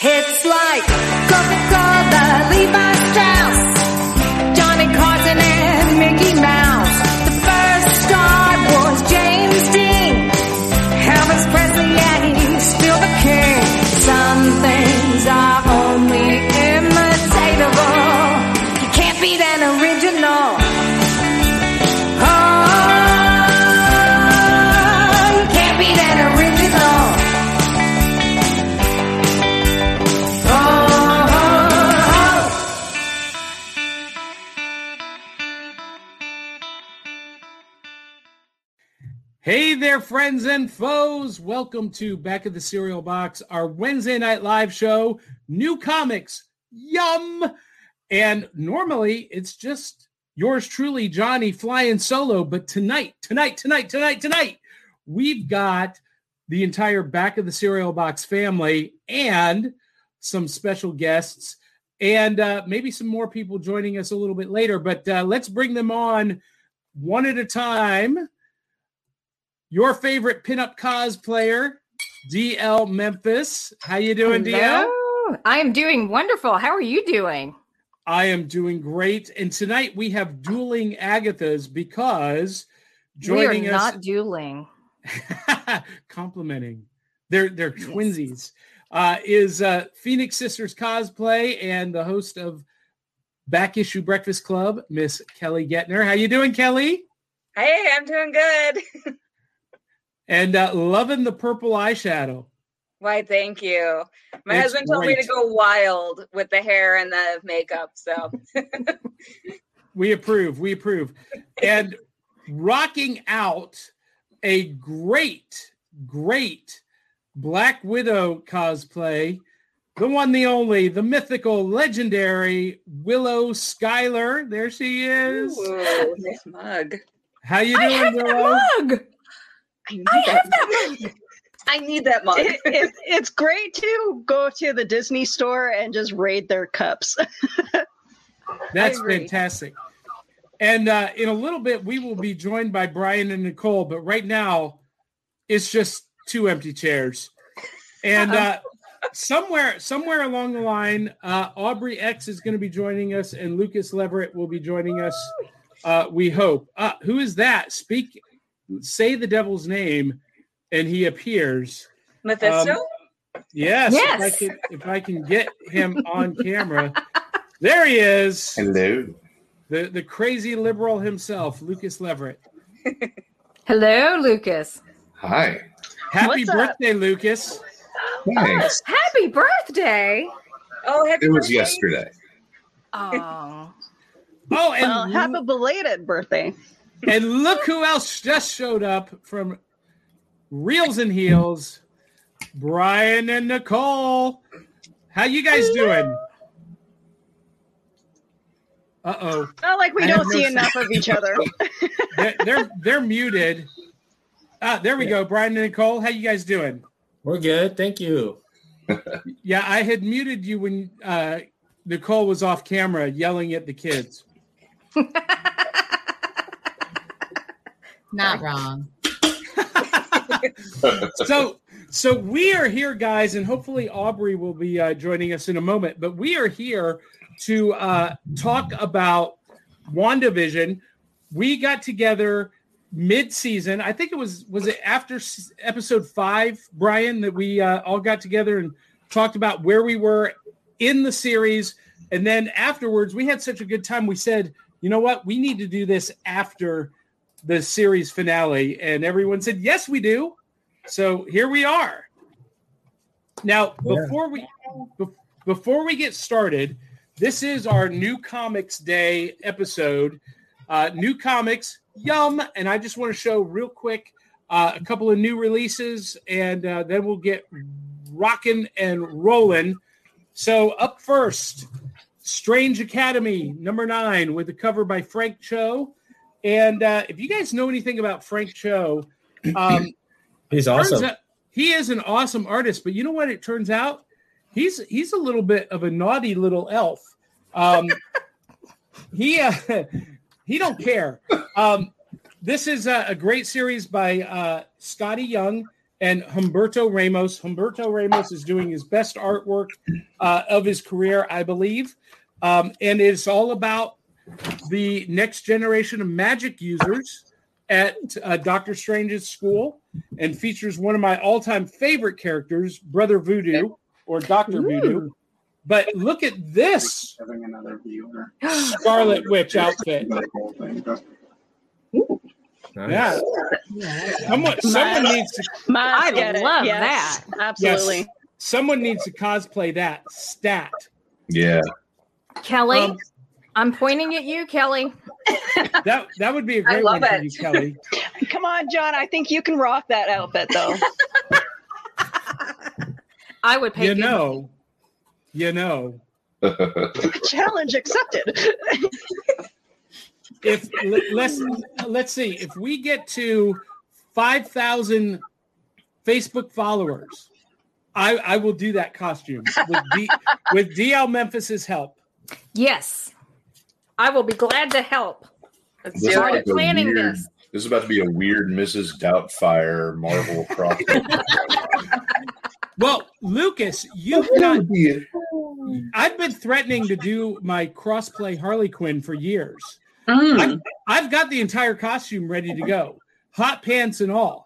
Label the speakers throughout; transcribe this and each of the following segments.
Speaker 1: Hits like
Speaker 2: friends and foes. Welcome to Back of the Cereal Box, our Wednesday night live show. New comics, yum. And normally it's just yours truly, Johnny, flying solo. But tonight, tonight, tonight, tonight, tonight, we've got the entire Back of the Cereal Box family and some special guests and uh, maybe some more people joining us a little bit later. But uh, let's bring them on one at a time your favorite pinup cosplayer, D'Elle Memphis. How you doing,
Speaker 3: D'Elle? I am doing wonderful. How are you doing?
Speaker 2: I am doing great. And tonight we have dueling Agathas because joining
Speaker 3: we are
Speaker 2: us
Speaker 3: not dueling.
Speaker 2: complimenting. They're they're twinsies. Uh, is uh, Phoenix Sisters cosplay and the host of Back Issue Breakfast Club, Miss Kelly Guentner. How you doing, Kelly?
Speaker 4: Hey, I'm doing good.
Speaker 2: And uh, loving the purple eyeshadow.
Speaker 4: Why, thank you. My
Speaker 2: It's
Speaker 4: husband told me to go wild with the hair and the makeup. So
Speaker 2: We approve. We approve. And rocking out a great, great Black Widow cosplay, the one, the only, the mythical, legendary Willow Skylor. There she is.
Speaker 4: Ooh, nice mug.
Speaker 2: How you
Speaker 3: I
Speaker 2: doing, Willow?
Speaker 3: mug.
Speaker 4: I need
Speaker 3: I
Speaker 4: that
Speaker 3: have that mug.
Speaker 4: I need that mug.
Speaker 5: it, it, it's great to go to the Disney store and just raid their cups.
Speaker 2: That's fantastic. And uh, in a little bit, we will be joined by Brian and Nicole. But right now, it's just two empty chairs. And uh, somewhere, somewhere along the line, uh, Aubrey X is going to be joining us, and Lucas Leverett will be joining us. Uh, we hope. Uh, who is that? Speak. Say the devil's name, and he appears.
Speaker 4: Mephisto?
Speaker 2: Um, yes. If I
Speaker 3: Yes.
Speaker 2: can, if I can get him on camera, there he is
Speaker 6: Hello.
Speaker 2: the the crazy liberal himself, Lucas Leverett.
Speaker 3: Hello, Lucas.
Speaker 6: Hi.
Speaker 2: Happy
Speaker 5: What's up?
Speaker 2: birthday, Lucas!
Speaker 6: Thanks.
Speaker 3: Happy birthday.
Speaker 4: oh, happy
Speaker 6: It was
Speaker 4: birthday.
Speaker 6: yesterday.
Speaker 3: Oh.
Speaker 2: Oh, and
Speaker 5: well, happy belated birthday.
Speaker 2: And look who else just showed up from Reels and Heels, Brian and Nicole. How you guys doing? Uh oh,
Speaker 5: Not like we
Speaker 2: I
Speaker 5: don't
Speaker 2: have no
Speaker 5: see
Speaker 2: sense.
Speaker 5: enough of each other.
Speaker 2: they're, they're they're muted. Ah, there we go. Brian and Nicole, how you guys doing?
Speaker 7: We're good. Thank you.
Speaker 2: Yeah, I had muted you when uh, Nicole was off camera yelling at the kids.
Speaker 8: Not wrong.
Speaker 2: so so we are here guys and hopefully aubrey will be uh, joining us in a moment but we are here to uh, talk about wandavision. We got together mid-season. I think it was was it after s- episode five brian that we uh, all got together and talked about where we were in the series. And then afterwards we had such a good time. We said you know what? We need to do this after the series finale and everyone said yes we do so here we are. Now,
Speaker 7: Yeah.
Speaker 2: before we before we get started, this is our new comics day episode. Uh, new comics, yum! And I just want to show real quick uh, a couple of new releases, and uh, then we'll get rocking and rolling. So up first, Strange Academy number nine with the cover by Frank Cho. And uh, if you guys know anything about Frank Cho, um,
Speaker 7: He's awesome.
Speaker 2: out- he is an awesome artist, but you know what? It turns out he's he's a little bit of a naughty little elf. Um, he uh, he don't care. Um, this is a, a great series by uh, Skottie Young and Humberto Ramos. Humberto Ramos is doing his best artwork uh, of his career, I believe. Um, and it's all about the next generation of magic users at uh, Doctor Strange's school and features one of my all time favorite characters, Brother Voodoo or Doctor Voodoo. But look at this
Speaker 8: Having another viewer.
Speaker 2: Scarlet Witch outfit.
Speaker 8: The whole.
Speaker 2: Yeah. Someone, someone needs to
Speaker 5: Miles
Speaker 3: I
Speaker 5: get it.
Speaker 3: love
Speaker 5: Yes,
Speaker 3: that.
Speaker 5: Absolutely.
Speaker 2: Yes. someone needs to cosplay that stat.
Speaker 6: Yeah.
Speaker 3: Kelly,
Speaker 2: Um,
Speaker 3: I'm pointing at you, Kelly.
Speaker 2: That that would be a great
Speaker 4: love
Speaker 2: one for you, Kelly.
Speaker 5: Come on, John. I think you can rock that outfit, though.
Speaker 3: I would pay
Speaker 2: You
Speaker 3: good
Speaker 2: know, you know,
Speaker 5: Challenge accepted.
Speaker 2: if let, let's let's see if we get to five thousand Facebook followers, I I will do that costume with D, with D'Elle Memphis's help.
Speaker 3: Yes. I will be glad to help.
Speaker 4: Let's
Speaker 6: This
Speaker 4: do
Speaker 6: is
Speaker 3: Started
Speaker 6: like
Speaker 3: planning
Speaker 6: weird-
Speaker 3: this.
Speaker 6: This is about to be a weird Mrs. Doubtfire Marvel crossover.
Speaker 2: Well, Lucas, you've got. I've been threatening to do my crossplay Harley Quinn for years.
Speaker 4: Mm.
Speaker 2: I've got the entire costume ready to go, hot pants and all.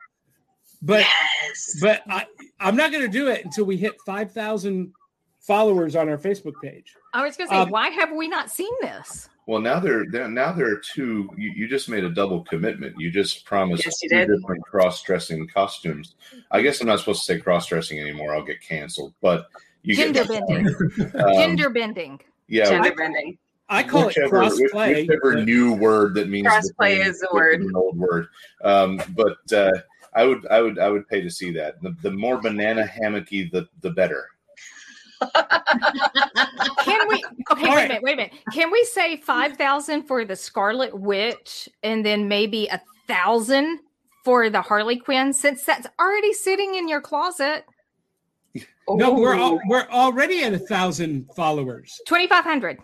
Speaker 2: But
Speaker 4: Yes.
Speaker 2: but I, I'm not going to do it until we hit 5,000 followers on our Facebook page.
Speaker 3: I was going to say,
Speaker 2: Um,
Speaker 3: why have we not seen this?
Speaker 6: Well, now there, there now there are two. You, you just made a double commitment. You just promised
Speaker 4: Yes, you
Speaker 6: two
Speaker 4: did.
Speaker 6: different cross-dressing costumes. I guess I'm not supposed to say cross-dressing anymore. I'll get canceled. But you
Speaker 3: Gender
Speaker 6: get
Speaker 3: bending.
Speaker 6: Um,
Speaker 3: Gender bending.
Speaker 6: Yeah,
Speaker 4: Gender bending.
Speaker 2: I call
Speaker 6: whichever,
Speaker 2: it crossplay.
Speaker 6: which- whichever new word that means
Speaker 4: Crossplay
Speaker 6: different-
Speaker 4: is the word.
Speaker 6: An old word, um, but uh, I would, I would, I would pay to see that. The, the more banana hammocky, the the better.
Speaker 3: Can we? Okay,
Speaker 2: All
Speaker 3: wait
Speaker 2: right.
Speaker 3: a minute. Wait a minute. Can we say five thousand for the Scarlet Witch, and then maybe a thousand for the Harley Quinn, since that's already sitting in your closet?
Speaker 2: no, we're all, oh. we're already at a thousand followers.
Speaker 3: Twenty five hundred.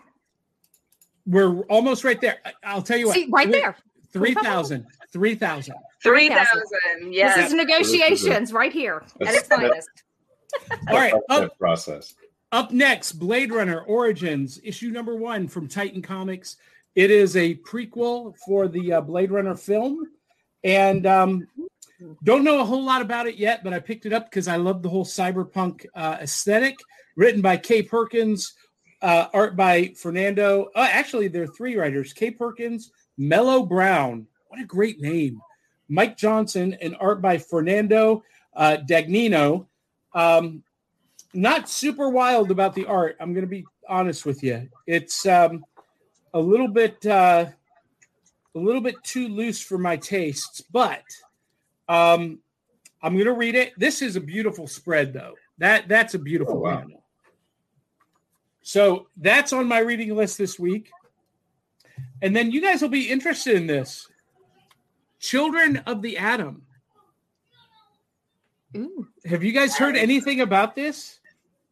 Speaker 2: We're almost right there. I- I'll tell you what.
Speaker 3: See, right
Speaker 2: three-
Speaker 3: there.
Speaker 2: 3,000. 3,000.
Speaker 3: 3,000.
Speaker 4: Yes.
Speaker 3: This is negotiations right here at its finest.
Speaker 2: All right.
Speaker 6: That's
Speaker 2: Up,
Speaker 6: um, process.
Speaker 2: Up next, Blade Runner Origins, issue number one from Titan Comics. It is a prequel for the uh, Blade Runner film. And um, don't know a whole lot about it yet, but I picked it up because I love the whole cyberpunk uh, aesthetic. Written by Kay Perkins, uh, art by Fernando. Uh, actually, there are three writers Kay Perkins, Mellow Brown. What a great name. Mike Johnson, and art by Fernando uh, Dagnino. Um, not super wild about the art. I'm going to be honest with you. It's um, a little bit uh, a little bit too loose for my tastes, but um, I'm going to read it. This is a beautiful spread, though. That that's a beautiful
Speaker 6: Oh, wow.
Speaker 2: panel. So that's on my reading list this week, and then you guys will be interested in this. Children of the Atom.
Speaker 3: Ooh.
Speaker 2: Have you guys heard anything about this?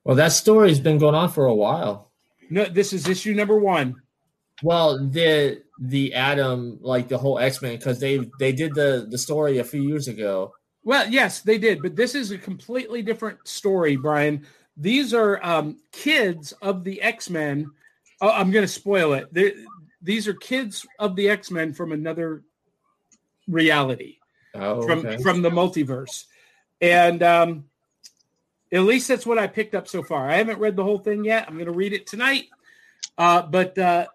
Speaker 7: Well, that story's been going on for a while.
Speaker 2: No, this is issue number one.
Speaker 7: Well, the the Adam, like the whole X Men, because they they did the the story a few years ago.
Speaker 2: Well, yes, they did, but this is a completely different story, Brian. These are um, kids of the X Men. Oh, I'm going to spoil it. They're, these are kids of the X Men from another reality,
Speaker 7: Oh,
Speaker 2: from
Speaker 7: okay.
Speaker 2: from the multiverse, and um, at least that's what I picked up so far. I haven't read the whole thing yet. I'm going to read it tonight, uh, but uh,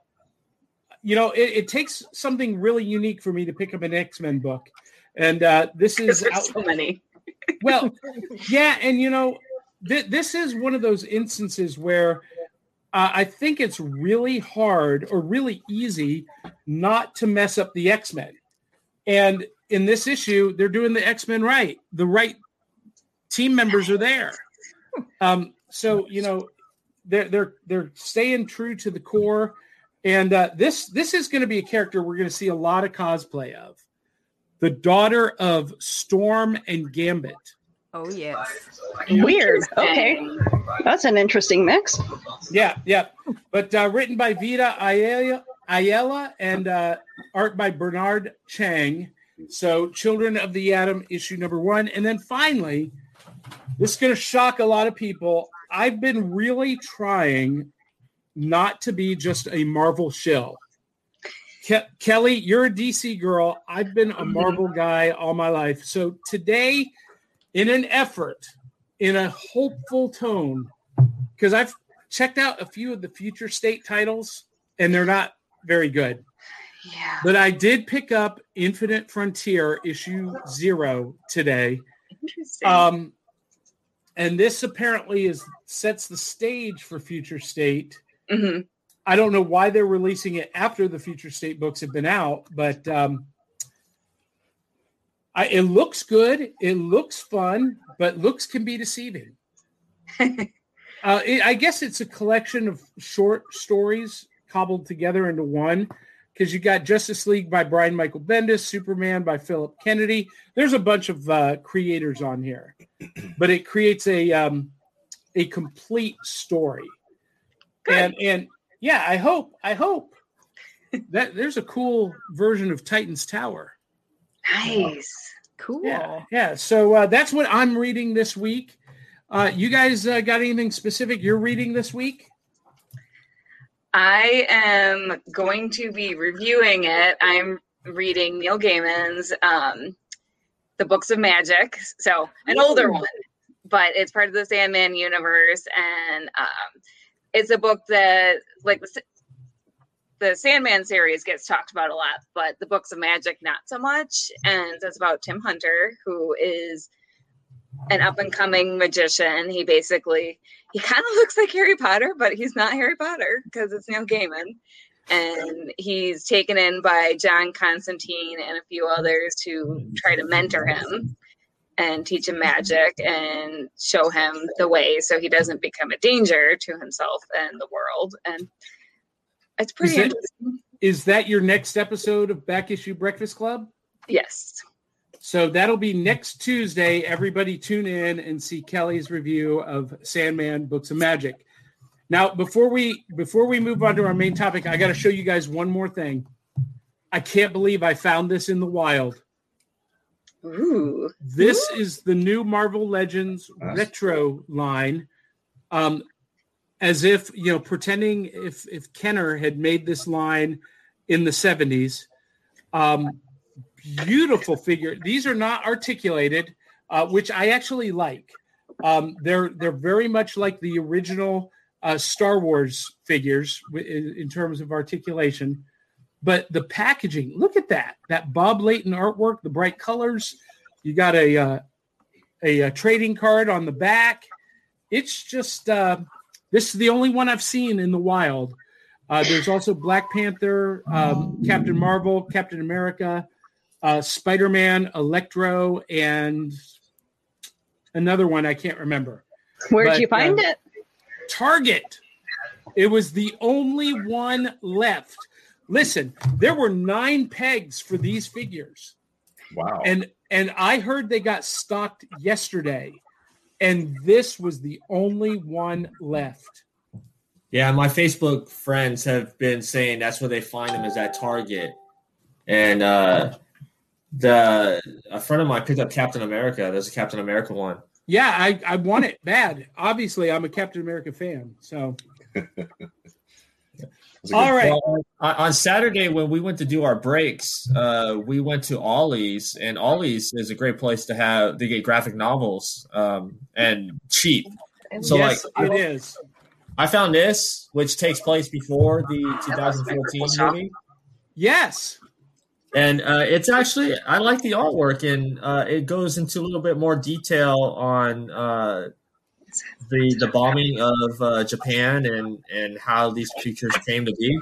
Speaker 2: you know, it, it takes something really unique for me to pick up an X Men book, and uh, this is out,
Speaker 4: so many.
Speaker 2: well, yeah, and you know, th- this is one of those instances where uh, I think it's really hard or really easy not to mess up the X Men. And in this issue, they're doing the X Men right. The right team members are there. Um, so you know, they're they're they're staying true to the core. And uh, this this is going to be a character we're going to see a lot of cosplay of. The daughter of Storm and Gambit.
Speaker 3: Oh yes.
Speaker 5: Weird. Okay. That's an interesting mix.
Speaker 2: Yeah, yeah. But uh, written by Vita Ayala, Ayala and uh, art by Bernard Chang. So, Children of the Atom, issue number one. And then finally, this is going to shock a lot of people. I've been really trying not to be just a Marvel shill. Ke- Kelly, you're a DC girl. I've been a Marvel guy all my life. So, today, in an effort, in a hopeful tone, because I've checked out a few of the future state titles and they're not very good.
Speaker 4: Yeah.
Speaker 2: But I did pick up Infinite Frontier issue zero today.
Speaker 4: Interesting.
Speaker 2: Um, and this apparently is sets the stage for Future State.
Speaker 4: hmm
Speaker 2: I don't know why they're releasing it after the Future State books have been out, but um, I, it looks good. It looks fun, but looks can be deceiving. uh, it, I guess it's a collection of short stories cobbled together into one because you got Justice League by Brian Michael Bendis, Superman by Philip Kennedy. There's a bunch of uh, creators on here, but it creates a um, a complete story. And and yeah, I hope I hope that there's a cool version of Titan's Tower.
Speaker 4: nice.
Speaker 3: Cool.
Speaker 2: Yeah, yeah. So uh, that's what I'm reading this week. Uh, you guys uh, got anything specific you're reading this week?
Speaker 4: I am going to be reviewing it. I'm reading Neil Gaiman's um, The Books of Magic, so an older one, but it's part of the Sandman universe, and um, it's a book that, like the, the Sandman series, gets talked about a lot, but the Books of Magic not so much. And it's about Tim Hunter, who is an up and coming magician. He basically he kind of looks like Harry Potter, but he's not Harry Potter because it's Neil Gaiman. And he's taken in by John Constantine and a few others to try to mentor him and teach him magic and show him the way so he doesn't become a danger to himself and the world. And it's pretty
Speaker 2: Is it-
Speaker 4: interesting.
Speaker 2: Is that your next episode of Back Issue Breakfast Club?
Speaker 4: Yes.
Speaker 2: So that'll be next Tuesday. Everybody tune in and see Kelly's review of Sandman Books of Magic. Now, before we before we move on to our main topic, I got to show you guys one more thing. I can't believe I found this in the wild.
Speaker 4: Ooh.
Speaker 2: This is the new Marvel Legends retro line. Um, as if you know, pretending if if Kenner had made this line in the 70s. Um, beautiful figure. These are not articulated, uh, which I actually like. Um, they're they're very much like the original uh, Star Wars figures in, in terms of articulation. But the packaging, look at that! That Bob Layton artwork, the bright colors. You got a uh, a, a trading card on the back. It's just uh, this is the only one I've seen in the wild. Uh, there's also Black Panther, um, Captain Marvel, Captain America, uh, Spider Man, Electro, and another one I can't remember.
Speaker 5: Where'd
Speaker 2: But,
Speaker 5: you find
Speaker 2: um,
Speaker 5: it?
Speaker 2: Target. It was the only one left. Listen, there were nine pegs for these figures,
Speaker 6: Wow.
Speaker 2: and and I heard they got stocked yesterday, and this was the only one left.
Speaker 7: Yeah, my Facebook friends have been saying that's where they find them is at Target, and uh, the a friend of mine picked up Captain America. There's a Captain America one.
Speaker 2: Yeah, I I want it bad. Obviously, I'm a Captain America fan, so
Speaker 6: That's a good-
Speaker 2: all right.
Speaker 7: Well, on on Saturday when we went to do our breaks, uh, we went to Ollie's, and Ollie's is a great place to have to get graphic novels um, and cheap. So,
Speaker 2: yes,
Speaker 7: like,
Speaker 2: it is.
Speaker 7: I found this, which takes place before the 2014 movie.
Speaker 2: Yes.
Speaker 7: And uh, it's actually I like the artwork, and uh, it goes into a little bit more detail on uh, the the bombing of uh, Japan and and how these creatures came to be.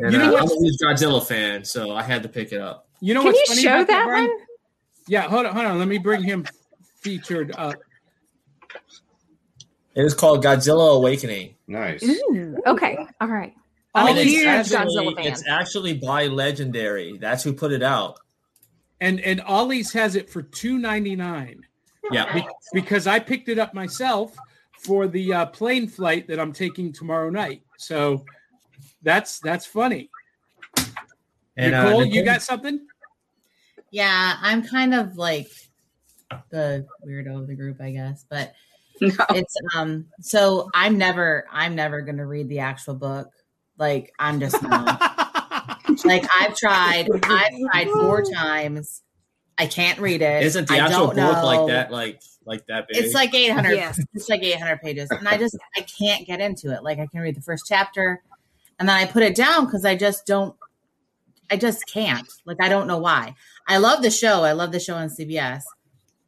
Speaker 7: And
Speaker 2: You know
Speaker 7: uh, I'm a huge Godzilla fan, so I had to pick it up.
Speaker 2: You know
Speaker 3: Can
Speaker 2: what's
Speaker 3: you
Speaker 2: funny
Speaker 3: show
Speaker 2: about
Speaker 3: that one?
Speaker 2: Yeah, hold on, hold on. Let me bring him featured up.
Speaker 7: It is called Godzilla Awakening.
Speaker 6: nice.
Speaker 3: Ooh, okay. All right. I'm
Speaker 2: Oh,
Speaker 3: a huge
Speaker 7: it's actually,
Speaker 3: Godzilla fan.
Speaker 7: It's actually by Legendary. That's who put it out.
Speaker 2: And and Ollie's has it for two ninety nine
Speaker 7: Yeah.
Speaker 2: because I picked it up myself for the uh, plane flight that I'm taking tomorrow night. So that's that's funny.
Speaker 7: And uh,
Speaker 2: Nicole, you got something?
Speaker 8: Yeah, I'm kind of like the weirdo of the group, I guess. But
Speaker 4: No.
Speaker 8: it's um so I'm never I'm never gonna read the actual book. Like I'm just not. like I've tried, I've tried four times. I can't read it.
Speaker 7: Isn't the
Speaker 8: I
Speaker 7: actual
Speaker 8: don't
Speaker 7: book like that like like that big?
Speaker 8: It's like 800.
Speaker 3: Yes.
Speaker 8: It's like 800 pages, and I just I can't get into it. Like I can read the first chapter, and then I put it down because I just don't. I just can't. Like I don't know why. I love the show. I love the show on CBS,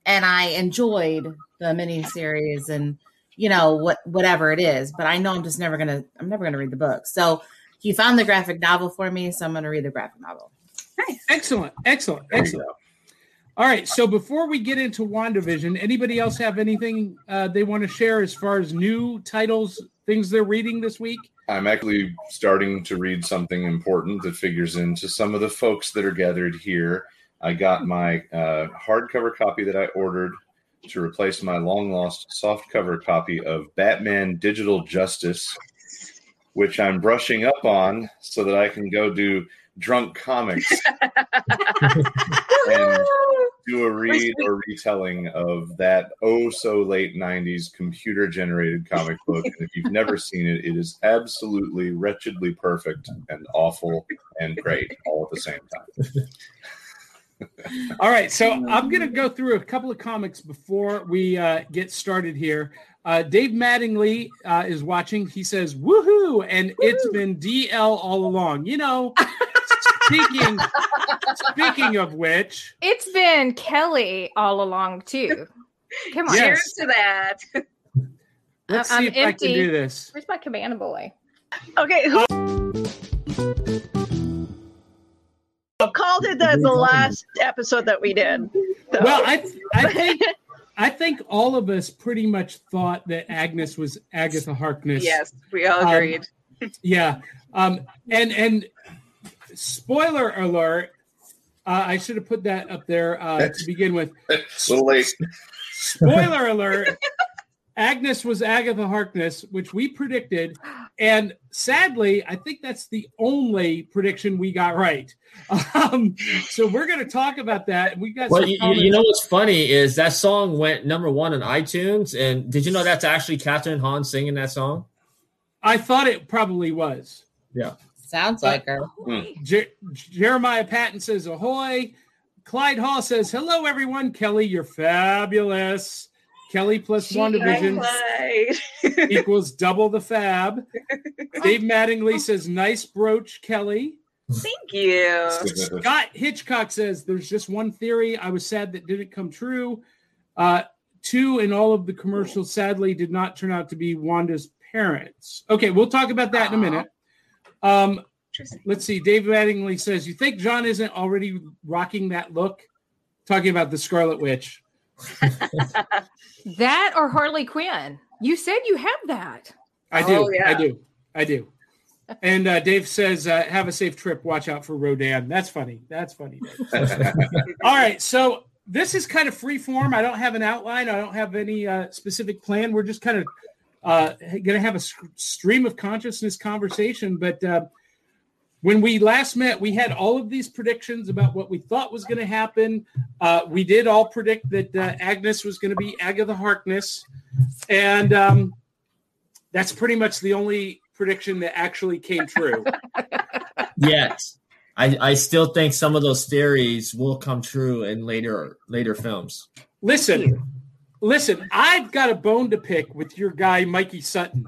Speaker 8: and I enjoyed the miniseries and you know what whatever it is. But I know I'm just never gonna. I'm never gonna read the book. So he found the graphic novel for me, so I'm gonna read the graphic novel.
Speaker 2: Nice. Excellent,
Speaker 6: excellent,
Speaker 2: excellent. All right. So before we get into WandaVision, anybody else have anything uh, they want to share as far as new titles, things they're reading this week?
Speaker 6: I'm actually starting to read something important that figures into some of the folks that are gathered here. I got my uh, hardcover copy that I ordered to replace my long lost softcover copy of Batman Digital Justice, which I'm brushing up on so that I can go do drunk comics and do a read or retelling of that oh so late 90s computer generated comic book. And if you've never seen it, it is absolutely wretchedly perfect and awful and great all at the same time.
Speaker 2: All right, so I'm going to go through a couple of comics before we uh, get started here. Uh, Dave Mattingly uh, is watching. He says, "Woohoo!" and it's been D'Elle all along. You know, speaking speaking of which,
Speaker 3: It's been Kelly all along too. Come on,
Speaker 2: Yes.
Speaker 4: Cheers to that.
Speaker 2: let's
Speaker 3: I'm
Speaker 2: see if I
Speaker 3: empty.
Speaker 2: can do this.
Speaker 3: where's my cabana boy?
Speaker 5: Okay, who called it the, the last episode that we did? though?
Speaker 2: Well, I I think I think all of us pretty much thought that Agnes was Agatha Harkness.
Speaker 4: Yes, we all
Speaker 2: Um,
Speaker 4: agreed.
Speaker 2: Yeah. Um, and and spoiler alert, uh, I should have put that up there uh, to begin with.
Speaker 6: A little late.
Speaker 2: Spoiler alert. Agnes was Agatha Harkness, which we predicted, and sadly, I think that's the only prediction we got right. Um, so we're going to talk about that. We got
Speaker 7: Well,
Speaker 2: some
Speaker 7: you, you- you know what's funny is that song went number one on iTunes, and did you know that's actually Kathryn Hahn singing that song?
Speaker 2: I thought it probably was.
Speaker 8: Yeah, sounds like her.
Speaker 2: Je- Jeremiah Patton says ahoy. Clyde Hall says hello, everyone. Kelly, you're fabulous. Kelly plus WandaVision equals double the fab. Dave Mattingly says nice brooch, Kelly.
Speaker 4: Thank you.
Speaker 2: Scott Hitchcock says there's just one theory. I was sad that didn't come true. Uh, two in all of the commercials sadly did not turn out to be Wanda's parents. Okay, we'll talk about that in a minute. Um, let's see. Dave Mattingly says, "You think John isn't already rocking that look?" Talking about the Scarlet Witch.
Speaker 3: That or Harley Quinn? You said you have that.
Speaker 2: I do.
Speaker 4: Oh, yeah.
Speaker 2: I do. I do. And uh, Dave says, uh, "Have a safe trip. Watch out for Rodan." That's funny. That's funny. All right, so this is kind of free form. I don't have an outline. I don't have any uh, specific plan. We're just kind of uh, going to have a stream of consciousness conversation. But uh, when we last met, we had all of these predictions about what we thought was going to happen. Uh, we did all predict that uh, Agnes was going to be Agatha Harkness, and um, that's pretty much the only prediction that actually came true.
Speaker 7: yes, I, I still think some of those theories will come true in later later films.
Speaker 2: Listen, listen, I've got a bone to pick with your guy, Mikey Sutton.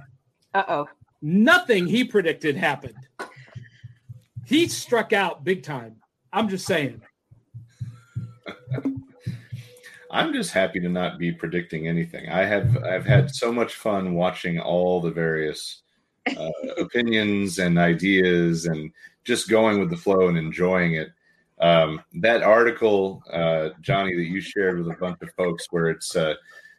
Speaker 3: Uh oh.
Speaker 2: Nothing he predicted happened. He struck out big time. I'm just saying.
Speaker 6: I'm just happy to not be predicting anything. I have I've had so much fun watching all the various uh, opinions and ideas and just going with the flow and enjoying it. Um, that article, uh, Johnny, that you shared with a bunch of folks, where it's uh,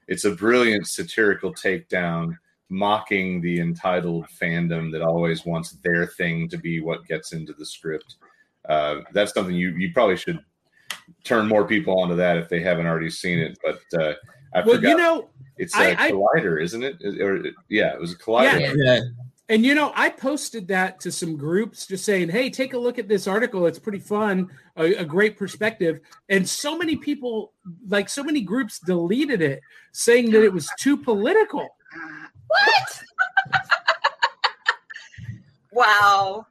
Speaker 6: it's a brilliant satirical takedown, mocking the entitled fandom that always wants their thing to be what gets into the script. Uh, that's something you you probably should turn more people onto that if they haven't already seen it. But uh, I
Speaker 2: Well,
Speaker 6: forgot
Speaker 2: you know,
Speaker 6: it's a
Speaker 2: I- I-
Speaker 6: collider, isn't it? Or yeah, it was a collider.
Speaker 2: Yeah.
Speaker 7: Yeah,
Speaker 2: And you know, I posted that to some groups just saying, hey, take a look at this article. It's pretty fun, a, a great perspective. And so many people, like so many groups, deleted it, saying that it was too political.
Speaker 3: What?
Speaker 4: Wow.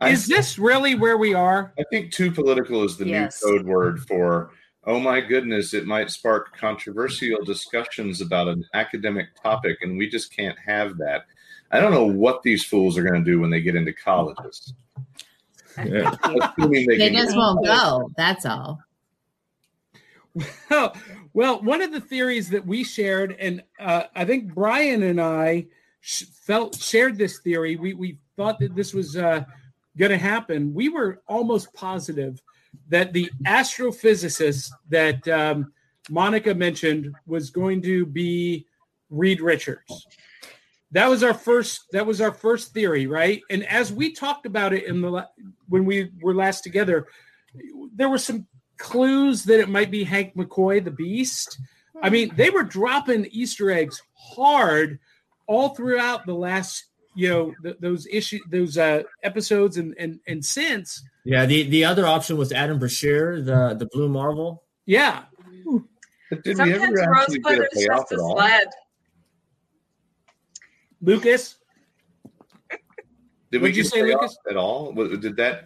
Speaker 6: I,
Speaker 2: Is this really where we are?
Speaker 6: I think too political is the
Speaker 3: Yes.
Speaker 6: new code word for. Oh my goodness! It might spark controversial discussions about an academic topic, and we just can't have that. I don't know what these fools are going to do when they get into colleges.
Speaker 7: Yeah.
Speaker 6: They,
Speaker 8: They just won't go. That's all.
Speaker 2: Well, one of the theories that we shared, and uh, I think Brian and I sh- felt shared this theory. We we thought that this was uh, going to happen. We were almost positive that the astrophysicist that um, Monica mentioned was going to be Reed Richards. That was our first. That was our first theory, right? And as we talked about it in the when we were last together, there were some clues that it might be Hank McCoy, the Beast. I mean, they were dropping Easter eggs hard all throughout the last, you know, th- those issue, those uh, episodes, and and and since,
Speaker 7: Yeah, the, the other option was Adam Brashear, the the Blue Marvel.
Speaker 2: yeah.
Speaker 6: But did we
Speaker 4: Sometimes
Speaker 6: ever actually get a
Speaker 4: Rosebud is
Speaker 6: payoff
Speaker 4: just
Speaker 6: at
Speaker 4: a
Speaker 6: all?
Speaker 4: sled.
Speaker 2: Lucas,
Speaker 6: Did we
Speaker 2: What'd you say, Lucas?
Speaker 6: at all? Did that?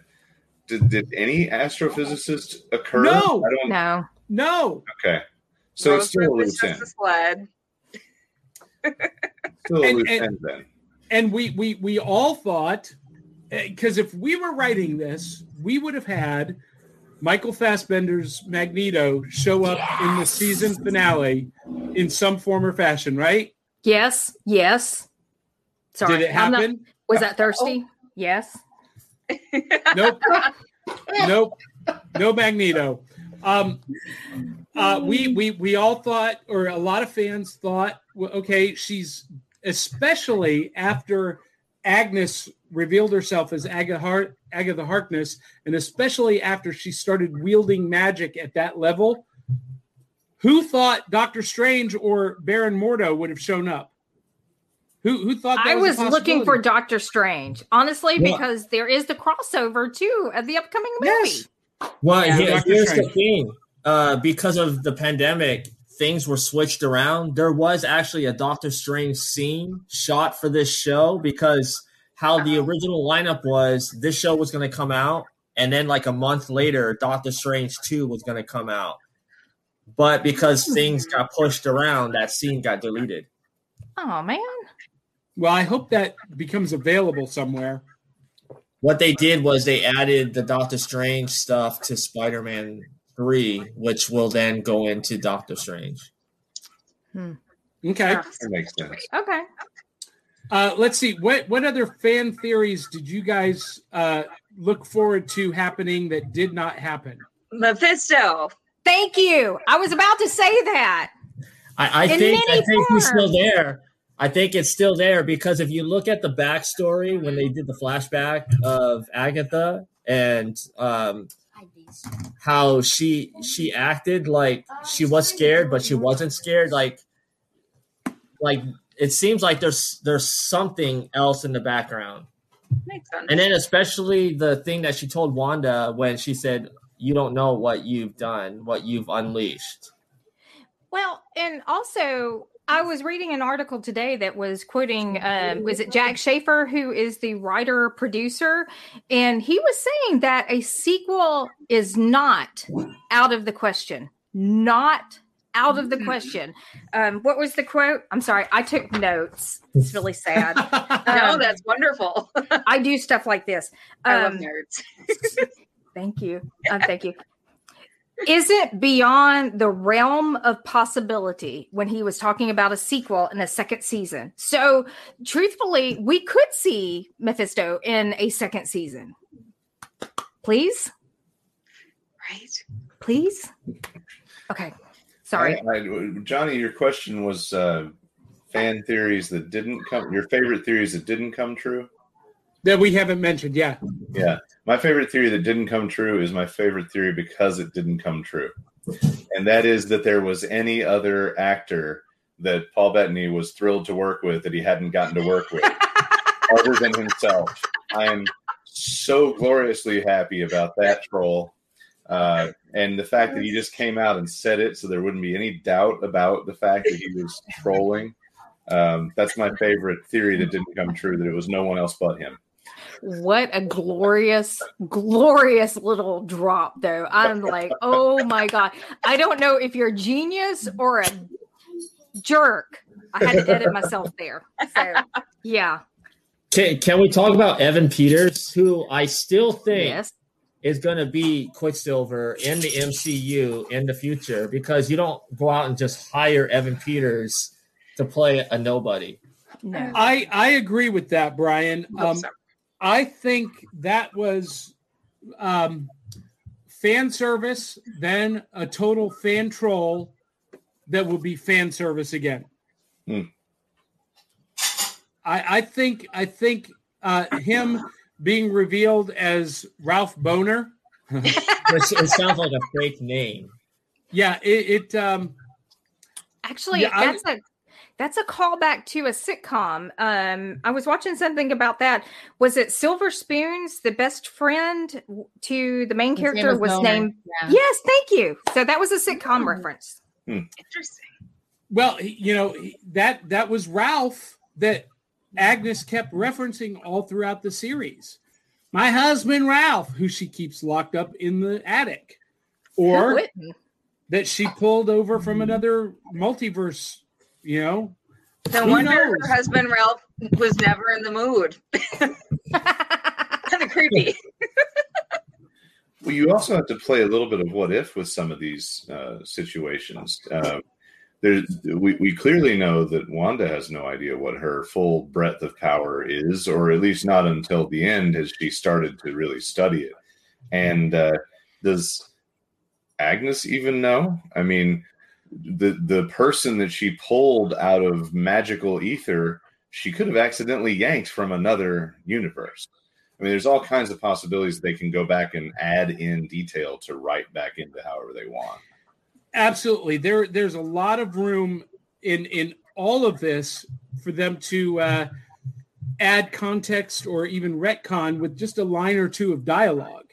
Speaker 6: Did, did any astrophysicist occur?
Speaker 2: No.
Speaker 6: I don't.
Speaker 3: No.
Speaker 2: no,
Speaker 6: Okay, so it's still a
Speaker 4: Rosebud is
Speaker 6: loose end.
Speaker 4: a sled.
Speaker 6: Still a
Speaker 2: And-
Speaker 6: loose
Speaker 2: and-
Speaker 6: end then.
Speaker 2: and we we we all thought eh, because if we were writing this, we would have had Michael Fassbender's Magneto show up in the season finale in some form or fashion, right?
Speaker 3: Yes. Yes. Sorry.
Speaker 2: Did it
Speaker 3: I'm not-
Speaker 2: happen?
Speaker 3: was that thirsty? Yes.
Speaker 2: Nope. Nope. No Magneto. Um, uh, we we we all thought, or a lot of fans thought, okay, she's especially after Agnes revealed herself as Agatha, Agatha Harkness, and especially after she started wielding magic at that level. Who thought Doctor Strange or Baron Mordo would have shown up? Who who thought that
Speaker 3: I
Speaker 2: was,
Speaker 3: was looking for? Doctor Strange, honestly,
Speaker 7: Well-
Speaker 3: because there is the crossover too of the upcoming movie.
Speaker 2: Yes.
Speaker 7: Well,
Speaker 2: Yeah,
Speaker 7: here-
Speaker 2: Doctor
Speaker 7: here's the thing. Uh, because of the pandemic, things were switched around. There was actually a Doctor Strange scene shot for this show because how the original lineup was, this show was going to come out, and then like a month later, Doctor Strange 2 was going to come out. But because things got pushed around, that scene got deleted.
Speaker 3: Oh man.
Speaker 2: Well, I hope that becomes available somewhere.
Speaker 7: What they did was they added the Doctor Strange stuff to Spider Man 3, which will then go into Doctor Strange.
Speaker 2: Okay.
Speaker 6: That makes sense.
Speaker 3: Okay.
Speaker 2: Uh, let's see. What what other fan theories did you guys uh, look forward to happening that did not happen?
Speaker 4: Mephisto.
Speaker 3: Thank you. I was about to say that.
Speaker 7: I, I think I
Speaker 3: many
Speaker 7: think he's still there. I think it's still there because if you look at the backstory when they did the flashback of Agatha and um, how she she acted like she was scared but she wasn't scared like like it seems like there's there's something else in the background
Speaker 4: Makes sense.
Speaker 7: and then especially the thing that she told Wanda when she said you don't know what you've done what you've unleashed
Speaker 3: Well, and also I was reading an article today that was quoting um, was it Jac Schaeffer, who is the writer producer, and he was saying that a sequel is not out of the question. Not out of the question. Um, what was the quote? I'm sorry, I took notes. It's really sad.
Speaker 4: no,
Speaker 3: Um,
Speaker 4: that's wonderful.
Speaker 3: I do stuff like this.
Speaker 4: I love
Speaker 3: Um,
Speaker 4: nerds.
Speaker 3: Thank you. Um, thank you. Is it beyond the realm of possibility when he was talking about a sequel in a second season? So, truthfully, we could see Mephisto in a second season. Please,
Speaker 4: Right.
Speaker 3: please. Okay, sorry.
Speaker 6: I- I- Johnny, your question was uh, fan theories that didn't come. Your favorite theories that didn't come true.
Speaker 2: That we haven't mentioned. Yeah.
Speaker 6: Yeah, my favorite theory that didn't come true is my favorite theory because it didn't come true, and that is that there was any other actor that Paul Bettany was thrilled to work with that he hadn't gotten to work with. other than himself. I am so gloriously happy about that troll. Uh, and the fact that he just came out and said it so there wouldn't be any doubt about the fact that he was trolling. Um, that's my favorite theory that didn't come true, that it was no one else but him.
Speaker 3: What a glorious, glorious little drop, though. I'm like, oh my God. I don't know if you're a genius or a jerk. I had to edit myself there. So, yeah.
Speaker 7: Can, can we talk about Evan Peters, who I still think
Speaker 3: Yes.
Speaker 7: is going to be Quicksilver in the MCU in the future because you don't go out and just hire Evan Peters to play a nobody.
Speaker 3: No.
Speaker 2: I I agree with that, Brian. Um, I think that was um, fan service, then a total fan troll that will be fan service again.
Speaker 6: Hmm.
Speaker 2: I, I think I think uh, him being revealed as Ralph Bohner.
Speaker 7: Which it sounds like a fake name.
Speaker 2: Yeah, it, it um,
Speaker 3: Actually,
Speaker 2: Yeah,
Speaker 3: that's a that's a callback to a sitcom. Um, I was watching something about that. Was it Silver Spoons? The best friend to the main
Speaker 8: His name
Speaker 3: character was
Speaker 8: Homer.
Speaker 3: named.
Speaker 8: Yeah.
Speaker 3: Yes, thank you. So that was a sitcom hmm. reference. Hmm.
Speaker 4: Interesting.
Speaker 2: Well, you know that that was Ralph that Agnes kept referencing all throughout the series. My husband Ralph, who she keeps locked up in the attic, or that she pulled over from hmm. another multiverse. You know,
Speaker 4: No
Speaker 2: Who
Speaker 4: wonder
Speaker 2: knows?
Speaker 4: her husband Ralph was never in the mood. kind of creepy.
Speaker 6: Well, you also have to play a little bit of what if with some of these uh, situations. Uh, there, we, we clearly know that Wanda has no idea what her full breadth of power is, or at least not until the end has she started to really study it. And uh, does Agnes even know? I mean, the the person that she pulled out of magical ether, she could have accidentally yanked from another universe. I mean, there's all kinds of possibilities they can go back and add in detail to write back into however they want.
Speaker 2: absolutely. There, there's a lot of room in in all of this for them to uh, add context or even retcon with just a line or two of dialogue.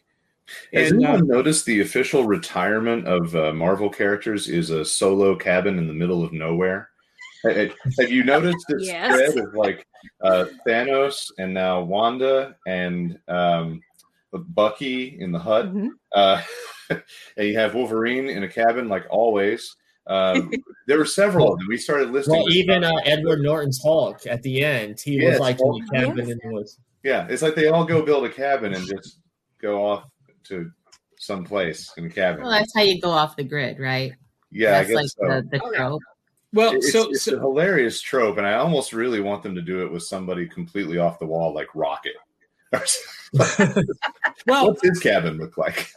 Speaker 6: Has
Speaker 2: And,
Speaker 6: anyone
Speaker 2: um,
Speaker 6: noticed the official retirement of uh, Marvel characters is a solo cabin in the middle of nowhere? Hey, hey, Have you noticed this
Speaker 3: Yes.
Speaker 6: spread of like uh, Thanos and now Wanda and um, Bucky in the hut?
Speaker 3: Mhm.
Speaker 6: Uh, and you have Wolverine in a cabin, like always. Um, there were several of them. We started listing.
Speaker 7: Well, even uh, Edward Norton's Hulk at the end, he
Speaker 6: Yes,
Speaker 7: was like in the
Speaker 6: Hulk.
Speaker 7: cabin in the woods.
Speaker 6: yeah, it's like they all go build a cabin and just go off to some place in a cabin.
Speaker 8: Well, that's how you go off the grid, right?
Speaker 6: yeah,
Speaker 8: that's
Speaker 6: I guess
Speaker 8: like
Speaker 6: so.
Speaker 8: the, the trope.
Speaker 2: Well,
Speaker 6: it's,
Speaker 2: so,
Speaker 6: it's
Speaker 2: so
Speaker 6: a hilarious trope, and I almost really want them to do it with somebody completely off the wall, like Rocket.
Speaker 2: well,
Speaker 6: What's his cabin look like?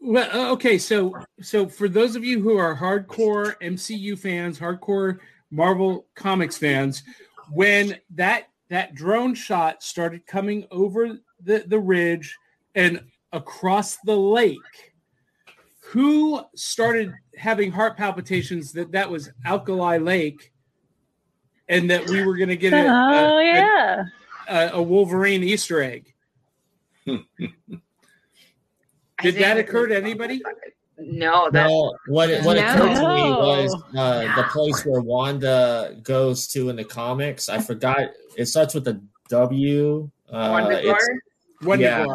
Speaker 2: Well, uh, okay, so so for those of you who are hardcore MCU fans, hardcore Marvel Comics fans, when that that drone shot started coming over the the ridge and across the lake, who started having heart palpitations that that was Alkali Lake, and that we were going to get a, a-
Speaker 5: Oh
Speaker 2: a-
Speaker 5: yeah.
Speaker 2: a, a Wolverine Easter egg? Did that occur to anybody?
Speaker 4: No, that
Speaker 7: No, what it, what
Speaker 3: No.
Speaker 7: occurred to me was uh, the place where Wanda goes to in the comics. I forgot. It starts with a W. Uh,
Speaker 4: Wonder
Speaker 7: Yeah.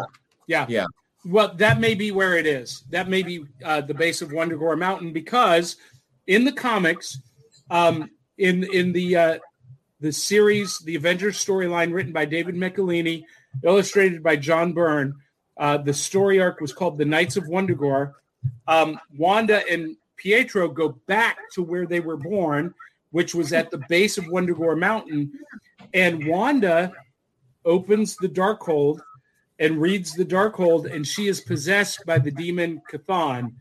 Speaker 2: Yeah.
Speaker 7: Yeah.
Speaker 2: Well, that may be where it is. That may be uh, the base of Wundagore Mountain because in the comics, um, in in the uh, the series, the Avengers storyline written by David Michelinie, illustrated by John Byrne, uh, the story arc was called The Knights of Wundagore. Um, Wanda and Pietro go back to where they were born, which was at the base of Wundagore Mountain, and Wanda opens the Darkhold and reads the Darkhold, and she is possessed by the demon Chthon,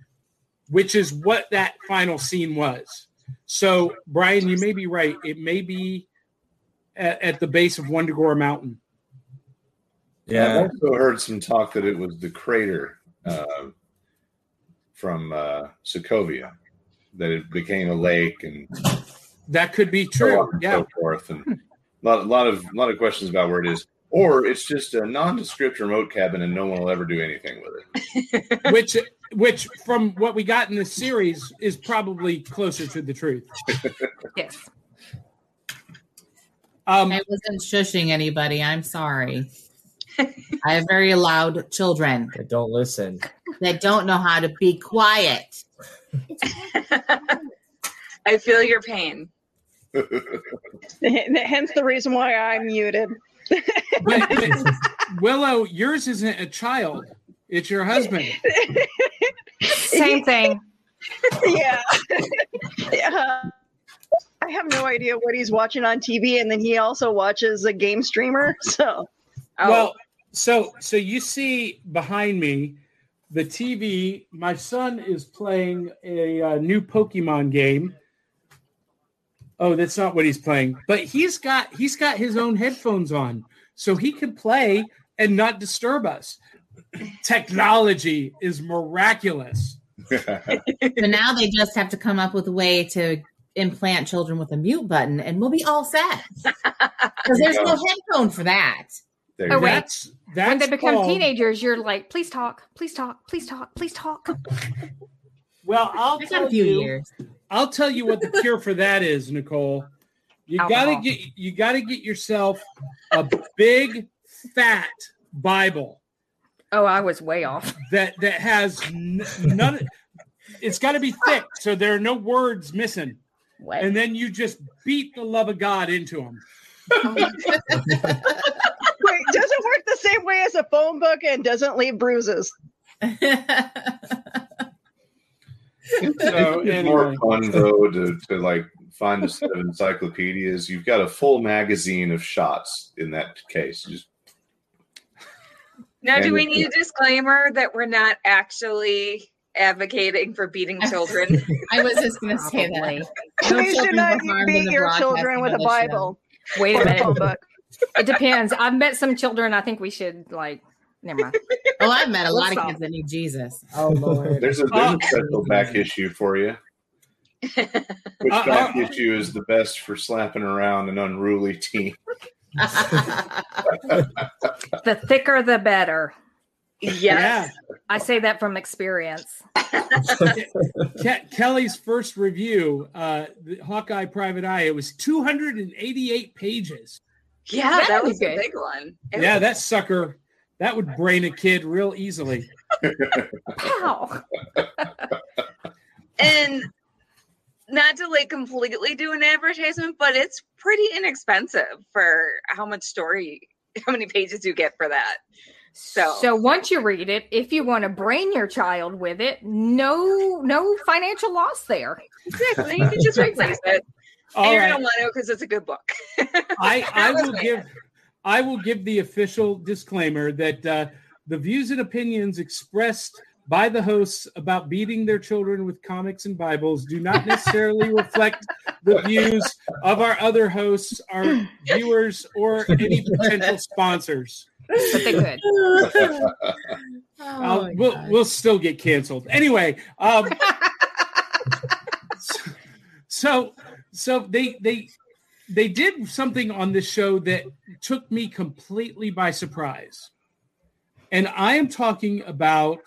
Speaker 2: which is what that final scene was. So, Brian, you may be right. It may be at, at the base of Wundagore Mountain.
Speaker 7: Yeah, I've
Speaker 6: also heard some talk that it was the crater uh, from uh, Sokovia, that it became a lake and
Speaker 2: That could be true.
Speaker 6: on and
Speaker 2: Yeah.
Speaker 6: so forth. And lot, a lot of, a lot of questions about where it is, or it's just a nondescript remote cabin and no one will ever do anything with it.
Speaker 2: which which from what we got in the series is probably closer to the truth.
Speaker 3: Yes.
Speaker 2: Um,
Speaker 8: I wasn't shushing anybody. I'm sorry. I have very loud children
Speaker 7: But don't listen.
Speaker 8: that don't know how to be quiet.
Speaker 4: I feel your pain.
Speaker 5: Hence the reason why I'm muted.
Speaker 2: But- but Willow, yours isn't a child; it's your husband.
Speaker 3: Same thing.
Speaker 5: yeah. yeah. I have no idea what he's watching on TV, and then he also watches a game streamer. So,
Speaker 4: Oh,
Speaker 2: Well, so so you see behind me the TV. My son is playing a, uh new Pokemon game. Oh, that's not what he's playing. But he's got he's got his own headphones on, so he can play and not disturb us. Technology is miraculous.
Speaker 8: So now they just have to come up with a way to implant children with a mute button, and we'll be all set. Because there's no headphone for that.
Speaker 6: There
Speaker 3: Oh,
Speaker 6: you go.
Speaker 3: wait.
Speaker 2: That's that's
Speaker 3: when they become
Speaker 2: called-
Speaker 3: teenagers, you're like, please talk, please talk, please talk, please talk.
Speaker 2: Well, I'll
Speaker 8: I
Speaker 2: tell
Speaker 8: a few
Speaker 2: you.
Speaker 8: years.
Speaker 2: I'll tell you what the cure for that is, Nicole. You
Speaker 3: Alcohol.
Speaker 2: gotta get you gotta get yourself a big fat Bible
Speaker 3: Oh, I was way off.
Speaker 2: that that has n- none. It's got to be thick, so there are no words missing,
Speaker 8: What?
Speaker 2: and then you just beat the love of God into them.
Speaker 5: wait, doesn't work the same way as a phone book and doesn't leave bruises?
Speaker 6: It's,
Speaker 2: So,
Speaker 6: it's
Speaker 2: anyway.
Speaker 6: more fun though to, to like find a set of encyclopedias. You've got a full magazine of shots in that case. Just
Speaker 4: now, do we need a disclaimer that we're not actually advocating for beating children?
Speaker 8: I was just going to say that.
Speaker 3: Probably.
Speaker 8: No
Speaker 5: Please do not
Speaker 8: were
Speaker 5: beat your children with a
Speaker 8: of show.
Speaker 5: Bible
Speaker 3: Wait a
Speaker 5: a
Speaker 3: minute.
Speaker 5: book.
Speaker 3: It depends. I've met some children. I think we should like. Never mind.
Speaker 8: Oh, I've met a lot of kids that need Jesus. Oh Lord.
Speaker 6: there's a, there's a special back issue for you. Which
Speaker 2: Uh,
Speaker 6: back
Speaker 2: uh,
Speaker 6: issue is the best for slapping around an unruly teen?
Speaker 3: The thicker, the better.
Speaker 4: yes.
Speaker 3: I say that from experience.
Speaker 2: Ke- Kelly's first review, uh, the Hawkeye Private Eye, it was 288 pages.
Speaker 4: Yeah,
Speaker 3: That'd
Speaker 4: that
Speaker 3: be
Speaker 4: was a big one. It
Speaker 2: Yeah,
Speaker 4: was-
Speaker 2: that sucker, that would brain a kid real easily.
Speaker 3: Wow.
Speaker 4: and not to like completely do an advertisement, but it's pretty inexpensive for how much story, how many pages you get for that. So-
Speaker 3: so once you read it, if you want to brain your child with it, no, no financial loss there.
Speaker 4: Exactly. You can just replace it.
Speaker 2: All
Speaker 4: and you're gonna want to because it's a good book.
Speaker 2: I, I
Speaker 4: was
Speaker 2: will
Speaker 4: bad.
Speaker 2: give I will give the official disclaimer that uh, the views and opinions expressed by the hosts about beating their children with comics and Bibles do not necessarily reflect the views of our other hosts, our viewers, or any potential sponsors.
Speaker 3: But they could.
Speaker 8: Oh,
Speaker 2: we'll
Speaker 8: God.
Speaker 2: we'll still get canceled anyway. Um, so so they they they did something on this show that took me completely by surprise, and I am talking about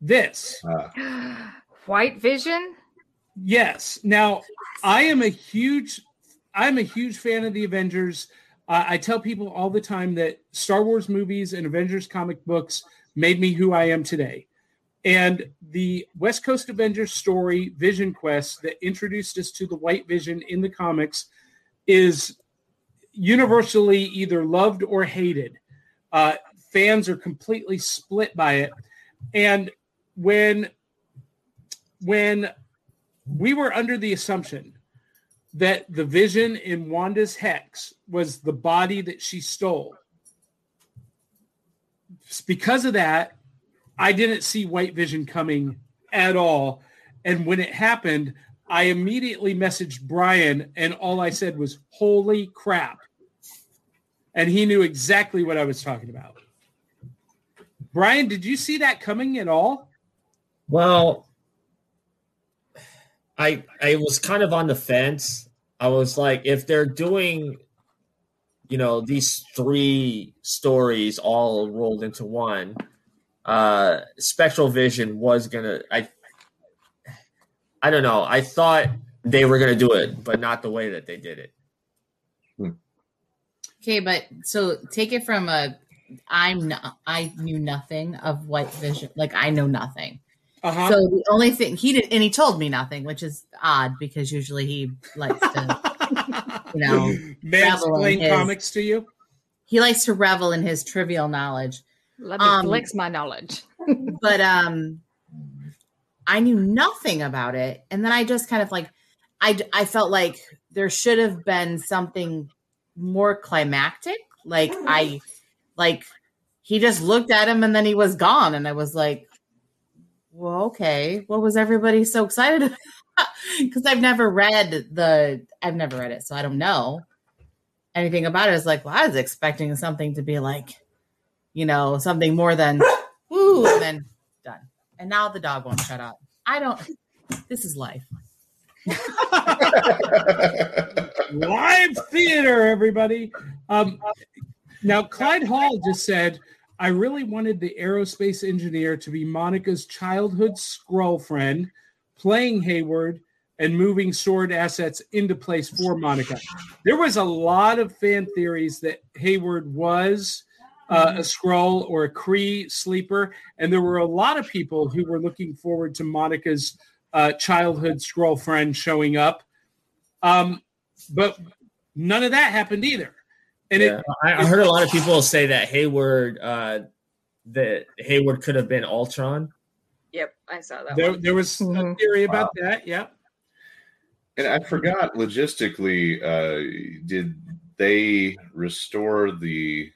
Speaker 2: this.
Speaker 6: Uh,
Speaker 3: White Vision.
Speaker 2: Yes. Now, I am a huge, I'm a huge fan of the Avengers. Uh, I tell people all the time that Star Wars movies and Avengers comic books made me who I am today. And the West Coast Avengers story, Vision Quest, that introduced us to the White Vision in the comics, is universally either loved or hated. Uh, fans are completely split by it. And when when we were under the assumption that the vision in Wanda's hex was the body that she stole. Because of that, I didn't see White Vision coming at all. And when it happened, I immediately messaged Brian, and all I said was, Holy crap. And he knew exactly what I was talking about. Brian, did you see that coming at all?
Speaker 7: Well, I I was kind of on the fence. I was like, if they're doing, you know, these three stories all rolled into one, uh, Spectral Vision was gonna. I, I don't know. I thought they were gonna do it, but not the way that they did it.
Speaker 8: Okay, but so take it from a I'm not, I knew nothing of White Vision. Like I know nothing.
Speaker 2: Uh-huh.
Speaker 8: So the only thing he did, and he told me nothing, which is odd because usually he likes to, you know, revel in his-
Speaker 2: comics to you.
Speaker 8: he likes to revel in his trivial knowledge.
Speaker 3: Let me
Speaker 8: Um,
Speaker 3: flex my knowledge.
Speaker 8: But um, I knew nothing about it, and then I just kind of like, I I felt like there should have been something more climactic. Like I, like he just looked at him and then he was gone, and I was like, well, okay, what was everybody so excited about? Because I've never read the, I've never read it, so I don't know anything about it. It's like, well, I was expecting something to be like, you know, something more than ooh, and then done. And now the dog won't shut up. I don't. This is life.
Speaker 2: Live theater, everybody. Um, now, Clyde Hall just said, I really wanted the aerospace engineer to be Monica's childhood Skrull friend, playing Hayward and moving SWORD assets into place for Monica. There was a lot of fan theories that Hayward was uh, a Skrull or a Kree sleeper, and there were a lot of people who were looking forward to Monica's uh, childhood Skrull friend showing up. Um, but none of that happened either. And
Speaker 7: Yeah.
Speaker 2: it,
Speaker 7: I, I heard a lot of people say that Hayward, uh, that Hayward could have been Ultron.
Speaker 4: Yep, I saw that.
Speaker 2: there,
Speaker 4: one.
Speaker 2: there was a
Speaker 3: Mhm.
Speaker 2: theory about that. Yeah.
Speaker 6: And I forgot logistically, uh, did they restore the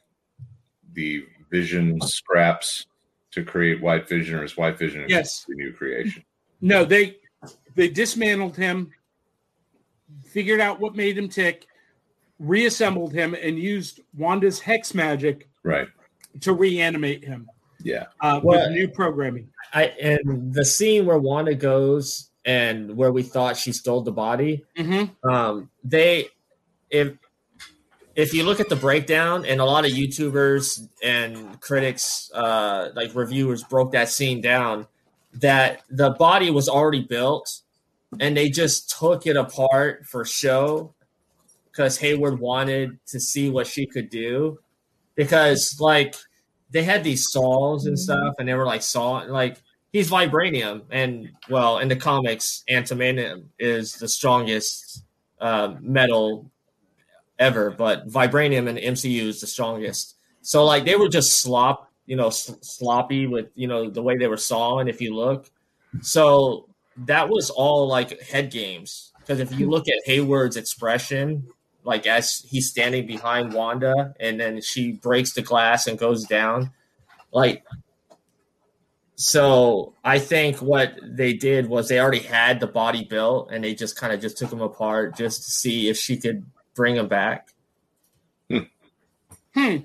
Speaker 6: the Vision scraps to create White Vision, or is White Vision a
Speaker 2: Yes.
Speaker 6: completely new creation?
Speaker 2: No, they they dismantled him, figured out what made him tick, reassembled him, and used Wanda's hex magic
Speaker 6: Right.
Speaker 2: to reanimate him
Speaker 6: Yeah.
Speaker 2: uh,
Speaker 7: Well-
Speaker 2: with new programming.
Speaker 7: I and the scene where Wanda goes and where we thought she stole the body.
Speaker 2: Mm-hmm.
Speaker 7: Um, they if if you look at the breakdown and a lot of YouTubers and critics, uh, like reviewers, broke that scene down. That the body was already built, and they just took it apart for show because Hayward wanted to see what she could do. Because like they had these saws and stuff, and they were like saw like he's vibranium, and well, in the comics, adamantium is the strongest uh, metal ever, but vibranium and MCU is the strongest. So like they were just slop, you know, s- sloppy with you know the way they were sawing. If you look, so that was all like head games. Because if you look at Hayward's expression, like as he's standing behind Wanda, and then she breaks the glass and goes down, like. So I think what they did was they already had the body built, and they just kind of just took them apart just to see if she could bring him back.
Speaker 2: Hmm.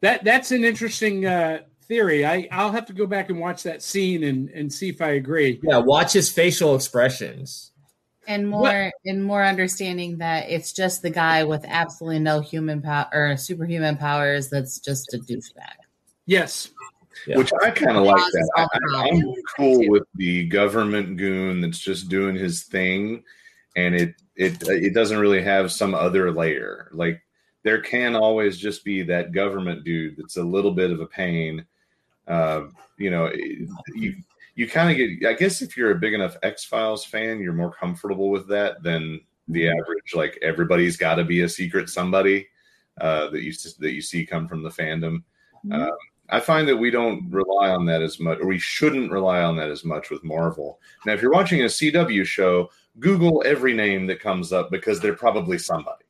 Speaker 2: That that's an interesting uh, theory. I I'll have to go back and watch that scene and and see if I agree.
Speaker 7: Yeah, watch his facial expressions.
Speaker 8: And more
Speaker 2: What-
Speaker 8: and more understanding that it's just the guy with absolutely no human power or superhuman powers that's just a douchebag.
Speaker 2: Yes.
Speaker 7: Yeah.
Speaker 6: Which I kind of like that. I, I'm cool with the government goon that's just doing his thing, and it it it doesn't really have some other layer. Like there can always just be that government dude that's a little bit of a pain. Uh, you know, you you kind of get. I guess if you're a big enough X Files fan, you're more comfortable with that than the average. Like everybody's got to be a secret somebody uh, that you that you see come from the fandom. Um, I find that we don't rely on that as much, or we shouldn't rely on that as much with Marvel. Now, if you're watching a CW show, Google every name that comes up because they're probably somebody.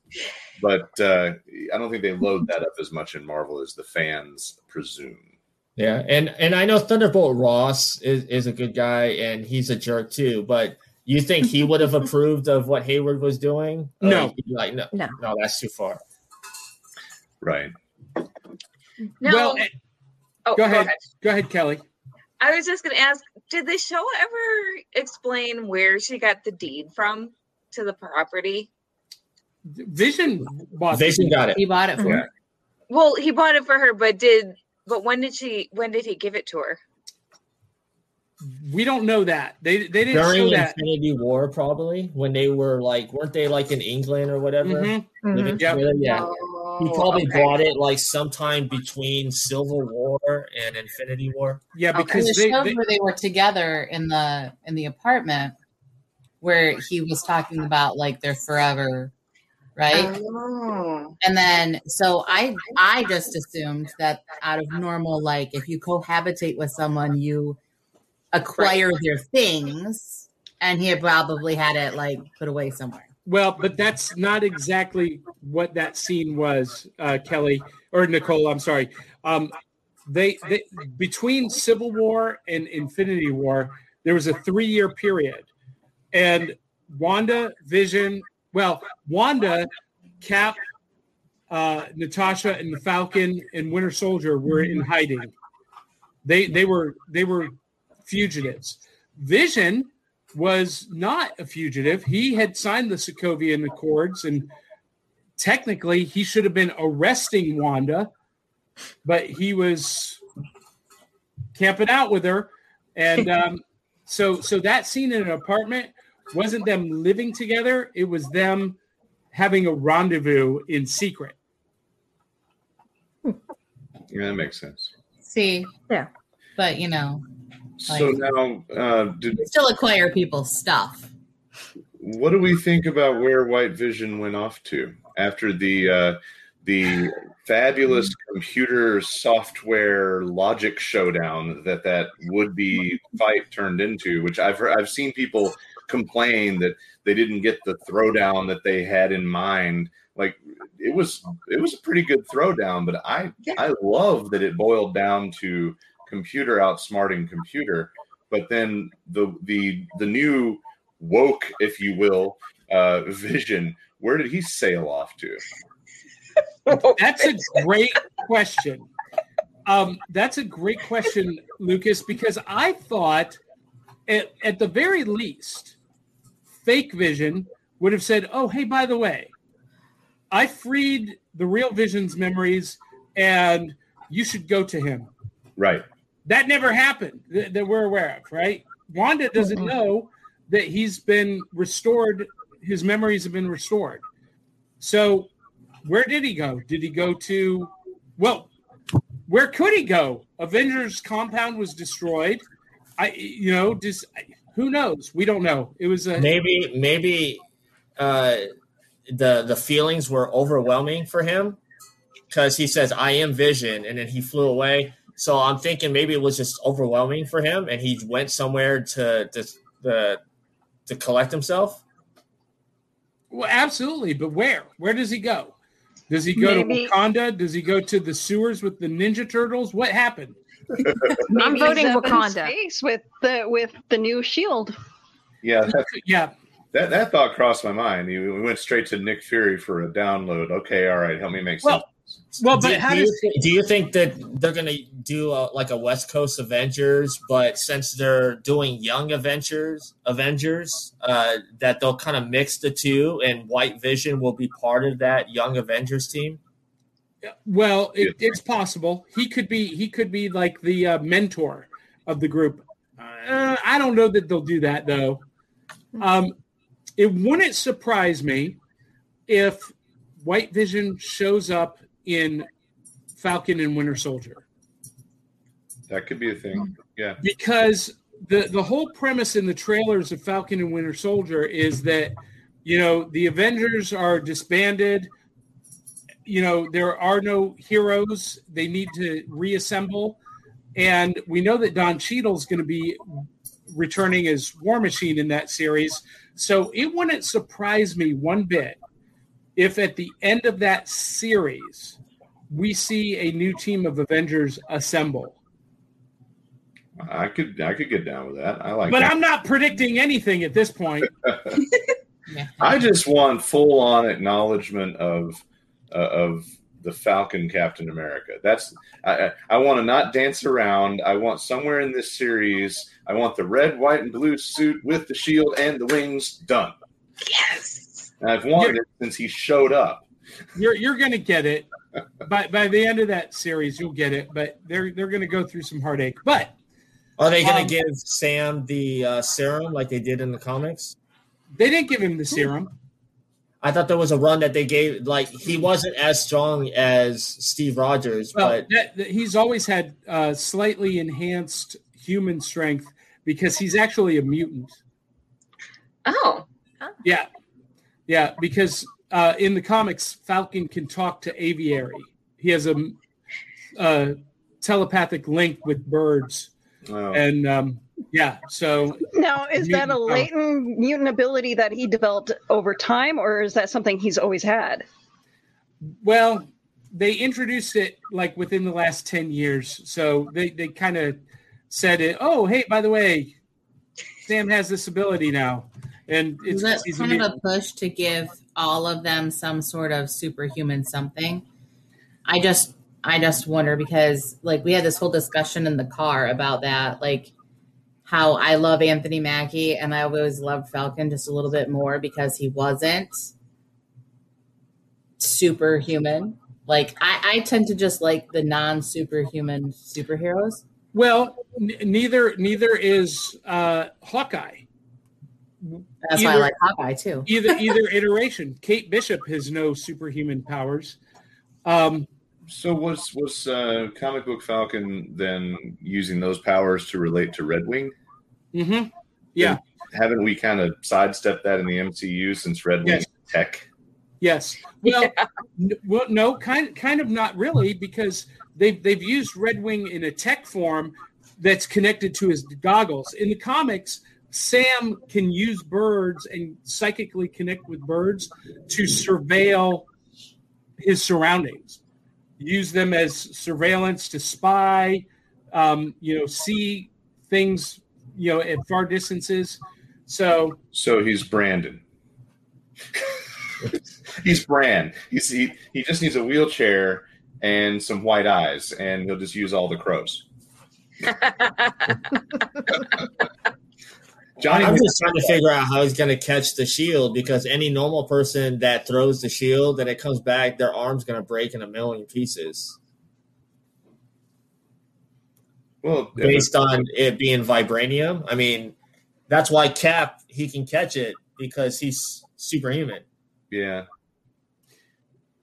Speaker 6: But uh, I don't think they load that up as much in Marvel as the fans presume.
Speaker 7: Yeah, and and I know Thunderbolt Ross is, is a good guy and he's a jerk too, but you think he would have approved of what Hayward was doing?
Speaker 2: No.
Speaker 7: like no,
Speaker 3: No.
Speaker 7: no, that's too far.
Speaker 6: Right.
Speaker 4: No,
Speaker 2: Well,
Speaker 4: oh,
Speaker 2: go ahead. Go ahead, Kelly.
Speaker 4: I was just going to ask, did the show ever explain where she got the deed from? to the property?
Speaker 2: Vision bought
Speaker 7: Vision got it.
Speaker 8: He bought it for
Speaker 6: Yeah.
Speaker 4: Well, he bought it for her, but did but when did she when did he give it to her?
Speaker 2: We don't know that. They they didn't
Speaker 7: During
Speaker 2: show that.
Speaker 7: Infinity War, probably when they were like, weren't they like in England or whatever?
Speaker 2: Mhm.
Speaker 7: Living
Speaker 2: Yep.
Speaker 7: Yeah.
Speaker 4: Oh,
Speaker 7: He probably
Speaker 4: okay.
Speaker 7: bought it like sometime between Civil War and Infinity War.
Speaker 2: Yeah,
Speaker 8: And
Speaker 2: because
Speaker 8: the
Speaker 2: they, they-
Speaker 8: where they were together in the in the apartment where he was talking about like their forever, right?
Speaker 4: Oh.
Speaker 8: And then so I I just assumed that out of normal like if you cohabitate with someone you acquire their things and he had probably had it like put away somewhere.
Speaker 2: well, but that's not exactly what that scene was, uh, Kelly or Nicole. I'm sorry. Um, they, they between Civil War and Infinity War, there was a three year period, and Wanda, Vision, well, Wanda, Cap, uh, Natasha, and the Falcon and Winter Soldier were in hiding. They they were they were fugitives. Vision was not a fugitive. He had signed the Sokovian Accords, and technically he should have been arresting Wanda, but he was camping out with her, and um, so so that scene in an apartment wasn't them living together. It was them having a rendezvous in secret.
Speaker 6: Yeah, that makes sense.
Speaker 8: See?
Speaker 3: Yeah.
Speaker 8: But you know,
Speaker 6: So now, uh, did,
Speaker 8: still acquire people's stuff.
Speaker 6: what do we think about where White Vision went off to after the uh, the fabulous computer software logic showdown that that would be fight turned into? Which I've heard, I've seen people complain that they didn't get the throwdown that they had in mind. Like it was it was a pretty good throwdown, but I I love that it boiled down to computer outsmarting computer. But then the the the new woke, if you will, uh, vision. Where did he sail off to?
Speaker 2: That's a great question. Um, that's a great question, Lucas, because I thought at, at the very least, fake vision would have said, Oh, hey, by the way, I freed the real vision's memories and you should go to him.
Speaker 6: Right.
Speaker 2: That never happened that, that we're aware of, right? Wanda doesn't know that he's been restored, his memories have been restored. So, where did he go? Did he go to, well, where could he go? Avengers compound was destroyed. I, you know, just who knows? We don't know. It was a,
Speaker 7: Maybe, maybe uh, the the feelings were overwhelming for him because he says, "I am Vision," and then he flew away. So I'm thinking maybe it was just overwhelming for him, and he went somewhere to to the to collect himself.
Speaker 2: well, absolutely. But where? Where does he go? Does he go
Speaker 5: Maybe-
Speaker 2: to Wakanda? Does he go to the sewers with the Ninja Turtles? What happened?
Speaker 3: I'm voting
Speaker 5: he's
Speaker 3: Wakanda.
Speaker 5: space with the with the new shield.
Speaker 6: Yeah, that,
Speaker 2: Yeah,
Speaker 6: that that thought crossed my mind. We we went straight to Nick Fury for a download. Okay, all right, help me make sense.
Speaker 2: Well, Well, but
Speaker 7: do,
Speaker 2: how
Speaker 7: do
Speaker 2: does
Speaker 7: you, do you think that they're going to do a, like a West Coast Avengers, but since they're doing Young Avengers, Avengers, uh, that they'll kind of mix the two, and White Vision will be part of that Young Avengers team?
Speaker 2: Well, it, it's possible he could be. He could be like the uh, mentor of the group. Uh, I don't know that they'll do that though. Um, it wouldn't surprise me if White Vision shows up in Falcon and Winter Soldier
Speaker 6: that could be a thing. Yeah.
Speaker 2: because the the whole premise in the trailers of Falcon and Winter Soldier is that you know the Avengers are disbanded. You know there are no heroes; they need to reassemble, and we know that Don Cheadle's going to be returning as War Machine in that series. So it wouldn't surprise me one bit if at the end of that series we see a new team of Avengers assemble.
Speaker 6: I could I could get down with that. I like
Speaker 2: But
Speaker 6: that.
Speaker 2: I'm not predicting anything at this point.
Speaker 6: I just want full on acknowledgement of uh, of the Falcon Captain America. That's I I, I want to not dance around. I want somewhere in this series. I want the red, white, and blue suit with the shield and the wings done.
Speaker 4: Yes.
Speaker 6: And I've wanted it since he showed up.
Speaker 2: You're you're gonna get it. by by the end of that series, you'll get it. But they're they're gonna go through some heartache. But
Speaker 7: Are they going to
Speaker 2: Um,
Speaker 7: give Sam the uh, serum like they did in the comics?
Speaker 2: they didn't give him the serum.
Speaker 7: I thought there was a run that they gave. Like he wasn't as strong as Steve Rogers,
Speaker 2: Well,
Speaker 7: but
Speaker 2: that, that- he's always had uh, slightly enhanced human strength because he's actually a mutant.
Speaker 4: Oh.
Speaker 2: Yeah, yeah. Because uh, in the comics, Falcon can talk to aviary. He has a, a telepathic link with birds,
Speaker 6: Oh.
Speaker 2: and um, yeah. So
Speaker 5: Now, is that a
Speaker 2: Mutant power.
Speaker 5: latent mutant ability that he developed over time, or is that something he's always had?
Speaker 2: Well, they introduced it like within the last 10 years. So they, they kind of said it, oh, hey, by the way, Sam has this ability now. And it's
Speaker 8: Is that
Speaker 2: he's a
Speaker 8: kind of a push to give all of them some sort of superhuman something? I just I just wonder because like we had this whole discussion in the car about that, like how I love Anthony Mackie and I always loved Falcon just a little bit more because he wasn't superhuman. Like I, I tend to just like the non superhuman superheroes.
Speaker 2: well, n- neither neither is uh, Hawkeye.
Speaker 8: That's why I
Speaker 2: Either-
Speaker 8: like Hawkeye too.
Speaker 2: Either either iteration. Kate Bishop has no superhuman powers. Um,
Speaker 6: So was was uh, comic book Falcon then using those powers to relate to Red Wing?
Speaker 2: mhm. Yeah.
Speaker 6: Haven't we kind of sidestepped that in the MCU since Red Wing
Speaker 2: Yes.
Speaker 6: tech?
Speaker 2: Yes. Well, n- well, no, kind kind of not really because they've they've used Red Wing in a tech form that's connected to his goggles. In the comics, Sam can use birds and psychically connect with birds to surveil his surroundings. Use them as surveillance to spy, um, you know, see things, you know, at far distances. So
Speaker 6: So he's Brandon. he's Brand. He's he, he just needs a wheelchair and some white eyes, and he'll just use all the crows. Johnny,
Speaker 7: I'm just trying to figure out how he's going to catch the shield because any normal person that throws the shield and it comes back, their arm's going to break in a million pieces
Speaker 6: well,
Speaker 7: based on it being vibranium. I mean, that's why Cap he can catch it because he's superhuman.
Speaker 6: yeah,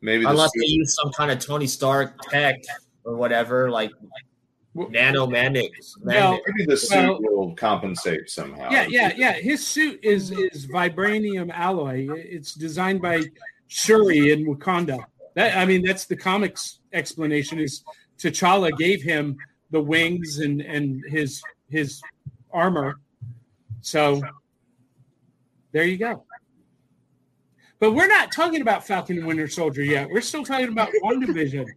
Speaker 6: maybe
Speaker 7: Unless
Speaker 6: suit-
Speaker 7: they use some kind of Tony Stark tech or whatever, like nanomanics.
Speaker 2: Well,
Speaker 6: maybe the suit
Speaker 2: Well-
Speaker 6: will compensate somehow.
Speaker 2: Yeah, yeah, yeah. His suit is is vibranium alloy. It's designed by Shuri in Wakanda. That I mean, that's the comics explanation. Is T'Challa gave him the wings and and his his armor. So there you go. But we're not talking about Falcon and Winter Soldier yet. We're still talking about WandaVision.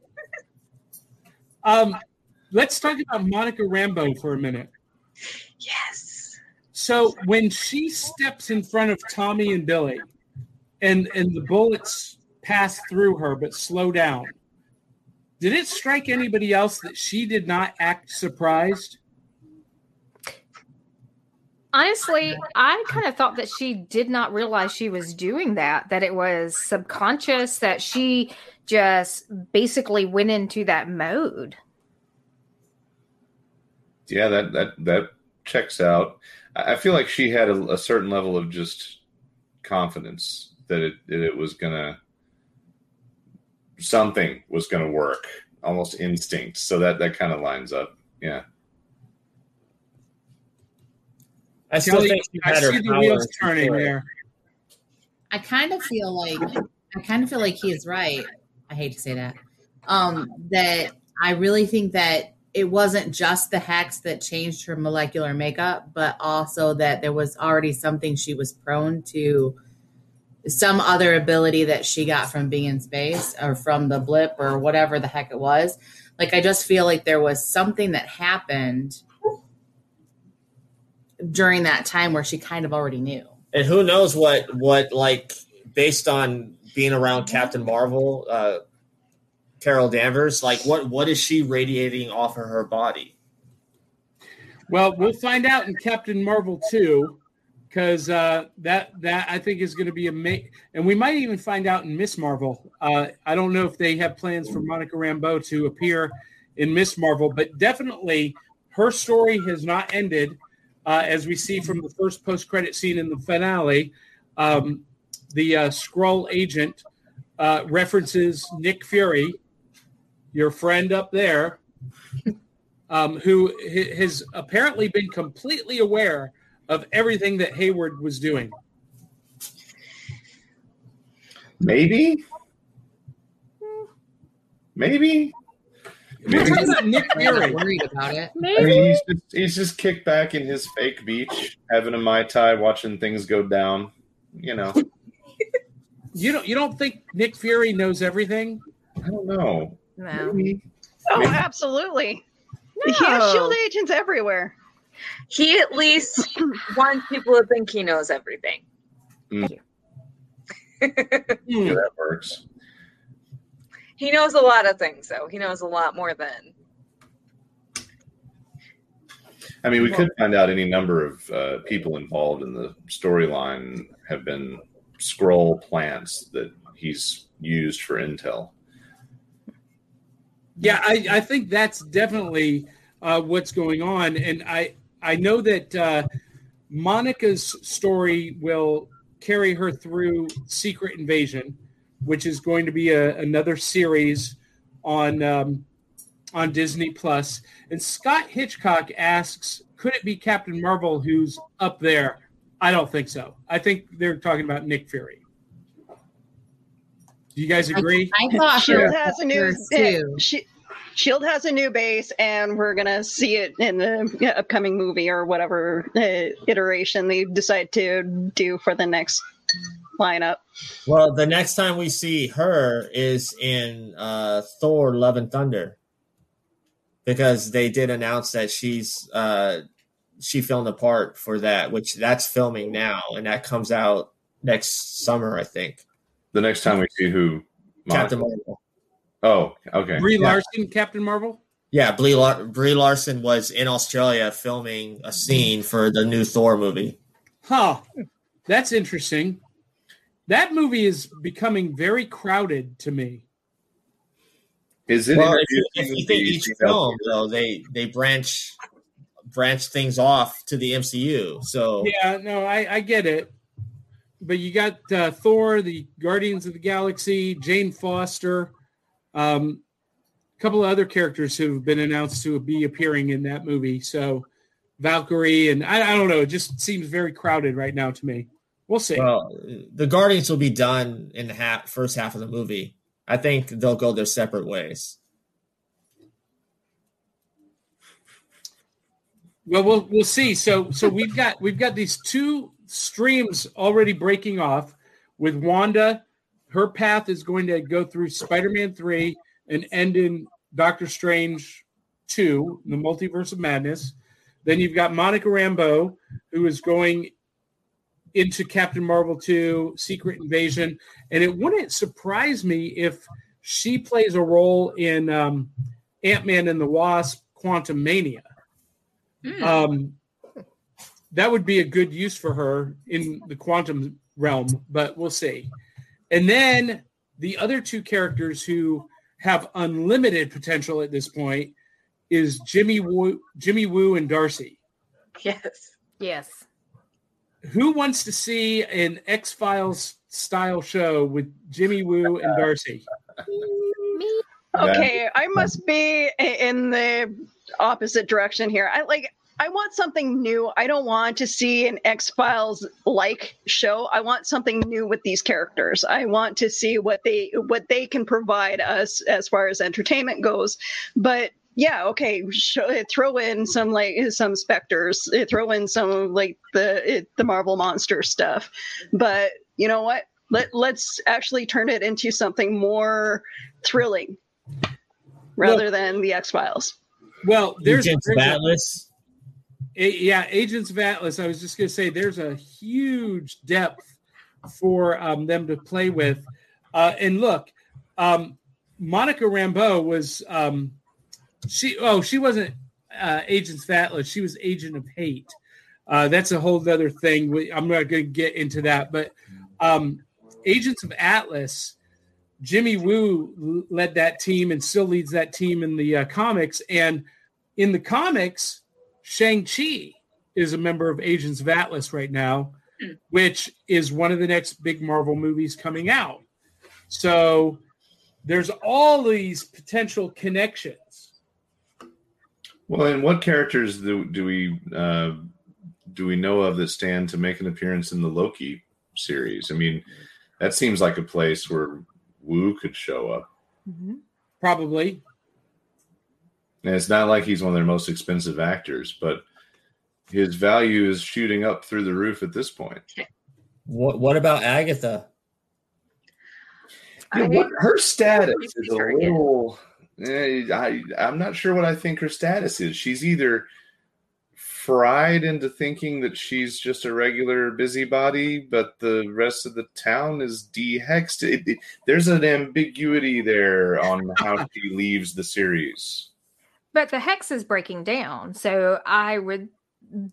Speaker 2: Um, let's talk about Monica Rambeau for a minute.
Speaker 4: yes.
Speaker 2: So when she steps in front of Tommy and Billy, and and the bullets pass through her but slow down, did it strike anybody else that she did not act surprised?
Speaker 3: Honestly, I kind of thought that she did not realize she was doing that, that it was subconscious, that she just basically went into that mode.
Speaker 6: Yeah, that that that checks out. I I feel like she had a, a certain level of just confidence that it that it was gonna something was gonna work, almost instinct. So that that kind of lines up. Yeah,
Speaker 7: I still
Speaker 2: Kelly,
Speaker 7: think she
Speaker 2: I
Speaker 7: her
Speaker 2: see the
Speaker 7: powers
Speaker 2: wheels turning
Speaker 7: before.
Speaker 2: there.
Speaker 8: I kind of feel like I kind of feel like he is right. I hate to say that. Um, that I really think that it wasn't just the hex that changed her molecular makeup, but also that there was already something she was prone to, some other ability that she got from being in space or from the blip or whatever the heck it was. Like I just feel like there was something that happened during that time where she kind of already knew.
Speaker 7: And who knows what what like based on being around Captain Marvel, uh, Carol Danvers, like what what is she radiating off of her body?
Speaker 2: Well, we'll find out in Captain Marvel 2. because uh, that that I think is going to be amazing, and we might even find out in Ms. Marvel. Uh, I don't know if they have plans for Monica Rambeau to appear in Ms. Marvel, but definitely her story has not ended, uh, as we see from the first post-credit scene in the finale. Um, the uh, Skrull agent uh, references Nick Fury, your friend up there, um, who has apparently been completely aware of everything that Hayward was doing.
Speaker 6: Maybe. Maybe.
Speaker 2: We're Nick Fury.
Speaker 9: worried about it.
Speaker 6: I mean, he's just, he's just kicked back in his fake beach, having a mai tai, watching things go down. You know,
Speaker 2: You don't you don't think Nick Fury knows everything?
Speaker 6: I don't know.
Speaker 3: No.
Speaker 6: Maybe.
Speaker 5: Oh,
Speaker 6: Maybe.
Speaker 5: absolutely. He has shield agents everywhere.
Speaker 4: He at least wants people to think he knows everything.
Speaker 2: Hmm.
Speaker 6: Yeah, that works.
Speaker 4: He knows a lot of things, though. He knows a lot more than.
Speaker 6: I mean, we could find out any number of uh, people involved in the storyline have been Skrull plants that he's used for intel.
Speaker 2: Yeah, I, I think that's definitely uh, what's going on, and I I know that uh, Monica's story will carry her through Secret Invasion, which is going to be a, another series on um, on Disney Plus. And Scott Hitchcock asks, could it be Captain Marvel who's up there? I don't think so. I think they're talking about Nick Fury. Do you guys agree?
Speaker 8: I thought
Speaker 5: Shield has a new
Speaker 8: characters
Speaker 5: Shield has a new base, and we're gonna see it in the upcoming movie or whatever uh, iteration they decide to do for the next lineup.
Speaker 7: Well, the next time we see her is in uh, Thor: Love and Thunder, because they did announce that she's uh, she filmed a part for that, which that's filming now, and that comes out next summer, I think.
Speaker 6: The next time we see who,
Speaker 7: Captain
Speaker 6: Monica-
Speaker 7: Marvel.
Speaker 6: oh, okay,
Speaker 2: Brie
Speaker 7: Yeah.
Speaker 2: Larson, Captain Marvel.
Speaker 7: Yeah, Brie, Lar- Brie Larson was in Australia filming a scene for the new Thor movie.
Speaker 2: Huh. That's interesting. That movie is becoming very crowded to me.
Speaker 6: is it?
Speaker 7: Well, if you, if you think each film, though, they they branch branch things off to the MCU. So
Speaker 2: Yeah, no, I, I get it. But you got uh, Thor, the Guardians of the Galaxy, Jane Foster, um, a couple of other characters who've been announced to be appearing in that movie. So Valkyrie, and I, I don't know, it just seems very crowded right now to me. We'll see.
Speaker 7: Well, the Guardians will be done in the half, first half of the movie. I think they'll go their separate ways.
Speaker 2: Well, we'll we'll see. So so we've got we've got these two streams already breaking off with Wanda. Her path is going to go through Spider-Man 3 and end in Doctor Strange 2, the Multiverse of Madness. Then you've got Monica Rambeau, who is going into Captain Marvel 2, Secret Invasion. And it wouldn't surprise me if she plays a role in um, Ant-Man and the Wasp Quantumania. Um, that would be a good use for her in the quantum realm, but we'll see. And then the other two characters who have unlimited potential at this point is Jimmy Woo, Jimmy Woo and Darcy.
Speaker 4: Yes.
Speaker 3: Yes.
Speaker 2: Who wants to see an X Files style show with Jimmy Woo and Darcy?
Speaker 3: Me.
Speaker 5: Okay, I must be in the opposite direction here. I like I want something new. I don't want to see an X-Files like show. I want something new with these characters. I want to see what they what they can provide us as far as entertainment goes. But yeah, okay, show, throw in some like some specters, throw in some like the the Marvel monster stuff. But you know what? Let let's actually turn it into something more thrilling rather than the X Files.
Speaker 2: Well, there's,
Speaker 7: Agents
Speaker 2: there's a-
Speaker 7: Atlas.
Speaker 2: Yeah, Agents of Atlas. I was just going to say there's a huge depth for um, them to play with. Uh, and look, um, Monica Rambeau was um, she. Oh, she wasn't uh, Agents of Atlas. She was Agent of Hate. Uh, that's a whole other thing. We- I'm not going to get into that, but um, Agents of Atlas, Jimmy Woo led that team and still leads that team in the uh, comics. And in the comics, Shang Chi is a member of Agents of Atlas right now, which is one of the next big Marvel movies coming out. So there's all these potential connections.
Speaker 6: Well, and what characters do, do we uh, do we know of that stand to make an appearance in the Loki series? I mean, that seems like a place where Woo could show up.
Speaker 2: Probably.
Speaker 6: And it's not like he's one of their most expensive actors, but his value is shooting up through the roof at this point.
Speaker 7: What What about Agatha?
Speaker 6: Yeah,
Speaker 4: I-
Speaker 6: what, her status is a little. eh, I I'm not sure what I think her status is. She's either fried into thinking that she's just a regular busybody, but the rest of the town is dehexed. It, it- there's an ambiguity there on how she leaves the series.
Speaker 3: But the hex is breaking down. So I would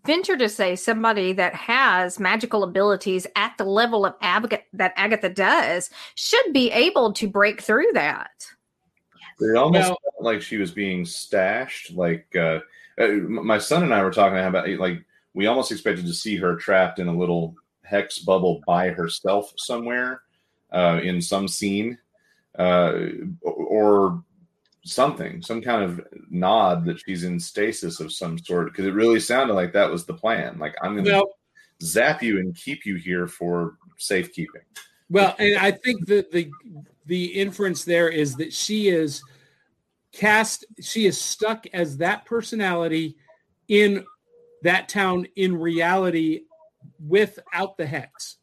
Speaker 3: venture to say somebody that has magical abilities at the level of Agatha that Agatha does should be able to break through that.
Speaker 6: It almost
Speaker 2: Well-
Speaker 6: felt like she was being stashed. Like uh, uh, my son and I were talking about, like we almost expected to see her trapped in a little hex bubble by herself somewhere uh, in some scene, uh, or something, some kind of nod that she's in stasis of some sort. Because it really sounded like that was the plan. Like I'm going to
Speaker 2: Well,
Speaker 6: zap you and keep you here for safekeeping.
Speaker 2: Well, and I think that the the inference there is that she is cast, she is stuck as that personality in that town in reality without the hex.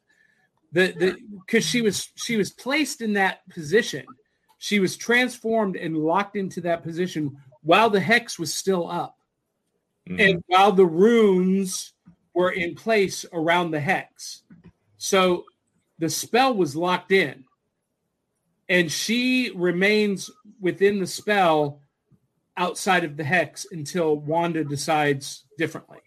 Speaker 2: The the because she was she was placed in that position. She was transformed and locked into that position while the hex was still up.
Speaker 6: Mhm.
Speaker 2: and while the runes were in place around the hex. So the spell was locked in. And she remains within the spell outside of the hex until Wanda decides differently.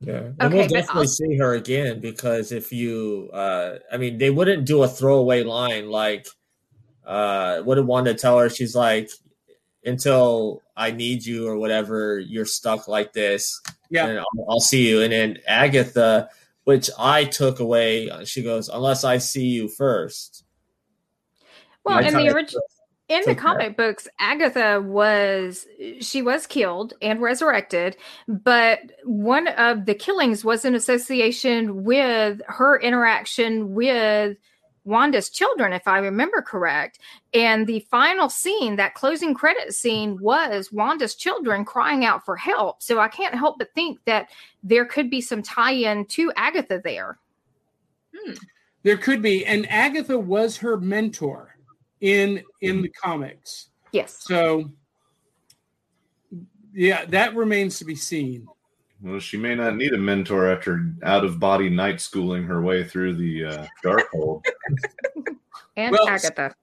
Speaker 7: Yeah, and
Speaker 3: Okay,
Speaker 7: we'll definitely
Speaker 3: I'll-
Speaker 7: see her again because if you, uh, I mean, they wouldn't do a throwaway line like, uh, what did Wanda tell her? She's like, until I need you or whatever, you're stuck like this.
Speaker 2: Yeah.
Speaker 7: and I'll, I'll see you. And then Agatha, which I took away, she goes, unless I see you first.
Speaker 3: Well, in the original in the
Speaker 7: took that.
Speaker 3: comic books, Agatha was she was killed and resurrected, but one of the killings was in association with her interaction with Wanda's children, if I remember correct. And the final scene, that closing credit scene, was Wanda's children crying out for help. So I can't help but think that there could be some tie-in to Agatha there. Hmm.
Speaker 2: There could be, and Agatha was her mentor in in the comics.
Speaker 3: Yes.
Speaker 2: So yeah, that remains to be seen.
Speaker 6: Well, she may not need a mentor after out of body night schooling her way through the uh, Darkhold.
Speaker 3: And
Speaker 2: Well,
Speaker 3: Agatha.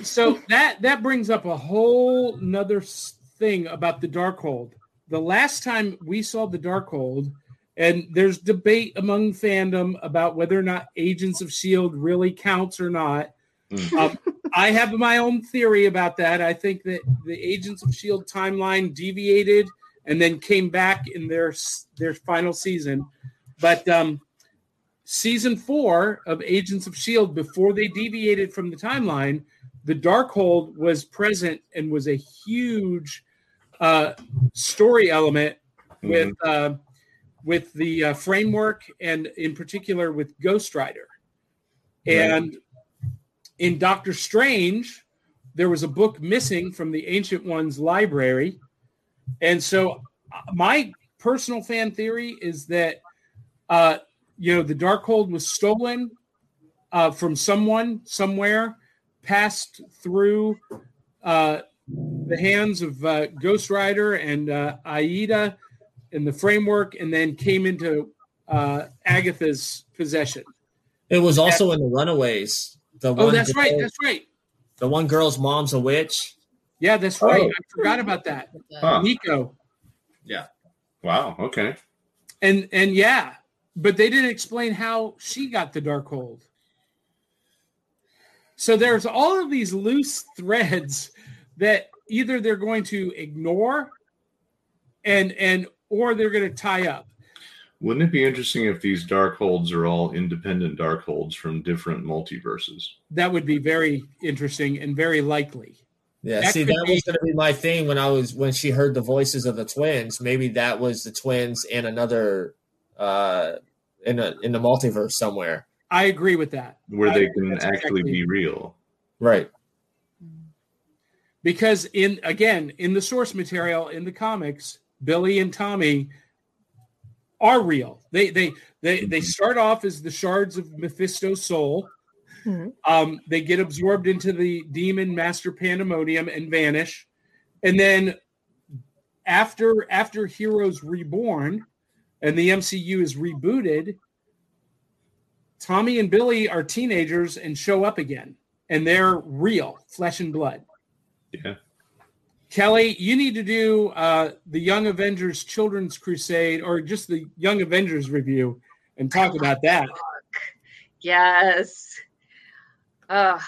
Speaker 2: so that that brings up a whole nother thing about the Darkhold. The last time we saw the Darkhold, and there's debate among fandom about whether or not Agents of Shield really counts or not.
Speaker 6: Mm.
Speaker 2: Um, I have my own theory about that. I think that the Agents of Shield timeline deviated and then came back in their their final season, but um, season four of Agents of Shield, before they deviated from the timeline, the Darkhold was present and was a huge uh, story element with uh, with the uh, framework and in particular with Ghost Rider. And in Doctor Strange, there was a book missing from the Ancient Ones library. And so uh, my personal fan theory is that uh, you know the Darkhold was stolen uh, from someone somewhere, passed through uh, the hands of uh, Ghost Rider and uh, Aida in the framework, and then came into uh, Agatha's possession.
Speaker 7: It was also in the Runaways. The
Speaker 2: Oh,
Speaker 7: one
Speaker 2: that's right. That's right.
Speaker 7: The one girl's mom's a witch.
Speaker 2: Yeah, that's oh. right.
Speaker 6: Oh.
Speaker 2: I forgot about that.
Speaker 6: Huh.
Speaker 2: Nico. Yeah.
Speaker 6: Wow. Okay.
Speaker 2: And and yeah, but they didn't explain how she got the Darkhold. So there's all of these loose threads that either they're going to ignore and and or they're going to tie up.
Speaker 6: Wouldn't it be interesting if these Darkholds are all independent Darkholds from different multiverses?
Speaker 2: That would be very interesting and very likely.
Speaker 7: Yeah,
Speaker 2: That
Speaker 7: see, that
Speaker 2: be-
Speaker 7: was going to be my thing when I was when she heard the voices of the twins. Maybe that was the twins in another, uh, in a in the multiverse somewhere.
Speaker 2: I agree with that.
Speaker 6: Where
Speaker 2: I-
Speaker 6: they can actually
Speaker 2: exactly-
Speaker 6: be real.
Speaker 7: Right.
Speaker 2: because in again in the source material in the comics billy and tommy are real they they they they start off as the shards of mephisto's soul
Speaker 3: Mhm.
Speaker 2: um they get absorbed into the demon master pandemonium and vanish and then after after heroes reborn and the mcu is rebooted tommy and billy are teenagers and show up again and they're real flesh and blood
Speaker 6: Yeah.
Speaker 2: Kelly, you need to do uh, the Young Avengers Children's Crusade or just the Young Avengers review and talk about that.
Speaker 4: Yes. Oh,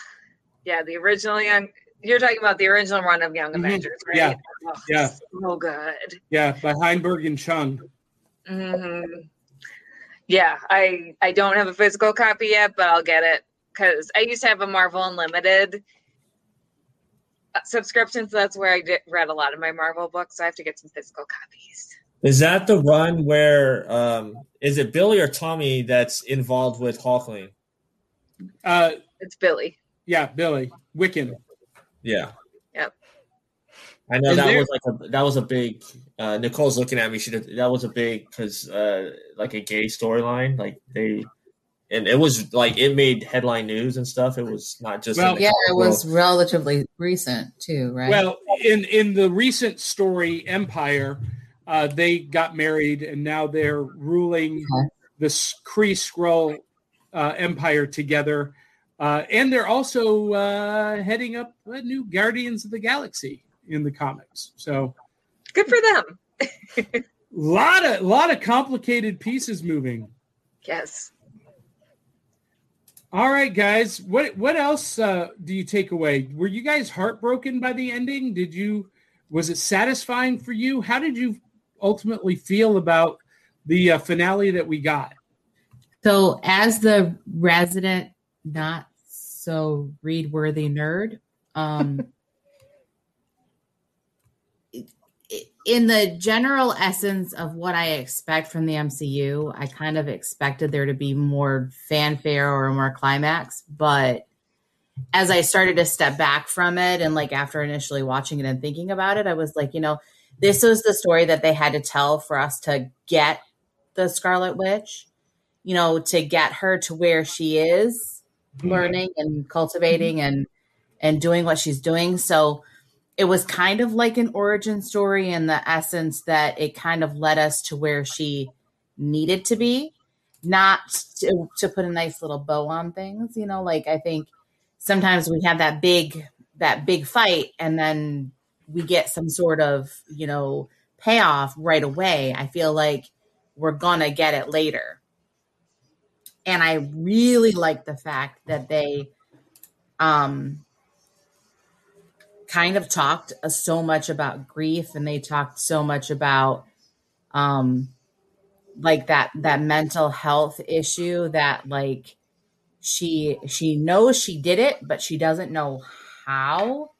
Speaker 4: yeah. The original young. You're talking about the original run of Young
Speaker 2: Mhm.
Speaker 4: Avengers, right?
Speaker 2: Yeah.
Speaker 4: Oh,
Speaker 2: Yeah.
Speaker 4: So good.
Speaker 2: Yeah, by Heinberg and Cheung.
Speaker 4: hmm Yeah, I I don't have a physical copy yet, but I'll get it because I used to have a Marvel Unlimited uh, subscription, so that's where I did, read a lot of my Marvel books. So I have to get some physical copies.
Speaker 7: Is that the run where um is it Billy or Tommy that's involved with Hulkling?
Speaker 2: Uh,
Speaker 4: It's Billy.
Speaker 2: yeah, Billy Wiccan.
Speaker 7: Yeah.
Speaker 4: Yep.
Speaker 7: I know
Speaker 2: And
Speaker 7: that
Speaker 2: there-
Speaker 7: was like a that was a big. Uh, Nicole's looking at me. She did, that was a big because uh, like a gay storyline. Like they, and it was like it made headline news and stuff. It was not just
Speaker 2: Well-
Speaker 8: Yeah, it was
Speaker 7: world.
Speaker 8: relatively recent too, right?
Speaker 2: Well, in in the recent story Empyre, uh, they got married and now they're ruling
Speaker 8: Okay.
Speaker 2: the Kree Skrull uh, Empire together. Uh, and they're also uh, heading up a new Guardians of the Galaxy in the comics. So
Speaker 4: Good for them.
Speaker 2: lot of lot of complicated pieces moving.
Speaker 4: Yes.
Speaker 2: All right, guys. What what else uh, do you take away? Were you guys heartbroken by the ending? Did you was it satisfying for you? How did you ultimately feel about the uh, finale that we got?
Speaker 8: So, as the resident, not so read worthy nerd, um, in the general essence of what I expect from the MCU, I kind of expected there to be more fanfare or more climax. But as I started to step back from it, and like after initially watching it and thinking about it, I was like, you know, this was the story that they had to tell for us to get the Scarlet Witch you know, to get her to where she is Mm-hmm. learning and cultivating mm-hmm. and and doing what she's doing. So it was kind of like an origin story in the essence that it kind of led us to where she needed to be, not to, to put a nice little bow on things, you know, like I think sometimes we have that big that big fight and then we get some sort of, you know, payoff right away. I feel like we're gonna get it later and I really like the fact that they um kind of talked uh, so much about grief and they talked so much about um like that that mental health issue that like she she knows she did it but she doesn't know how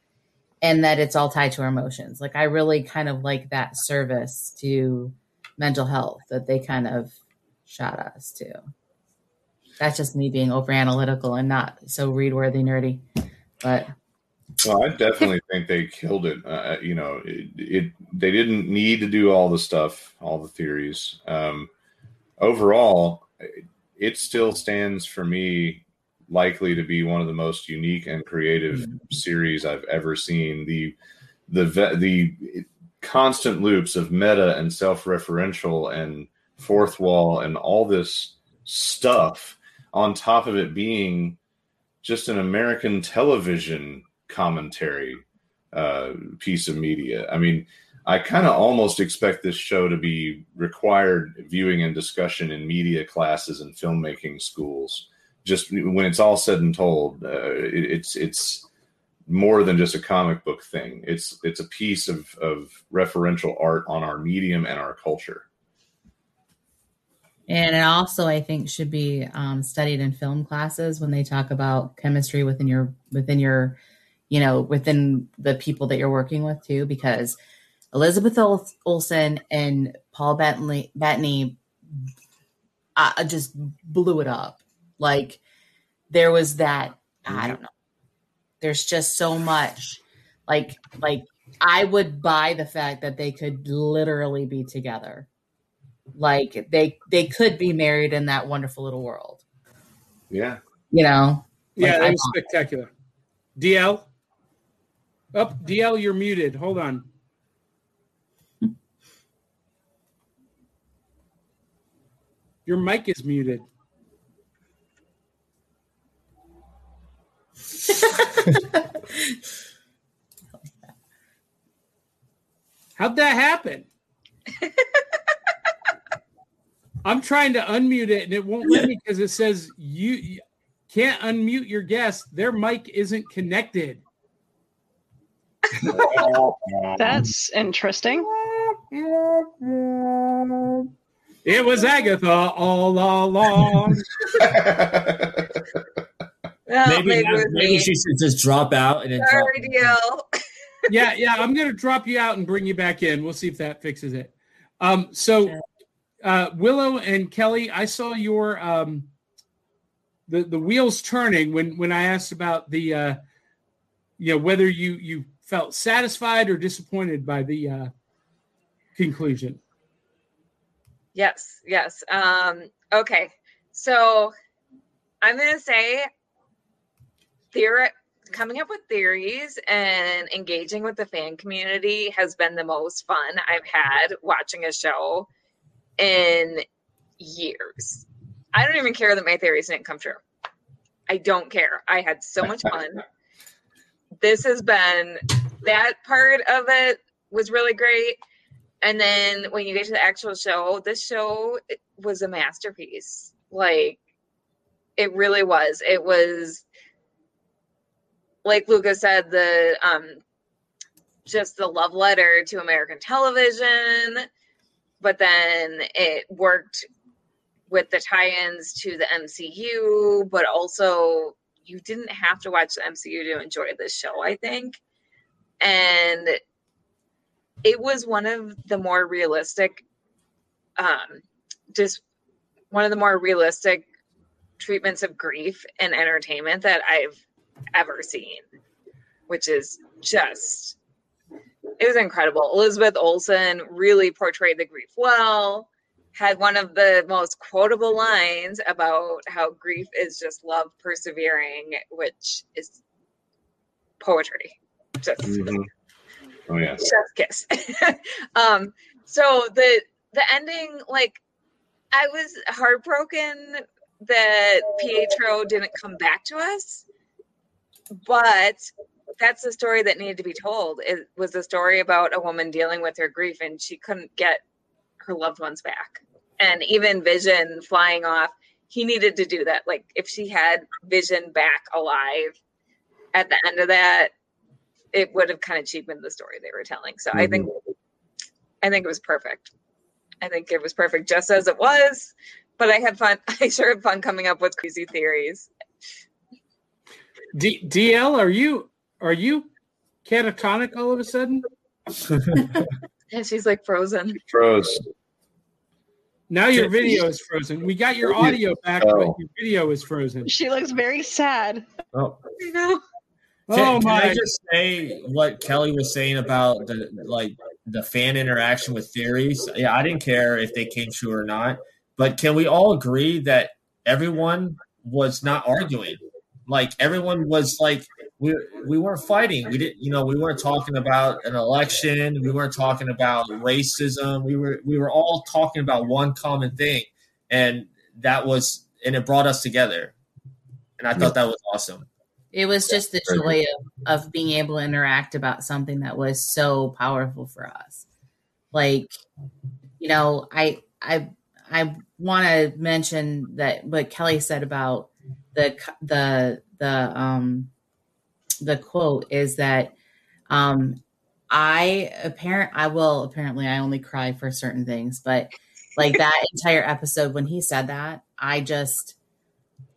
Speaker 8: and that it's all tied to her emotions. Like i really kind of like that service to mental health that they kind of shot us to that's just me being over analytical and not so read worthy nerdy. But
Speaker 6: Well, I definitely think they killed it. Uh, you know, it, it they didn't need to do all the stuff, all the theories. Um, overall, it, it still stands for me likely to be one of the most unique and creative series I've ever seen. The the the constant loops of meta and self-referential and fourth wall and all this stuff on top of it being just an American television commentary uh, piece of media. I mean, I kind of almost expect this show to be required viewing and discussion in media classes and filmmaking schools. Just when it's all said and told, uh, it, it's it's more than just a comic book thing. It's it's a piece of of referential art on our medium and our culture.
Speaker 8: And it also, I think, should be um, studied in film classes when they talk about chemistry within your within your, you know, within the people that you're working with too. Because Elizabeth Ol- Olsen and Paul Bettany, Bettany uh, just blew it up. Like there was that. I don't know. There's just so much. Like like I would buy the fact that they could literally be together like they they could be married in that wonderful little world
Speaker 6: Yeah.
Speaker 8: you know
Speaker 2: Yeah,
Speaker 8: Like,
Speaker 2: that
Speaker 8: I-
Speaker 2: was spectacular. D'Elle? Up, oh, D'Elle, you're muted. Hold on. Your mic is muted. How'd that happen? I'm trying to unmute it and it won't let me because it says you, you can't unmute your guest. Their mic isn't connected.
Speaker 5: That's interesting.
Speaker 2: It was Agatha all along.
Speaker 4: Well,
Speaker 7: maybe
Speaker 4: maybe, it
Speaker 7: maybe she should just drop out and then drop.
Speaker 4: Sorry, D'Elle.
Speaker 2: yeah, yeah. I'm gonna drop you out and bring you back in. We'll see if that fixes it. Um, so uh, Willow and Kelly, I saw your um, the the wheels turning when when I asked about the uh, you know whether you you felt satisfied or disappointed by the uh, conclusion.
Speaker 4: Yes, yes. Um, okay. So I'm gonna say theory coming up with theories and engaging with the fan community has been the most fun I've had watching a show in years. I don't even care that my theories didn't come true. I don't care. I had so much fun. this has been that part of it was really great. And then when you get to the actual show, this show was a masterpiece. Like it really was. It was like Luca said, the um just the love letter to American television, but then it worked with the tie-ins to the MCU, but also you didn't have to watch the MCU to enjoy this show, I think. And it was one of the more realistic um just one of the more realistic treatments of grief and entertainment that I've ever seen, which is just it was incredible. Elizabeth Olsen really portrayed the grief well. Had one of the most quotable lines about how grief is just love persevering, which is poetry. Just
Speaker 6: Mhm. Oh yeah.
Speaker 4: chef's kiss. um, so the the ending, like, I was heartbroken that Pietro didn't come back to us, but that's the story that needed to be told. It was a story about a woman dealing with her grief, and she couldn't get her loved ones back. And even Vision flying off, he needed to do that. Like, if she had Vision back alive at the end of that, it would have kind of cheapened the story they were telling. So I think mm-hmm. I think it was perfect. I think it was perfect just as it was. But I had fun. I sure had fun coming up with crazy theories.
Speaker 2: D- D'Elle, are you are you catatonic all of a sudden?
Speaker 4: And she's like frozen.
Speaker 6: Froze.
Speaker 2: Now your video is frozen. We got your audio back, but your video is frozen.
Speaker 5: She looks very sad.
Speaker 7: Oh,
Speaker 4: You know?
Speaker 2: Oh
Speaker 7: can, can
Speaker 2: my!
Speaker 7: I just say what Kelly was saying about the like the fan interaction with theories? Yeah, I didn't care if they came true or not, but can we all agree that everyone was not arguing? Like everyone was like we we weren't fighting. We didn't, you know, we weren't talking about an election. We weren't talking about racism. We were we were all talking about one common thing, and that was and it brought us together. And I thought that was awesome.
Speaker 8: it was just the joy of, of being able to interact about something that was so powerful for us Like, you know, I I I want to mention that what Kelly said about the the the um the quote is that um I apparent I will apparently I only cry for certain things, but like that entire episode when he said that, I just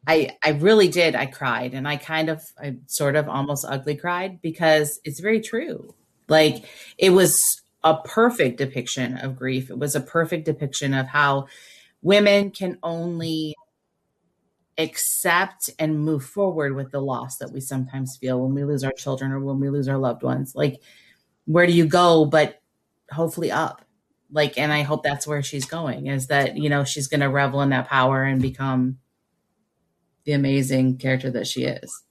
Speaker 8: I I really did. I cried and I kind of I sort of almost ugly cried because it's very true. Like it was a perfect depiction of grief. It was a perfect depiction of how women can only accept and move forward with the loss that we sometimes feel when we lose our children or when we lose our loved ones. Like where do you go but hopefully up? Like and I hope that's where she's going is that, you know, she's going to revel in that power and become the amazing character that she is.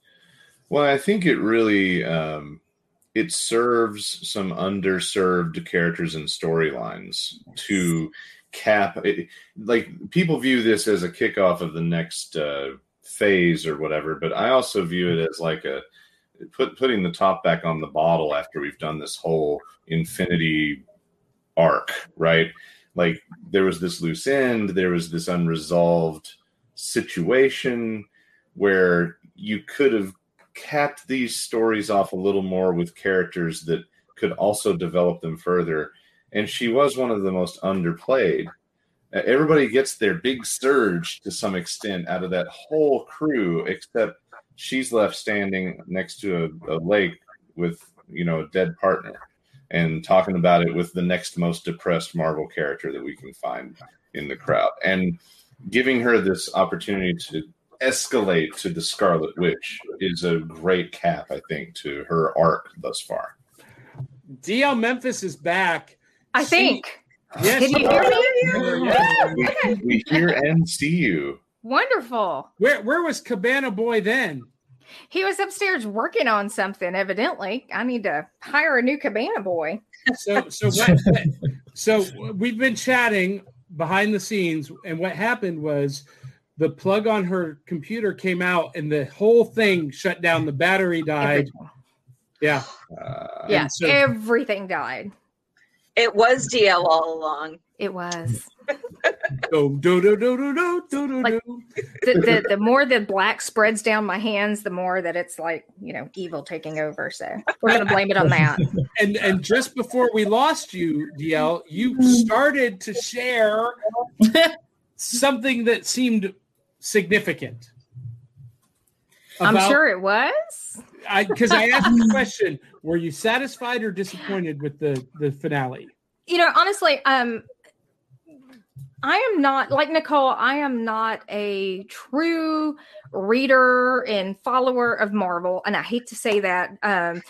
Speaker 6: Well, I think it really um, it serves some underserved characters and storylines to cap. It, like people view this as a kickoff of the next uh, phase or whatever, but I also view it as like a put putting the top back on the bottle after we've done this whole infinity arc, right? Like there was this loose end, there was this unresolved situation where you could have capped these stories off a little more with characters that could also develop them further. And she was one of the most underplayed. Uh, Everybody gets their big surge to some extent out of that whole crew, except she's left standing next to a, a lake with, you know, a dead partner and talking about it with the next most depressed Marvel character that we can find in the crowd. And giving her this opportunity to escalate to the Scarlet Witch is a great cap, I think, to her arc thus far.
Speaker 2: D'Elle Memphis is back.
Speaker 3: I
Speaker 2: She-
Speaker 3: think.
Speaker 2: Yes,
Speaker 3: Can you
Speaker 2: you
Speaker 3: hear me?
Speaker 2: Yeah.
Speaker 6: We, we hear and see you.
Speaker 3: Wonderful.
Speaker 2: Where where was Cabana Boy then?
Speaker 3: He was upstairs working on something, evidently. I need to hire a new cabana boy.
Speaker 2: So so what, what- so we've been chatting behind the scenes, and what happened was the plug on her computer came out, and the whole thing shut down. The battery died.
Speaker 3: Everything.
Speaker 2: Yeah.
Speaker 6: Uh,
Speaker 3: Yeah,
Speaker 2: so-
Speaker 3: everything died.
Speaker 4: It was D'Elle all along.
Speaker 3: It was.
Speaker 2: Do, do, do, do, do, do, do, do,
Speaker 3: Like-
Speaker 2: do.
Speaker 3: the, the the more the black spreads down my hands, the more that it's like you know evil taking over. So we're gonna blame it on that.
Speaker 2: And and just before we lost you, D'Elle, you started to share something that seemed significant.
Speaker 3: I'm sure it was.
Speaker 2: I because I asked the question: Were you satisfied or disappointed with the the finale?
Speaker 3: You know, honestly, um, I am not like Nicole. I am not a true reader and follower of Marvel, and I hate to say that. Um,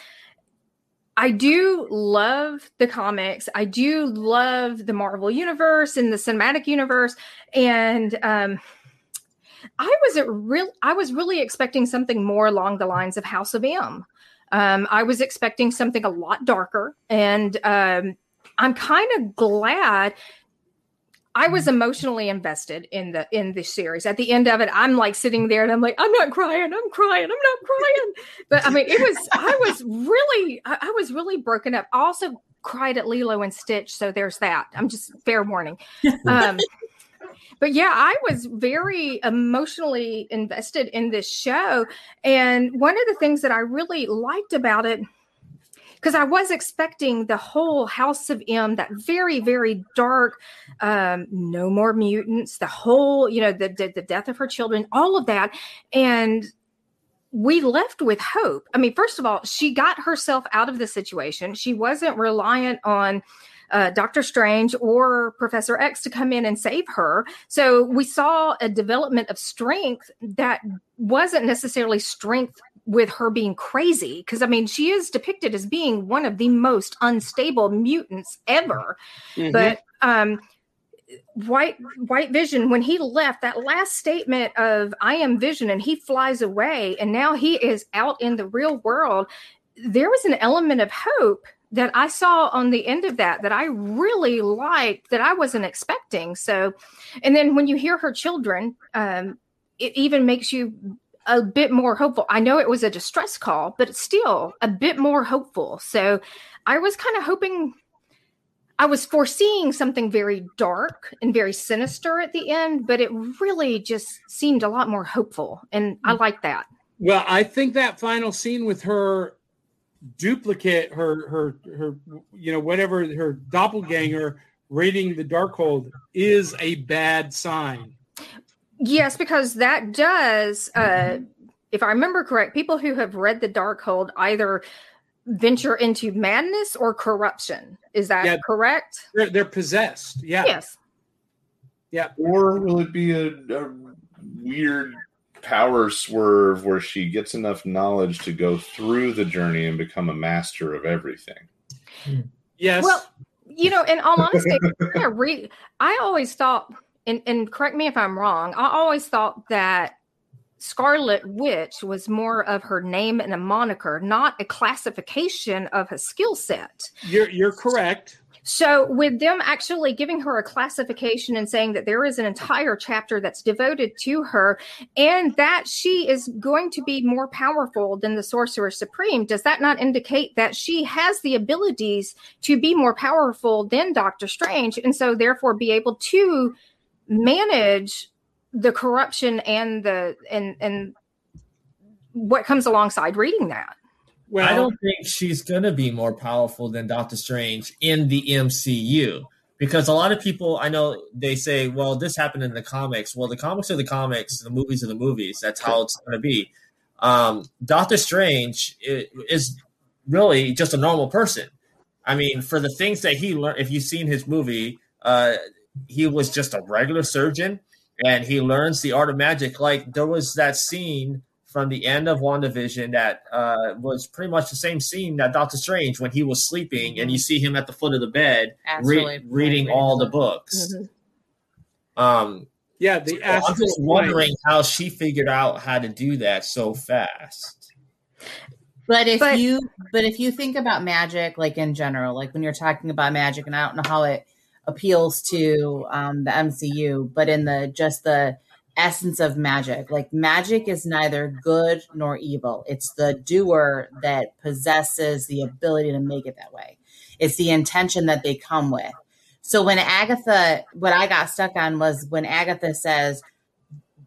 Speaker 3: I do love the comics. I do love the Marvel universe and the cinematic universe, and um, I was real. I was really expecting something more along the lines of House of M. Um, I was expecting something a lot darker, and um, I'm kind of glad. I was emotionally invested in the in the series. At the end of it, I'm like sitting there and I'm like, I'm not crying, I'm crying, I'm not crying. But I mean, it was I was really I, I was really broken up. I also cried at Lilo and Stitch, so there's that. I'm just fair warning. Um, but yeah, I was very emotionally invested in this show. And one of the things that I really liked about it, because I was expecting the whole House of M, that very, very dark, um, no more mutants, the whole, you know, the, the, the death of her children, all of that. And we left with hope. I mean, first of all, she got herself out of the situation. She wasn't reliant on uh, Doctor Strange or Professor X to come in and save her. So we saw a development of strength that wasn't necessarily strength with her being crazy. Because I mean, she is depicted as being one of the most unstable mutants ever. But um, White White Vision, when he left, that last statement of "I am Vision" and he flies away, and now he is out in the real world. There was an element of hope that I saw on the end of that that I really liked that I wasn't expecting. So, and then when you hear her children, um, it even makes you a bit more hopeful. I know it was a distress call, but it's still a bit more hopeful. So, I was kind of hoping. I was foreseeing something very dark and very sinister at the end, but it really just seemed a lot more hopeful, and I like that.
Speaker 2: Well, I think that final scene with her duplicate, her her her, you know, whatever her doppelganger reading the Darkhold is a bad sign.
Speaker 3: Yes, because that does, uh, if I remember correct, people who have read the Darkhold either venture into madness or corruption. Is that
Speaker 2: Yeah.
Speaker 3: correct?
Speaker 2: They're, they're possessed. Yeah.
Speaker 3: Yes.
Speaker 2: Yeah.
Speaker 6: Or will it be a, a weird power swerve where she gets enough knowledge to go through the journey and become a master of everything?
Speaker 2: Yes.
Speaker 3: Well, you know, in all honesty, I re- I always thought, and, and correct me if I'm wrong, I always thought that Scarlet Witch was more of her name and a moniker, not a classification of a skill set.
Speaker 2: you're you're correct.
Speaker 3: So, with them actually giving her a classification and saying that there is an entire chapter that's devoted to her and that she is going to be more powerful than the Sorcerer Supreme, does that not indicate that she has the abilities to be more powerful than Doctor Strange and so therefore be able to manage the corruption and the and and what comes alongside reading that?
Speaker 2: Well,
Speaker 7: I don't think she's gonna be more powerful than Doctor Strange in the MCU because a lot of people I know they say, "Well, this happened in the comics." Well, the comics are the comics, the movies are the movies. That's how it's gonna be. Um, Doctor Strange is really just a normal person. I mean, for the things that he learned, if you've seen his movie, uh, he was just a regular surgeon and he learns the art of magic. Like there was that scene from the end of WandaVision that uh, was pretty much the same scene that Doctor Strange when he was sleeping and you see him at the foot of the bed re- reading all the books. Um,
Speaker 2: yeah, the
Speaker 7: so I'm just
Speaker 2: plane.
Speaker 7: wondering how she figured out how to do that so fast.
Speaker 8: But if
Speaker 3: But-
Speaker 8: you but if you think about magic, like in general, like when you're talking about magic, and I don't know how it appeals to um, the MCU, but in the just the essence of magic, like magic is neither good nor evil. It's the doer that possesses the ability to make it that way. It's the intention that they come with. So when Agatha, what I got stuck on was when Agatha says,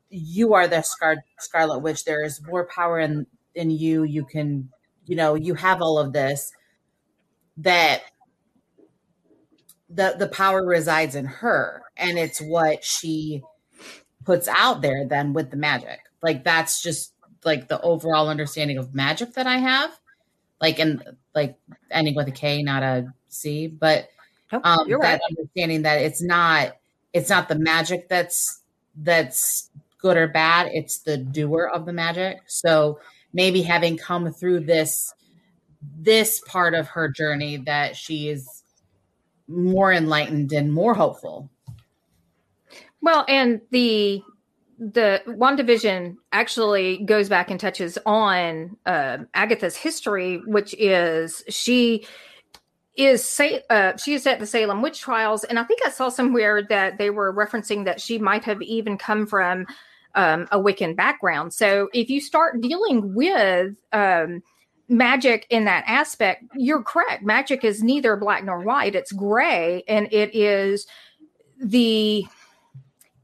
Speaker 8: "You are the Scar- Scarlet Witch. There is more power in in you. You can, you know, you have all of this. That the the power resides in her, and it's what she puts out there. Then with the magic, like that's just like the overall understanding of magic that I have. Like and like ending with a K, not a C, but
Speaker 3: Nope,
Speaker 8: um,
Speaker 3: you're
Speaker 8: that
Speaker 3: right.
Speaker 8: understanding that it's not it's not the magic that's that's good or bad it's the doer of the magic so maybe having come through this this part of her journey that she is more enlightened and more hopeful
Speaker 3: Well, and the the WandaVision actually goes back and touches on uh, Agatha's history, which is she is say uh, she is at the Salem witch trials, and I think I saw somewhere that they were referencing that she might have even come from um, a Wiccan background. So if you start dealing with um, magic in that aspect, you're correct. Magic is neither black nor white; it's gray, and it is the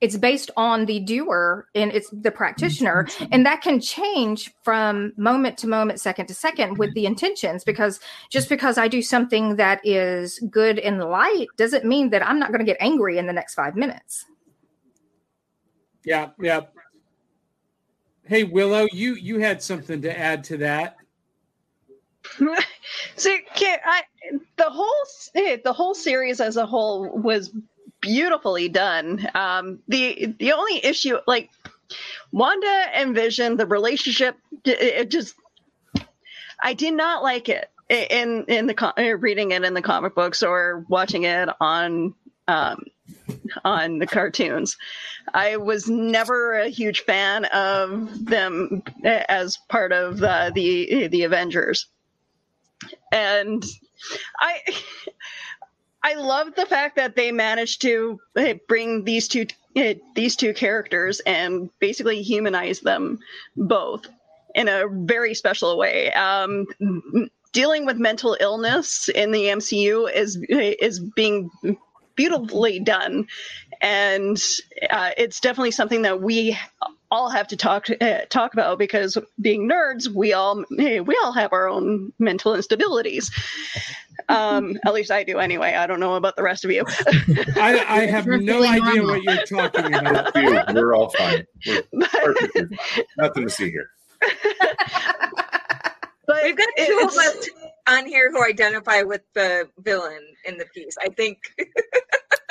Speaker 3: it's based on the doer and it's the practitioner and that can change from moment to moment second to second with the intentions because just because i do something that is good in the light doesn't mean that i'm not going to get angry in the next five minutes
Speaker 2: Yeah, yeah. Hey Willow, you you had something to add to that.
Speaker 5: So can I, the whole the whole series as a whole was beautifully done. Um, the the only issue, like Wanda and Vision, the relationship, it, just I did not like it in in the eh, reading it in the comic books or watching it on um, on the cartoons. I was never a huge fan of them eh, as part of the the, the Avengers and I I love the fact that they managed to uh, bring these two uh, these two characters and basically humanize them both in a very special way. Um, dealing with mental illness in the MCU is is being beautifully done, and uh, it's definitely something that we all have to talk uh, talk about because being nerds, we all we all have our own mental instabilities. Um, at least I do anyway. I don't know about the rest of you.
Speaker 2: I, I have
Speaker 8: We're
Speaker 2: no idea
Speaker 8: normal.
Speaker 2: what you're talking about.
Speaker 6: Phew, We're all fine. We're perfectly fine. Nothing to see here.
Speaker 5: but
Speaker 4: We've got two of us on here who identify with the villain in the piece. I think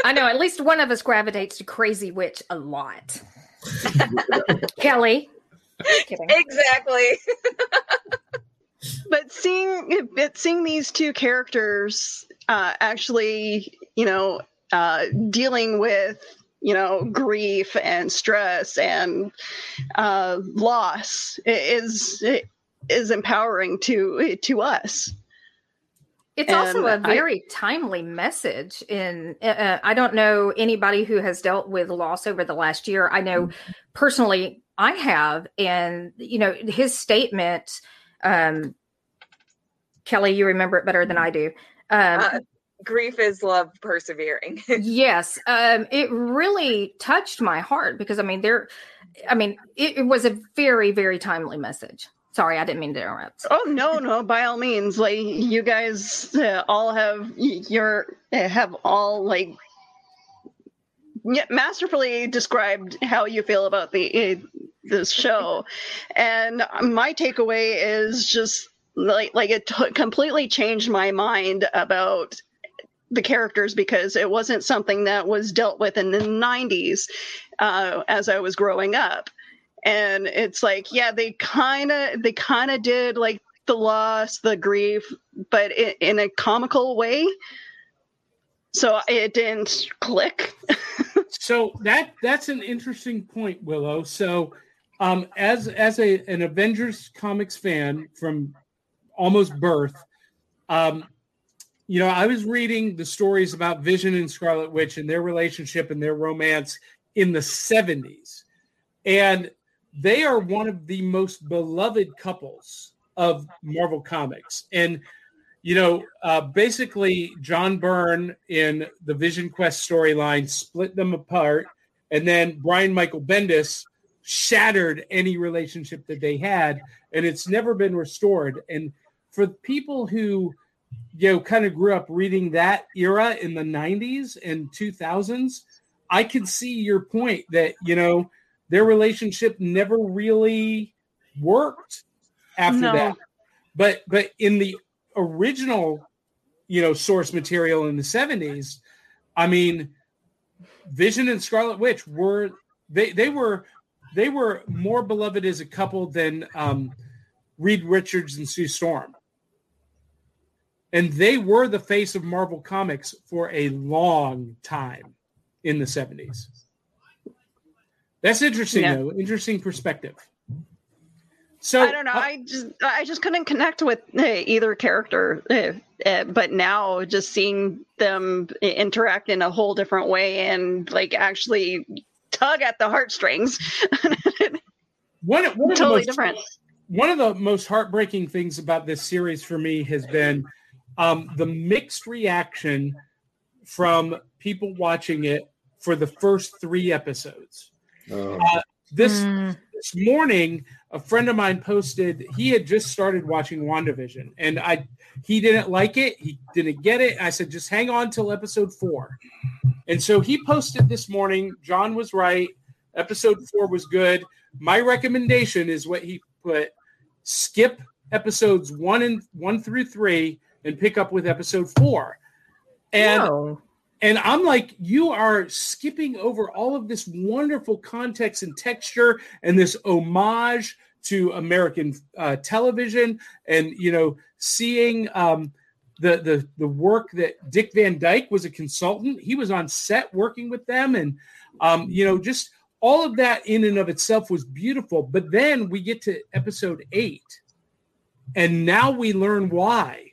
Speaker 3: I know at least one of us gravitates to Crazy Witch a lot. Kelly.
Speaker 4: Exactly.
Speaker 5: But seeing but seeing these two characters uh, actually, you know, uh, dealing with you know grief and stress and uh, loss is is empowering to to us.
Speaker 3: It's also a
Speaker 5: And I-
Speaker 3: very timely message. In uh, uh, I don't know anybody who has dealt with loss over the last year. I know personally I have, and you know his statement. Um, Kelly, you remember it better than I do. Um,
Speaker 4: Uh, grief is love persevering.
Speaker 3: yes, um, it really touched my heart because I mean there, I mean it, it was a very very timely message. Sorry, I didn't mean to interrupt.
Speaker 5: Oh no, no! By all means, like you guys uh, all have your uh, have all like yeah, masterfully described how you feel about the uh, this show, and my takeaway is just like like it t- completely changed my mind about the characters because it wasn't something that was dealt with in the 90s uh, as I was growing up. And it's like yeah they kind of they kind of did like the loss the grief but in, in a comical way so it didn't click.
Speaker 2: So that that's an interesting point willow. So um as as a an avengers comics fan from almost birth um you know i was reading the stories about vision and scarlet witch and their relationship and their romance in the 70s and they are one of the most beloved couples of marvel comics. And you know, uh, basically, John Byrne in the Vision Quest storyline split them apart, and then Brian Michael Bendis shattered any relationship that they had, and it's never been restored. And for people who, you know, kind of grew up reading that era in the 90s and 2000s, I can see your point that, you know, their relationship never really worked after
Speaker 5: No.
Speaker 2: that. But but in the original you know source material in the 70s i mean vision and scarlet witch were they they were they were more beloved as a couple than um reed richards and sue storm. And they were the face of marvel comics for a long time in the 70s that's interesting
Speaker 5: Yeah.
Speaker 2: though. Interesting perspective so
Speaker 5: i don't know i just i just couldn't connect with uh, either character uh, uh, but now just seeing them interact in a whole different way and like actually tug at the heartstrings
Speaker 2: one, one of the
Speaker 5: totally
Speaker 2: most-
Speaker 5: different
Speaker 2: one of the most heartbreaking things about this series for me has been um, the mixed reaction from people watching it for the first three episodes.
Speaker 6: Oh,
Speaker 2: This
Speaker 3: Mm.
Speaker 2: this morning, a friend of mine posted he had just started watching WandaVision, and I he didn't like it. He didn't get it. I said, just hang on till episode four. And so he posted this morning. John was right. Episode four was good. My recommendation is what he put: skip episodes one and one through three and pick up with episode four. And
Speaker 3: No.
Speaker 2: And I'm like, you are skipping over all of this wonderful context and texture and this homage to American uh, television, and you know, seeing um, the the the work that Dick Van Dyke was a consultant. He was on set working with them, and um, you know, just all of that in and of itself was beautiful. But then we get to episode eight, and now we learn why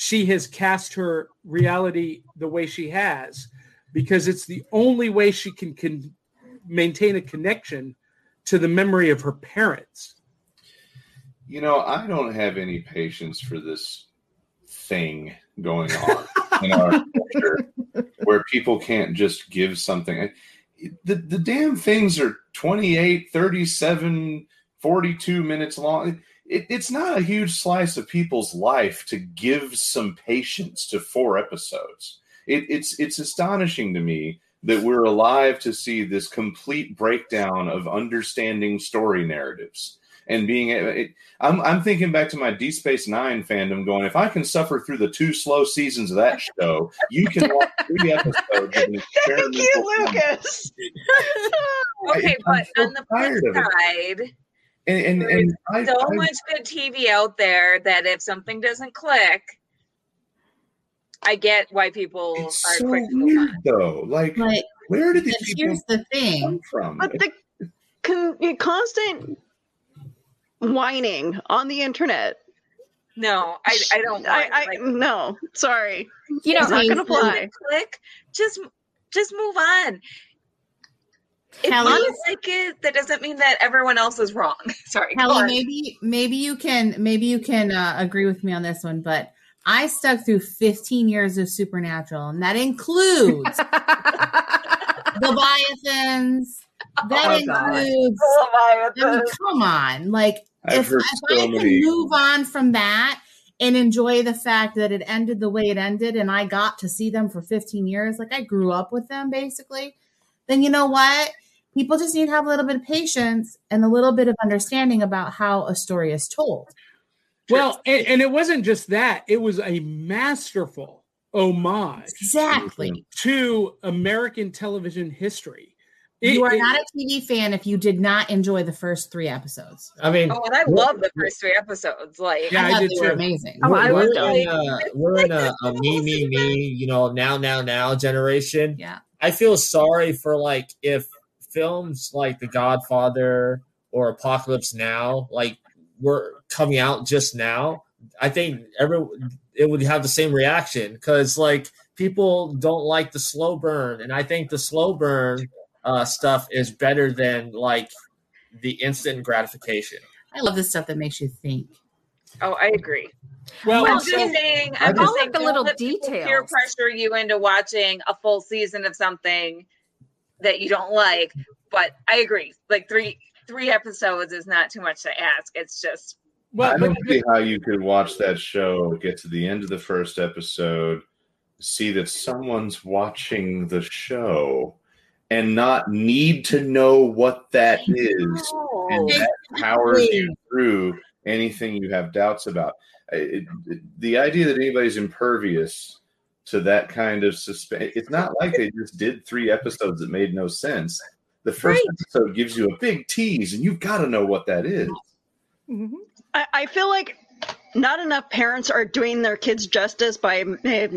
Speaker 2: she has cast her reality the way she has because it's the only way she can, can maintain a connection to the memory of her parents.
Speaker 6: you know, I don't have any patience for this thing going on in our culture where people can't just give something. The, the damn things are 28, 37, 42 minutes long. It, it's not a huge slice of people's life to give some patience to four episodes. It, it's it's astonishing to me that we're alive to see this complete breakdown of understanding story narratives and being it, I'm, I'm thinking back to my D Space Nine fandom going, if I can suffer through the two slow seasons of that show, you can watch three episodes of an
Speaker 5: Thank you. Lucas.
Speaker 4: Okay,
Speaker 6: I'm
Speaker 4: but
Speaker 6: so
Speaker 4: on the flip
Speaker 6: tired it.
Speaker 4: side,
Speaker 6: And, and, and I,
Speaker 4: so
Speaker 6: I-
Speaker 4: much good TV out there that if something doesn't click, I get why people
Speaker 6: it's
Speaker 4: are
Speaker 6: so
Speaker 4: quick to
Speaker 6: weird
Speaker 4: on.
Speaker 6: though. Like,
Speaker 8: But,
Speaker 6: where did
Speaker 8: but
Speaker 6: these people
Speaker 8: here's the
Speaker 6: come
Speaker 8: thing.
Speaker 6: from?
Speaker 5: But the con- constant whining on the internet.
Speaker 4: No, I, I don't.
Speaker 5: I, I
Speaker 4: like,
Speaker 5: no, sorry.
Speaker 3: You know,
Speaker 5: It's not gonna
Speaker 4: if
Speaker 5: fly.
Speaker 4: Click. Just just move on. If
Speaker 8: Kelly?
Speaker 4: you like it, that doesn't mean that everyone else is wrong. Sorry,
Speaker 8: Kelly,
Speaker 4: on.
Speaker 8: maybe maybe you can maybe you can uh, agree with me on this one, but I stuck through 15 years of Supernatural, and that includes the Leviathans. That
Speaker 3: Oh, God.
Speaker 8: includes. I mean, come on, like
Speaker 6: I've
Speaker 8: if, if
Speaker 6: so
Speaker 8: I can move on from that and enjoy the fact that it ended the way it ended, and I got to see them for 15 years, like I grew up with them basically, then you know what? People just need to have a little bit of patience and a little bit of understanding about how a story is told.
Speaker 2: Well, and, and it wasn't just that; it was a masterful homage
Speaker 8: Exactly.
Speaker 2: to American television history. It-
Speaker 8: you are
Speaker 2: it-
Speaker 8: not a TV fan if you did not enjoy the first three episodes.
Speaker 7: I mean,
Speaker 4: Oh, and I love the first three episodes. Like,
Speaker 2: Yeah,
Speaker 8: I
Speaker 2: I did
Speaker 8: they were amazing.
Speaker 3: Oh, I
Speaker 7: we're,
Speaker 3: loved
Speaker 7: we're
Speaker 4: it.
Speaker 7: in a we're in a, a me me me you know now now now generation.
Speaker 8: Yeah.
Speaker 7: I feel sorry for like if films like The Godfather or Apocalypse Now like were coming out just now. I think every it would have the same reaction because like people don't like the slow burn, and I think the slow burn uh, stuff is better than like the instant gratification.
Speaker 8: I love the stuff that makes you think.
Speaker 4: Oh, I agree.
Speaker 2: well,
Speaker 4: I'm
Speaker 2: and
Speaker 4: just
Speaker 2: so-
Speaker 4: saying.
Speaker 6: I
Speaker 4: I'm
Speaker 6: just-
Speaker 4: just saying.
Speaker 3: like the little
Speaker 4: let people Peer pressure you into watching a full season of something that you don't like. But I agree. Like three three episodes is not too much to ask. It's just
Speaker 2: well,
Speaker 6: I don't see how you could watch that show, get to the end of the first episode, see that someone's watching the show, and not need to know what that is, and that powers you through anything you have doubts about. It- it- the idea that anybody's impervious to that kind of suspense, it's not like they just did three episodes that made no sense. The first
Speaker 4: Right.
Speaker 6: episode gives you a big tease, and you've got to know what that is.
Speaker 3: Mhm.
Speaker 5: I, I feel like not enough parents are doing their kids justice by eh,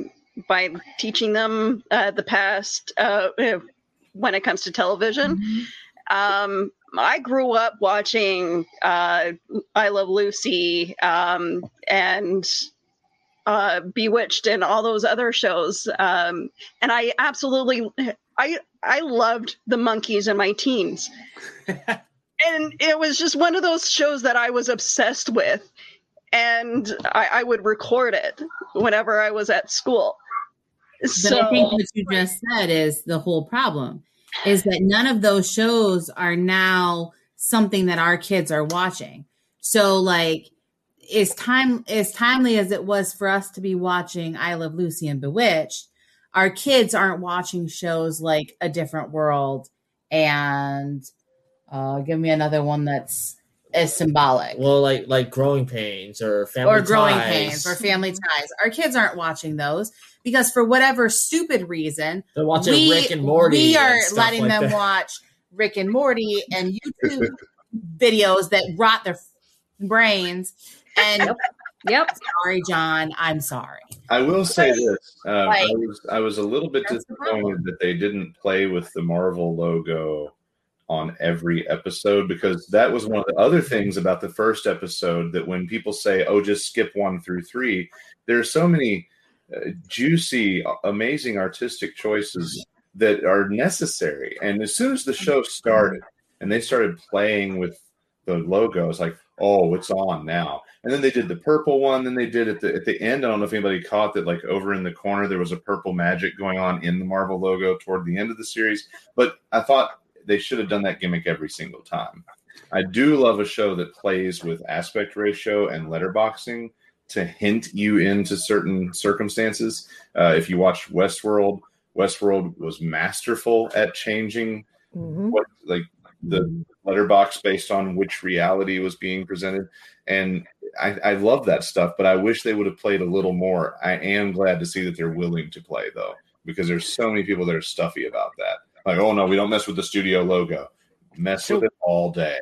Speaker 5: by teaching them uh, the past uh, eh, when it comes to television. Um, I grew up watching uh, I Love Lucy um, and uh, Bewitched and all those other shows, um, and I absolutely I I loved the Monkees in my teens and it was just one of those shows that I was obsessed with, and I, I would record it whenever I was at school.
Speaker 8: But
Speaker 5: So
Speaker 8: I think what you just said is the whole problem is that none of those shows are now something that our kids are watching. So like as time as timely as it was for us to be watching I Love Lucy and Bewitched, our kids aren't watching shows like A Different World and uh give me another one that's as symbolic.
Speaker 7: Well, like like growing pains or family
Speaker 8: or growing
Speaker 7: ties.
Speaker 8: pains or family ties. Our kids aren't watching those because for whatever stupid reason,
Speaker 7: They're watching
Speaker 8: we,
Speaker 7: Rick and Morty.
Speaker 8: we
Speaker 7: and
Speaker 8: are
Speaker 7: stuff
Speaker 8: letting
Speaker 7: like
Speaker 8: them
Speaker 7: that.
Speaker 8: watch Rick and Morty and YouTube videos that rot their brains. And
Speaker 3: Yep.
Speaker 8: sorry, John, I'm sorry.
Speaker 6: I will say this: um, I was I was a little bit disappointed that they didn't play with the Marvel logo on every episode because that was one of the other things about the first episode that when people say, "Oh, just skip one through three, there are so many uh, juicy, amazing artistic choices that are necessary. And as soon as the show started and they started playing with the logo. It's like, oh, it's on now. And then they did the purple one. Then they did at the at the end. I don't know if anybody caught that. Like over in the corner, there was a purple magic going on in the Marvel logo toward the end of the series. But I thought they should have done that gimmick every single time. I do love a show that plays with aspect ratio and letterboxing to hint you into certain circumstances. Uh, if you watch Westworld, Westworld was masterful at changing
Speaker 3: Mhm.
Speaker 6: what like the letterbox based on which reality was being presented. And I, I love that stuff, but I wish they would have played a little more. I am glad to see that they're willing to play though, because there's so many people that are stuffy about that. Like, oh no, we don't mess with the studio logo. Mess
Speaker 2: So-
Speaker 6: with it all day.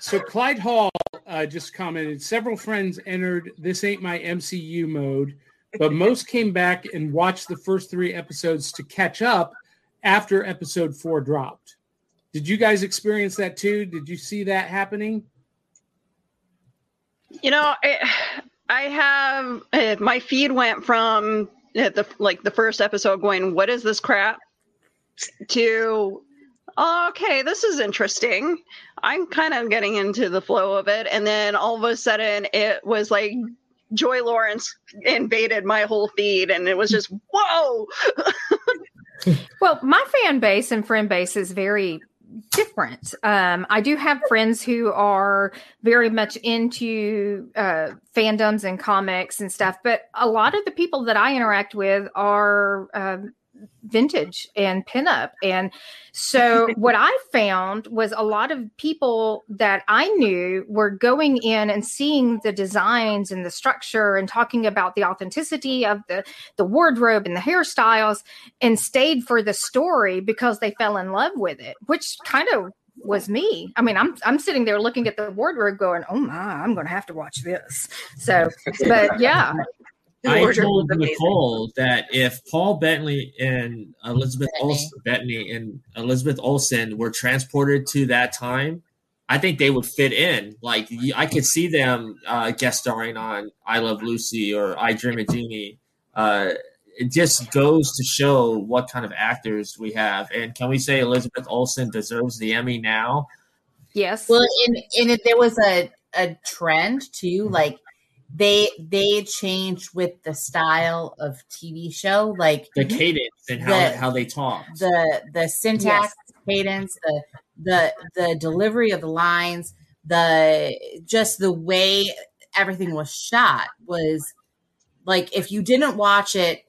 Speaker 2: So Clyde Hall uh, just commented. Several friends entered "This Ain't My MCU" mode, but most came back and watched the first three episodes to catch up after episode four dropped. Did you guys experience that too? Did you see that happening?
Speaker 5: You know, I, I have uh, my feed went from uh, the like the first episode going, "What is this crap?" To okay, this is interesting. I'm kind of getting into the flow of it, and then all of a sudden, it was like Joy Lawrence invaded my whole feed, and it was just whoa.
Speaker 3: Well, my fan base and friend base is very different. Um, I do have friends who are very much into uh, fandoms and comics and stuff, but a lot of the people that I interact with are um, vintage and pinup. And so, what I found was a lot of people that I knew were going in and seeing the designs and the structure and talking about the authenticity of the the wardrobe and the hairstyles and stayed for the story because they fell in love with it, which kind of was me. I mean, I'm I'm sitting there looking at the wardrobe going, "Oh my, I'm going to have to watch this." So, but yeah. The
Speaker 7: I told. Nicole that if Paul Bettany and Elizabeth Olsen, Bettany and Elizabeth Olsen were transported to that time, I think they would fit in. Like I could see them uh, guest starring on "I Love Lucy" or "I Dream of Jeannie." Uh, it just goes to show what kind of actors we have. And can we say Elizabeth Olsen deserves the Emmy now?
Speaker 3: Yes.
Speaker 8: Well, and and if there was a a trend too, like they they changed with the style of TV show, like
Speaker 7: The cadence and how
Speaker 8: The-
Speaker 7: how they talk.
Speaker 8: the the syntax, cadence, the the the delivery of the lines, the just the way everything was shot was like if you didn't watch it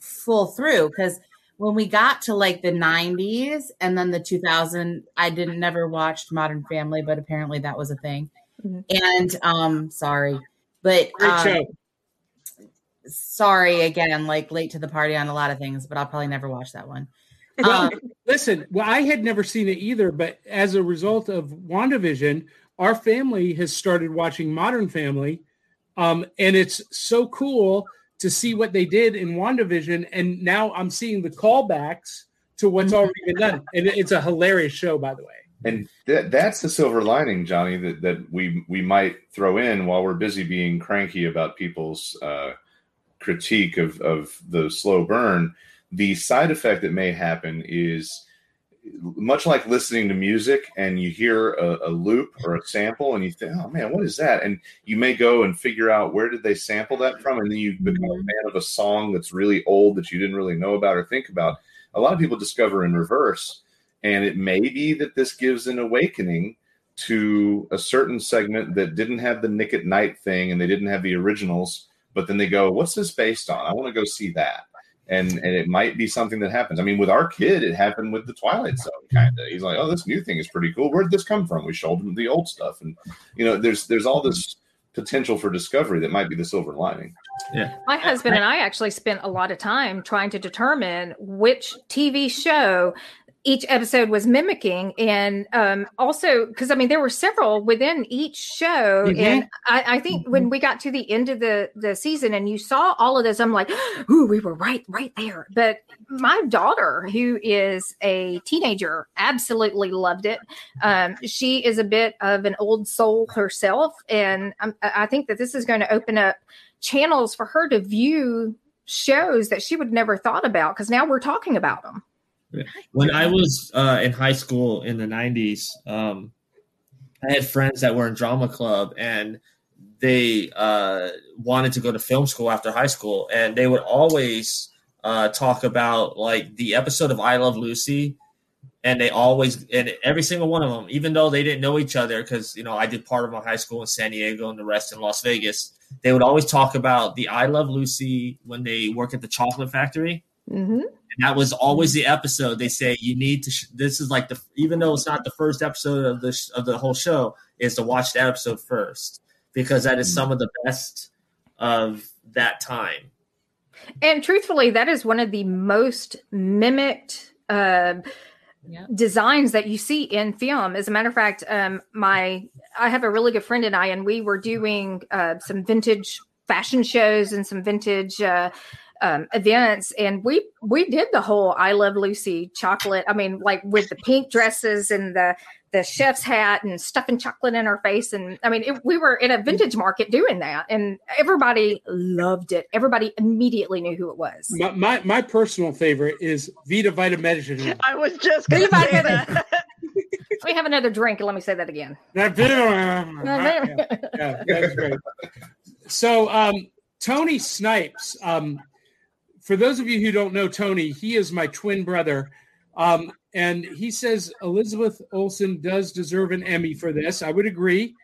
Speaker 8: full through because when we got to like the 90s and then the 2000 i didn't never watched modern family but apparently that was a thing
Speaker 3: Mhm.
Speaker 8: and um sorry but um, sorry again like late to the party on a lot of things but i'll probably never watch that one
Speaker 2: Well,
Speaker 8: um,
Speaker 2: listen, well, I had never seen it either, but as a result of WandaVision, our family has started watching Modern Family. Um, and it's so cool to see what they did in WandaVision. And now I'm seeing the callbacks to what's already been done. And it's a hilarious show, by the way.
Speaker 6: And that, that's the silver lining, Johnny, that, that we we might throw in while we're busy being cranky about people's uh, critique of, of the slow burn. The side effect that may happen is much like listening to music and you hear a, a loop or a sample and you think, oh man, what is that? And you may go and figure out where did they sample that from, and then you become a fan of a song that's really old that you didn't really know about or think about. A lot of people discover in reverse, and it may be that this gives an awakening to a certain segment that didn't have the Nick at Night thing and they didn't have the originals, but then they go, what's this based on? I want to go see that and and it might be something that happens. I mean, with our kid, it happened with the Twilight Zone. Kind of, he's like, "Oh, this new thing is pretty cool. Where did this come from?" We showed him the old stuff, and you know, there's there's all this potential for discovery that might be the silver lining. Yeah.
Speaker 3: My husband and I actually spent a lot of time trying to determine which TV show each episode was mimicking and um also because i mean there were several within each show
Speaker 2: Mhm.
Speaker 3: and I, I think when we got to the end of the the season and you saw all of this i'm like ooh we were right right there. But my daughter who is a teenager absolutely loved it. Um she is a bit of an old soul herself and i i think that this is going to open up channels for her to view shows that she would never thought about because now we're talking about them
Speaker 7: when I was uh, in high school in the '90s, um, I had friends that were in drama club and they uh, wanted to go to film school after high school, and they would always uh, talk about like the episode of I Love Lucy, and they always and every single one of them, even though they didn't know each other, because you know I did part of my high school in San Diego and the rest in Las Vegas. They would always talk about the I Love Lucy when they work at the chocolate factory.
Speaker 3: Hmm
Speaker 7: And that was always the episode. They say you need to. Sh- this is like the even though it's not the first episode of the sh- of the whole show, is to watch that episode first because that is some of the best of that time.
Speaker 3: And truthfully, that is one of the most mimicked uh,
Speaker 8: Yeah.
Speaker 3: designs that you see in film. As a matter of fact, um, my I have a really good friend and I, and we were doing uh, some vintage fashion shows and some vintage uh, um, events, and we we did the whole "I Love Lucy" chocolate. I mean, like with the pink dresses and the the chef's hat and stuffing chocolate in her face, and I mean, it, we were in a vintage market doing that, and everybody loved it. Everybody immediately knew who it was.
Speaker 2: My, my my personal favorite is Vita Vita Medicine.
Speaker 5: I was just going to
Speaker 3: Levi
Speaker 5: say
Speaker 3: had
Speaker 5: that.
Speaker 3: Let me have another drink let me say that again.
Speaker 2: That Vita- yeah, yeah, that's great. So, um, Tony Snipes. Um, for those of you who don't know Tony, he is my twin brother. Um, and he says Elizabeth Olsen does deserve an Emmy for this. I would agree.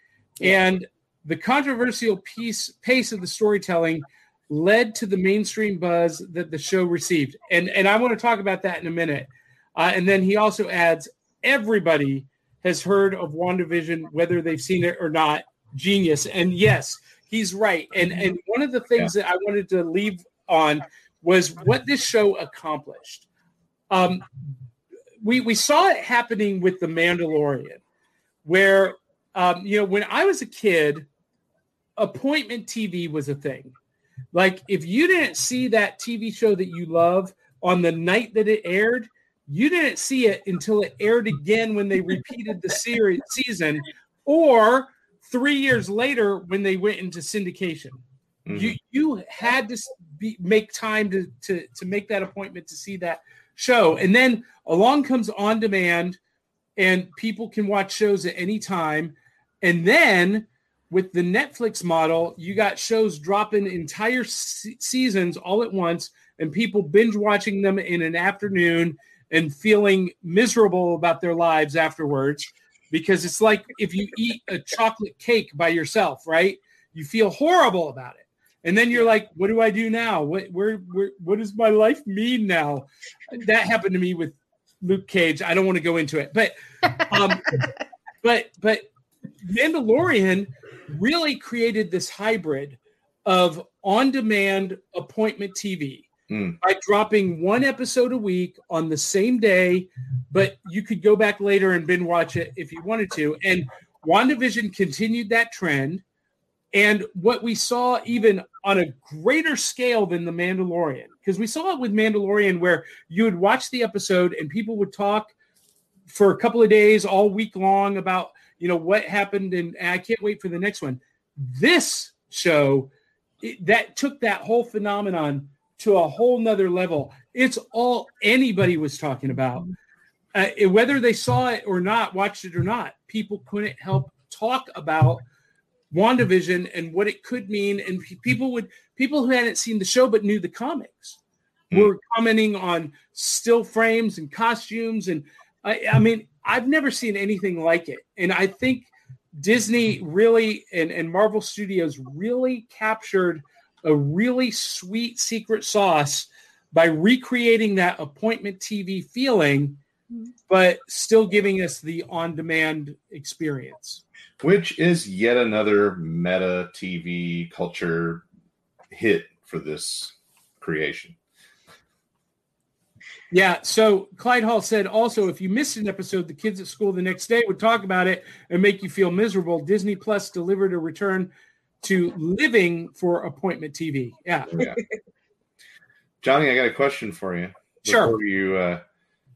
Speaker 2: And the controversial piece pace of the storytelling led to the mainstream buzz that the show received. And and I want to talk about that in a minute. Uh, and then he also adds everybody has heard of WandaVision, whether they've seen it or not. Genius. And yes, he's right. And and one of the things that I wanted to leave on was what this show accomplished. Um, we we saw it happening with the Mandalorian, where um, you know when I was a kid, appointment TV was a thing. Like if you didn't see that TV show that you love on the night that it aired, you didn't see it until it aired again when they repeated the series season, or three years later when they went into syndication.
Speaker 6: Mhm.
Speaker 2: You you had to be, make time to, to to make that appointment to see that show, and then along comes on demand, and people can watch shows at any time, and then with the Netflix model, you got shows dropping entire se- seasons all at once, and people binge watching them in an afternoon and feeling miserable about their lives afterwards because it's like if you eat a chocolate cake by yourself, right? You feel horrible about it. And then you're like, what do I do now? What where, where what does my life mean now? That happened to me with Luke Cage. I don't want to go into it, but um but but Mandalorian really created this hybrid of on-demand appointment TV
Speaker 6: Mm.
Speaker 2: by dropping one episode a week on the same day, but you could go back later and binge watch it if you wanted to. And WandaVision continued that trend. And what we saw even on a greater scale than The Mandalorian, because we saw it with Mandalorian where you would watch the episode and people would talk for a couple of days all week long about you know what happened and, I can't wait for the next one. This show it, that took that whole phenomenon to a whole nother level. It's all anybody was talking about. Uh, whether they saw it or not, watched it or not, people couldn't help talk about WandaVision and what it could mean. And people would people who hadn't seen the show but knew the comics
Speaker 6: Hmm.
Speaker 2: were commenting on still frames and costumes. And I, I mean, I've never seen anything like it. And I think Disney really and, and Marvel Studios really captured a really sweet secret sauce by recreating that appointment TV feeling, but still giving us the on demand experience.
Speaker 6: Which is yet another meta TV culture hit for this creation.
Speaker 2: Yeah. So Clyde Hall said also, if you missed an episode, the kids at school the next day would talk about it and make you feel miserable. Disney Plus delivered a return to living for appointment TV. Yeah.
Speaker 6: Yeah. Johnny, I got a question for you.
Speaker 2: Sure.
Speaker 6: Before you uh,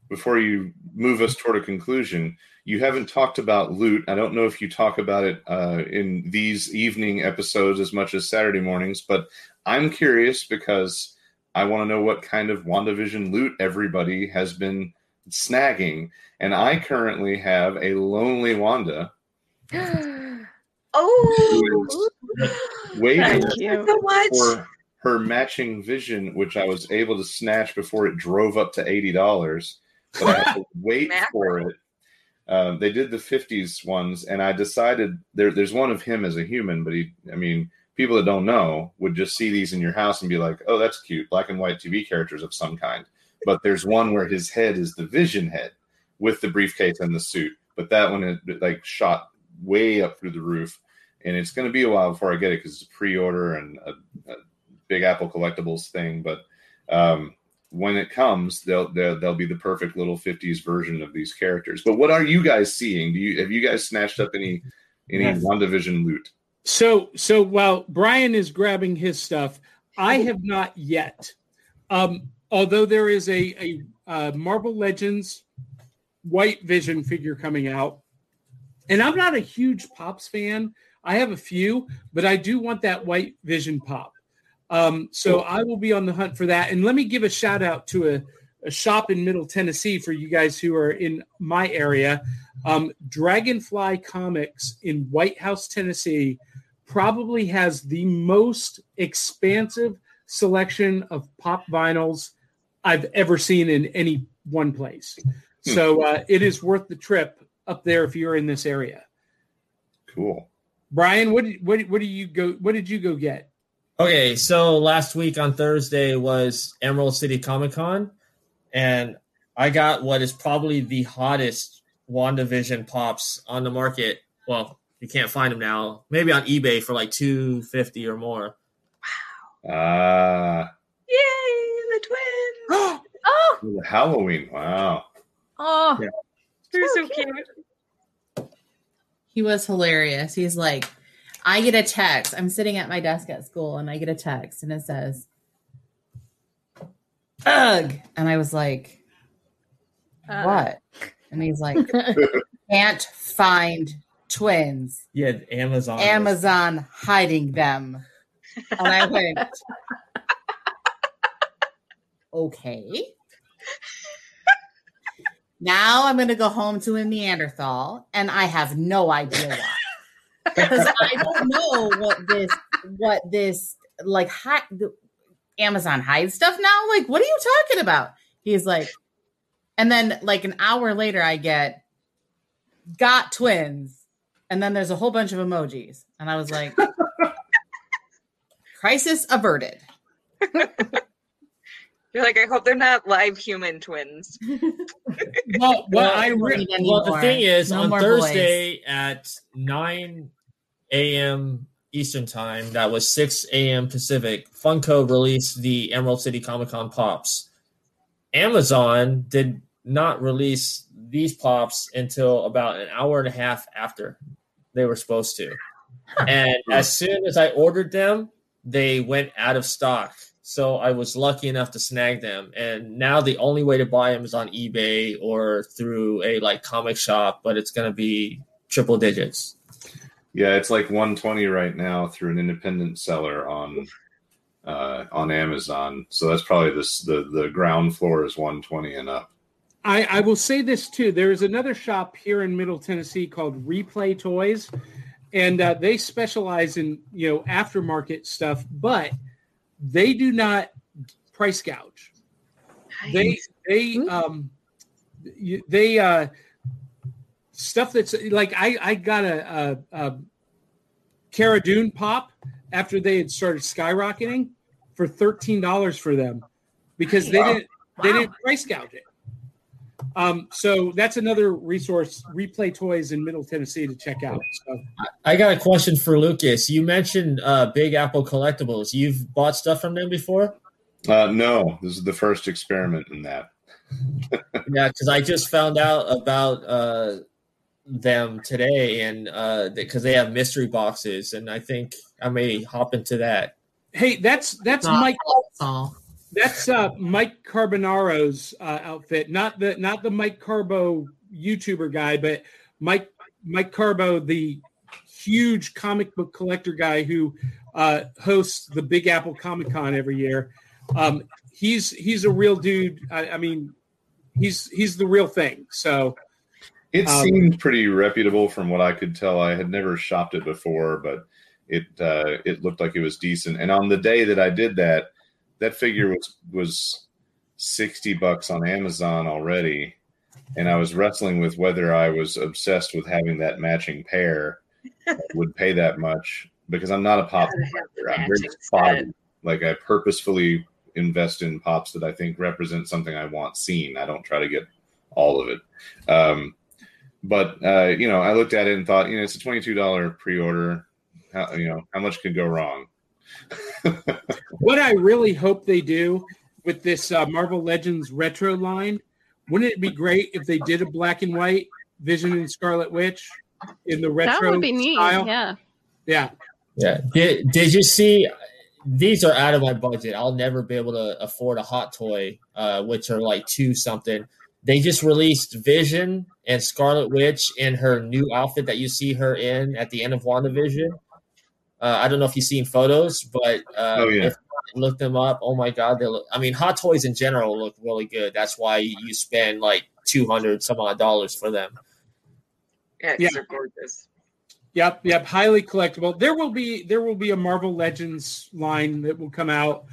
Speaker 6: before you move us toward a conclusion, you haven't talked about loot. I don't know if you talk about it uh, in these evening episodes as much as Saturday mornings, but I'm curious because I want to know what kind of WandaVision loot everybody has been snagging. And I currently have a lonely Wanda
Speaker 4: oh,
Speaker 6: waiting
Speaker 5: Thank
Speaker 6: for-
Speaker 4: so much.
Speaker 6: for her matching vision, which I was able to snatch before it drove up to eighty dollars, but I had to wait for it. Um, they did the '50s ones, and I decided there, there's one of him as a human, but he, I mean, people that don't know would just see these in your house and be like, "Oh, that's cute, black and white TV characters of some kind." But there's one where his head is the Vision head with the briefcase and the suit, but that one is like shot way up through the roof, and it's going to be a while before I get it because it's a pre-order and a, a Big Apple collectibles thing. But um, when it comes, they'll, they'll they'll be the perfect little '50s version of these characters. But what are you guys seeing? Do you have you guys snatched up any any
Speaker 7: Yes.
Speaker 6: WandaVision loot?
Speaker 2: So so while Brian is grabbing his stuff, I have not yet. Um, although there is a a uh, Marvel Legends White Vision figure coming out, and I'm not a huge Pops fan. I have a few, but I do want that White Vision pop. Um, so I will be on the hunt for that. And let me give a shout out to a, a shop in Middle Tennessee for you guys who are in my area. Um, Dragonfly Comics in White House, Tennessee, probably has the most expansive selection of pop vinyls I've ever seen in any one place. So uh, it is worth the trip up there if you're in this area.
Speaker 6: Cool.
Speaker 2: Brian, what did, what what do you go? What did you go get?
Speaker 7: Okay, so last week on Thursday was Emerald City Comic Con, and I got what is probably the hottest WandaVision pops on the market. Well, you can't find them now. Maybe on eBay for like two fifty or more. Wow!
Speaker 6: Ah,
Speaker 4: Yay, the twins.
Speaker 3: Oh,
Speaker 6: Halloween. Wow.
Speaker 3: oh,
Speaker 4: They're
Speaker 3: So
Speaker 4: so cute.
Speaker 8: He was hilarious. He's like, I get a text. I'm sitting at my desk at school and I get a text and it says, Ugh. And I was like,
Speaker 3: Uh,
Speaker 8: What? And he's like, Can't find twins.
Speaker 7: Yeah, Amazon.
Speaker 8: Amazon hiding them. And I went, Okay. Now I'm going to go home to a Neanderthal, and I have no idea why. Because I don't know what this what this like the, Amazon hide stuff now. Like, what are you talking about? He's like, and then like an hour later, I get got twins, and then there's a whole bunch of emojis, and I was like, crisis averted.
Speaker 4: You're like, I hope they're not live human twins.
Speaker 2: Well, well, I re-
Speaker 7: Well, the thing is,
Speaker 8: No
Speaker 7: on
Speaker 8: more
Speaker 7: Thursday at 9 a.m. Eastern Time, that was 6 a.m. Pacific, Funko released the Emerald City Comic Con Pops. Amazon did not release these pops until about an hour and a half after they were supposed to. And as soon as I ordered them, they went out of stock. So I was lucky enough to snag them. And now the only way to buy them is on eBay or through a like comic shop, but it's going to be triple digits.
Speaker 6: Yeah, it's like 120 right now through an independent seller on uh, on Amazon. So that's probably this the the ground floor is 120 and up.
Speaker 2: I, I will say this too. There is another shop here in Middle Tennessee called Replay Toys, and uh, they specialize in you know aftermarket stuff, but they do not price gouge. They they um they uh stuff that's like I I got a, a, a Cara Dune pop after they had started skyrocketing for thirteen dollars for them because they
Speaker 6: Wow.
Speaker 2: didn't they didn't price gouge it. Um, so that's another resource, Replay Toys in Middle Tennessee to check out. So
Speaker 7: I got a question for Lucas. You mentioned uh, Big Apple Collectibles. You've bought stuff from them before?
Speaker 6: Uh, no, this is the first experiment in that.
Speaker 7: Yeah, because I just found out about uh, them today, and uh because they have mystery boxes, and I think I may hop into that.
Speaker 2: hey, that's that's
Speaker 8: Not
Speaker 2: Mike
Speaker 8: all.
Speaker 2: That's uh Mike Carbonaro's uh, outfit, not the not the Mike Carbo YouTuber guy, but Mike Mike Carbo, the huge comic book collector guy who uh, hosts the Big Apple Comic Con every year. Um, he's he's a real dude. I, I mean, he's he's the real thing. So
Speaker 6: It
Speaker 2: Um,
Speaker 6: seemed pretty reputable from what I could tell. I had never shopped it before, but it uh, it looked like it was decent. And on the day that I did that, that figure was was sixty bucks on Amazon already, and I was wrestling with whether I was obsessed with having that matching pair would pay that much because I'm not a pop
Speaker 4: Gotta have the
Speaker 6: collector. I'm very spotty. Like I purposefully invest in pops that I think represent something I want seen. I don't try to get all of it. Um, but uh, you know, I looked at it and thought, you know, it's a twenty-two dollar pre-order. How, you know, how much could go wrong?
Speaker 2: What I really hope they do with this uh, Marvel Legends retro line, wouldn't it be great if they did a black and white Vision and Scarlet Witch in the retro
Speaker 5: that would be neat.
Speaker 2: style?
Speaker 5: Yeah.
Speaker 2: Yeah.
Speaker 7: Yeah. Did, did you see? These are out of my budget. I'll never be able to afford a hot toy, uh, which are like two something. They just released Vision and Scarlet Witch in her new outfit that you see her in at the end of WandaVision. Uh, I don't know if you've seen photos, but uh,
Speaker 6: Oh, yeah.
Speaker 7: if you look them up. Oh my god, they look. I mean, hot toys in general look really good. That's why you spend like two hundred some odd dollars for them.
Speaker 4: Yeah, 'cause
Speaker 2: Yeah.
Speaker 4: they're gorgeous.
Speaker 2: Yep, yep, highly collectible. There will be there will be a Marvel Legends line that will come out,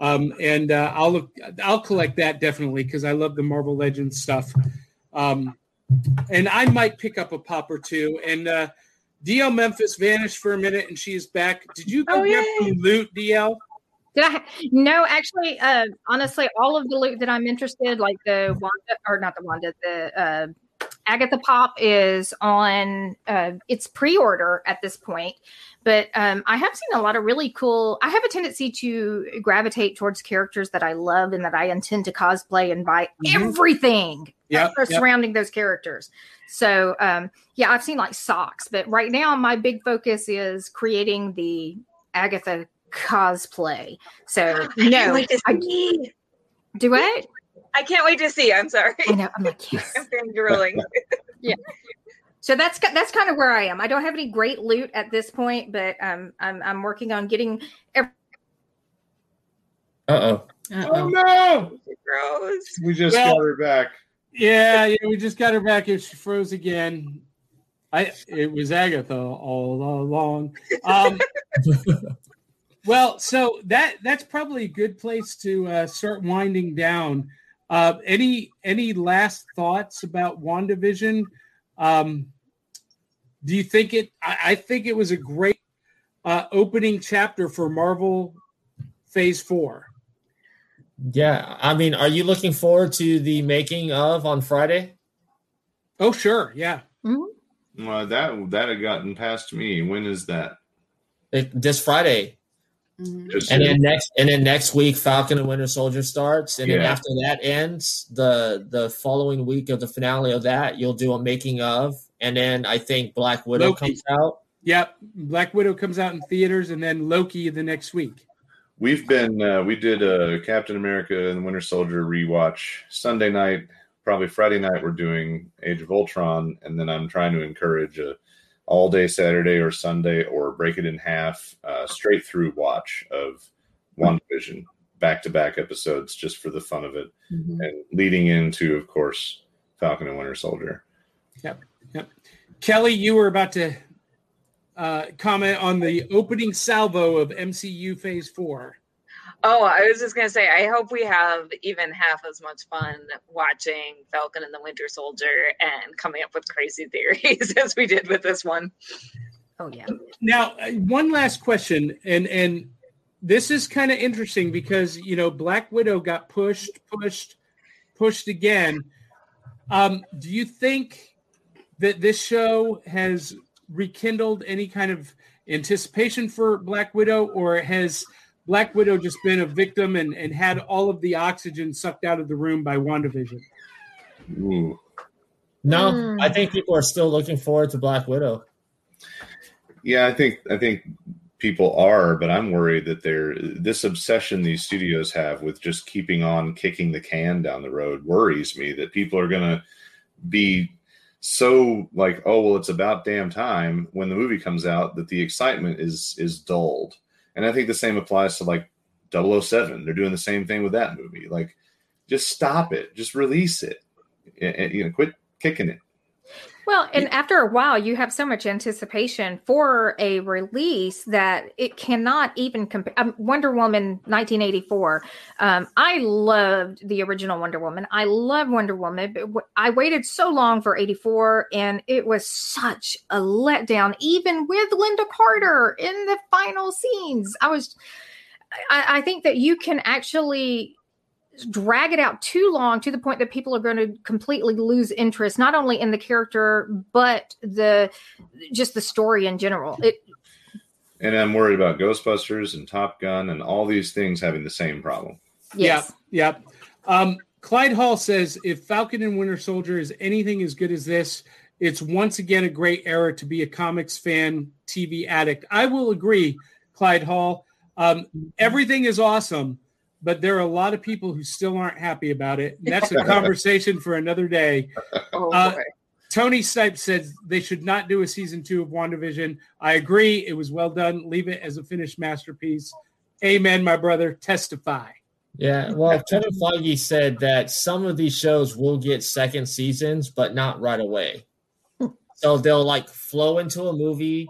Speaker 2: um, and uh, I'll look I'll collect that definitely because I love the Marvel Legends stuff. Um, and I might pick up a pop or two. And uh, D'Elle Memphis vanished for a minute, and she is back. Did you go
Speaker 3: Oh,
Speaker 2: get
Speaker 3: yay.
Speaker 2: some loot, D'Elle?
Speaker 3: Did I? No, actually, uh, honestly, all of the loot that I'm interested, like the Wanda or not the Wanda, the uh, Agatha Pop is on. Uh, it's pre-order at this point, but um, I have seen a lot of really cool. I have a tendency to gravitate towards characters that I love and that I intend to cosplay and buy
Speaker 2: Mhm.
Speaker 3: everything
Speaker 2: Yep, yep.
Speaker 3: surrounding those characters. So um, yeah, I've seen like socks, but right now my big focus is creating the Agatha cosplay. So no, I do it.
Speaker 4: I can't wait to see. I'm sorry.
Speaker 3: I know. I'm like yes.
Speaker 4: I'm feeling drooling.
Speaker 3: So that's that's kind of where I am. I don't have any great loot at this point, but um, I'm I'm working on getting. Every-
Speaker 7: Uh oh.
Speaker 2: Oh no!
Speaker 4: Gross.
Speaker 6: We just
Speaker 2: Well-
Speaker 6: got her back.
Speaker 2: Yeah, yeah, we just got her back. and She froze again. I it was Agatha all along. Um, well, so that that's probably a good place to uh, start winding down. Uh, any any last thoughts about WandaVision? Um, do you think it? I, I think it was a great uh, opening chapter for Marvel Phase Four.
Speaker 7: Yeah, I mean, are you looking forward to the making of on Friday?
Speaker 2: Oh, sure, yeah.
Speaker 6: Well, that that had gotten past me. When is that?
Speaker 7: It, this Friday,
Speaker 8: Mhm.
Speaker 7: And then next, and then next week, Falcon and Winter Soldier starts, and then after that ends, the the following week of the finale of that, you'll do a making of, and then I think Black Widow
Speaker 2: Loki.
Speaker 7: comes out.
Speaker 2: Yep, Black Widow comes out in theaters, and then Loki the next week.
Speaker 6: We've been uh, we did a Captain America and Winter Soldier rewatch Sunday night. Probably Friday night we're doing Age of Ultron, and then I'm trying to encourage a all day Saturday or Sunday or break it in half uh, straight through watch of one WandaVision back to back episodes just for the fun of it,
Speaker 8: Mhm.
Speaker 6: and leading into of course Falcon and Winter Soldier. Yep, yep.
Speaker 2: Kelly, you were about to uh, comment on the opening salvo of MCU Phase Four.
Speaker 4: Oh, I was just gonna say, I hope we have even half as much fun watching Falcon and the Winter Soldier and coming up with crazy theories as we did with this one.
Speaker 3: oh yeah.
Speaker 2: Now, uh, one last question, and and this is kind of interesting because you know Black Widow got pushed, pushed, pushed again. Um, do you think that this show has rekindled any kind of anticipation for Black Widow, or has Black Widow just been a victim and, and had all of the oxygen sucked out of the room by WandaVision?
Speaker 6: Ooh.
Speaker 7: No,
Speaker 3: Mm.
Speaker 7: I think people are still looking forward to Black Widow.
Speaker 6: Yeah, I think I think people are, but I'm worried that they're this obsession these studios have with just keeping on kicking the can down the road worries me that people are gonna be so like, oh well, it's about damn time when the movie comes out that the excitement is is dulled. And I think the same applies to like 007. They're doing the same thing with that movie. Like, just stop it, just release it, and, and, you know, quit kicking it.
Speaker 3: Well, and after a while, you have so much anticipation for a release that it cannot even compare. Um, Wonder Woman 1984. Um, I loved the original Wonder Woman. I love Wonder Woman, but w- I waited so long for 84, and it was such a letdown, even with Lynda Carter in the final scenes. I was, I, I think that you can actually drag it out too long to the point that people are going to completely lose interest not only in the character but the just the story in general it
Speaker 6: And I'm worried about Ghostbusters and Top Gun and all these things having the same problem.
Speaker 3: yes
Speaker 2: Yep. Yep. Um, Clyde Hall says if Falcon and Winter Soldier is anything as good as this, it's once again a great era to be a comics fan, TV addict. I will agree, Clyde Hall. Um, everything is awesome, but there are a lot of people who still aren't happy about it. And that's a conversation for another day.
Speaker 4: Oh,
Speaker 2: Uh. Tony Stipe said they should not do a season two of WandaVision. I agree. It was well done. Leave it as a finished masterpiece. Amen, my brother. Testify.
Speaker 7: Yeah, well, Kevin Feige said that some of these shows will get second seasons, but not right away. So they'll like flow into a movie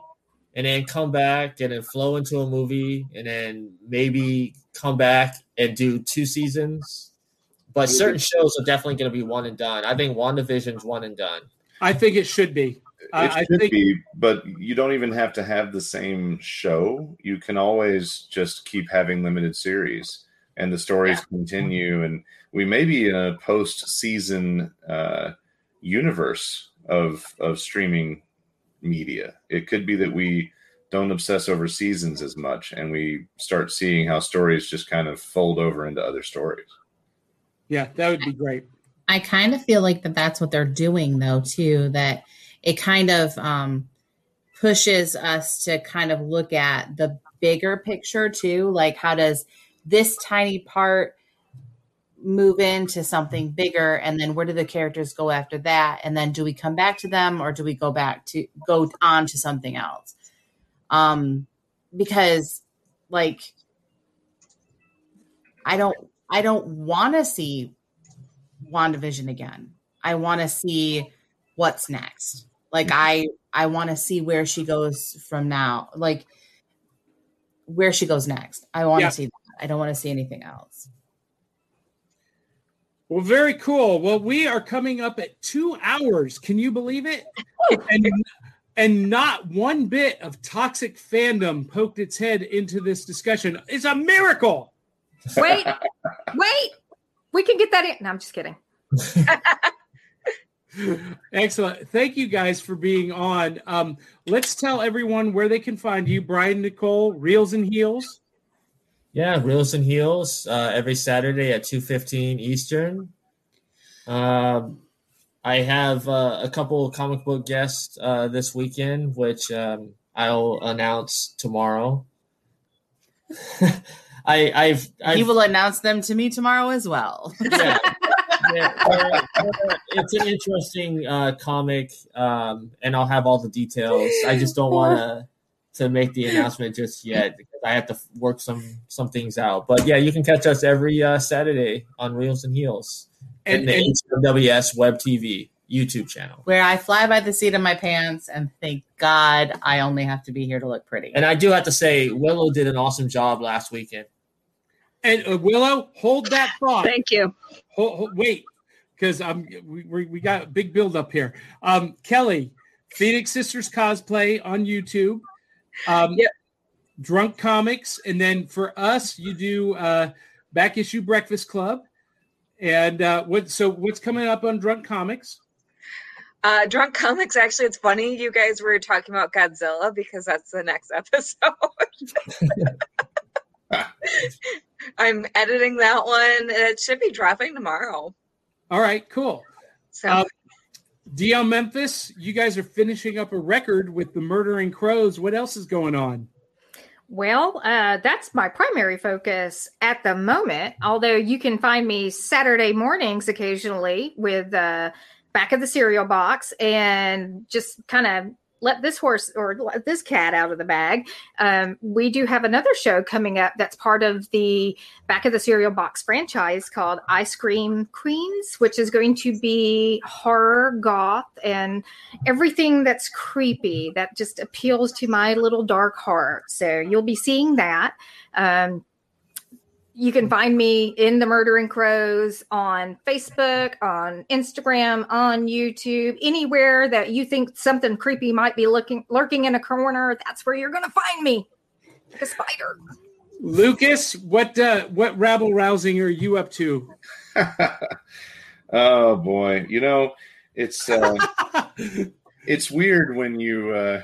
Speaker 7: and then come back and then flow into a movie and then maybe come back and do two seasons. But certain shows are definitely going to be one and done. I think WandaVision's one and done.
Speaker 2: I think it should be.
Speaker 6: It
Speaker 2: I
Speaker 6: should
Speaker 2: think
Speaker 6: be, but you don't even have to have the same show. You can always just keep having limited series, and the stories continue. And we may be in a post-season uh, universe of of streaming media. It could be that we don't obsess over seasons as much, and we start seeing how stories just kind of fold over into other stories.
Speaker 2: yeah, that would be great.
Speaker 8: I kind of feel like that that's what they're doing though too that it kind of um pushes us to kind of look at the bigger picture too like how does this tiny part move into something bigger and then where do the characters go after that and then do we come back to them or do we go back to go on to something else um because like I don't I don't want to see WandaVision again. I want to see what's next. Like I I want to see where she goes from now. Like where she goes next. I want to
Speaker 2: Yeah.
Speaker 8: see that. I don't want to see anything else.
Speaker 2: Well, very cool. Well, we are coming up at two hours. Can you believe it? and and not one bit of toxic fandom poked its head into this discussion. It's a miracle.
Speaker 3: wait wait we can get that in no i'm just kidding
Speaker 2: Excellent. Thank you guys for being on. Um, let's tell everyone where they can find you. Brian Nicole, Reels and Heels.
Speaker 7: Yeah, Reels and Heels uh, every Saturday at two fifteen Eastern. Um, I have uh, a couple of comic book guests uh, this weekend, which um, I'll announce tomorrow. I, I've, I've
Speaker 8: he will announce them to me tomorrow as well.
Speaker 7: yeah. Yeah, it's an interesting uh, comic, um, and I'll have all the details. I just don't want to to make the announcement just yet I have to work some some things out. But yeah, you can catch us every uh, Saturday on Reels and Heels
Speaker 2: And,
Speaker 7: and the
Speaker 2: and
Speaker 7: HWS Web TV YouTube channel.
Speaker 8: where I fly by the seat of my pants and thank God I only have to be here to look pretty.
Speaker 7: And I do have to say, Willow did an awesome job last weekend.
Speaker 2: and uh, Willow, hold that thought.
Speaker 5: Thank you.
Speaker 2: Hold, hold- wait, because um, we, we we got a big build up here. Um, Kelly, Phoenix Sisters cosplay on YouTube. Um,
Speaker 4: Yep.
Speaker 2: Drunk Comics, and then for us, you do uh, Back Issue Breakfast Club. And uh, what? So what's coming up on Drunk Comics?
Speaker 4: Uh, Drunk Comics, actually, it's funny you guys were talking about Godzilla because that's the next episode. I'm editing that one. It should be dropping tomorrow.
Speaker 2: All right, cool.
Speaker 4: So
Speaker 2: Uh, D'Elle Memphis, you guys are finishing up a record with the Murdering Crows. What else is going on?
Speaker 3: Well, uh, that's my primary focus at the moment. Although you can find me Saturday mornings occasionally with uh, back of the cereal box and just kind of let this horse or let this cat out of the bag. Um, we do have another show coming up that's part of the back of the cereal box franchise called Ice Cream Queens, which is going to be horror, goth, and everything that's creepy that just appeals to my little dark heart. So you'll be seeing that. Um, you can find me in the Murdering Crows on Facebook, on Instagram, on YouTube, anywhere that you think something creepy might be looking lurking in a corner. That's where you're going to find me, like a spider.
Speaker 2: Lucas, what uh, what rabble rousing are you up to?
Speaker 6: oh boy, you know it's uh, it's weird when you uh,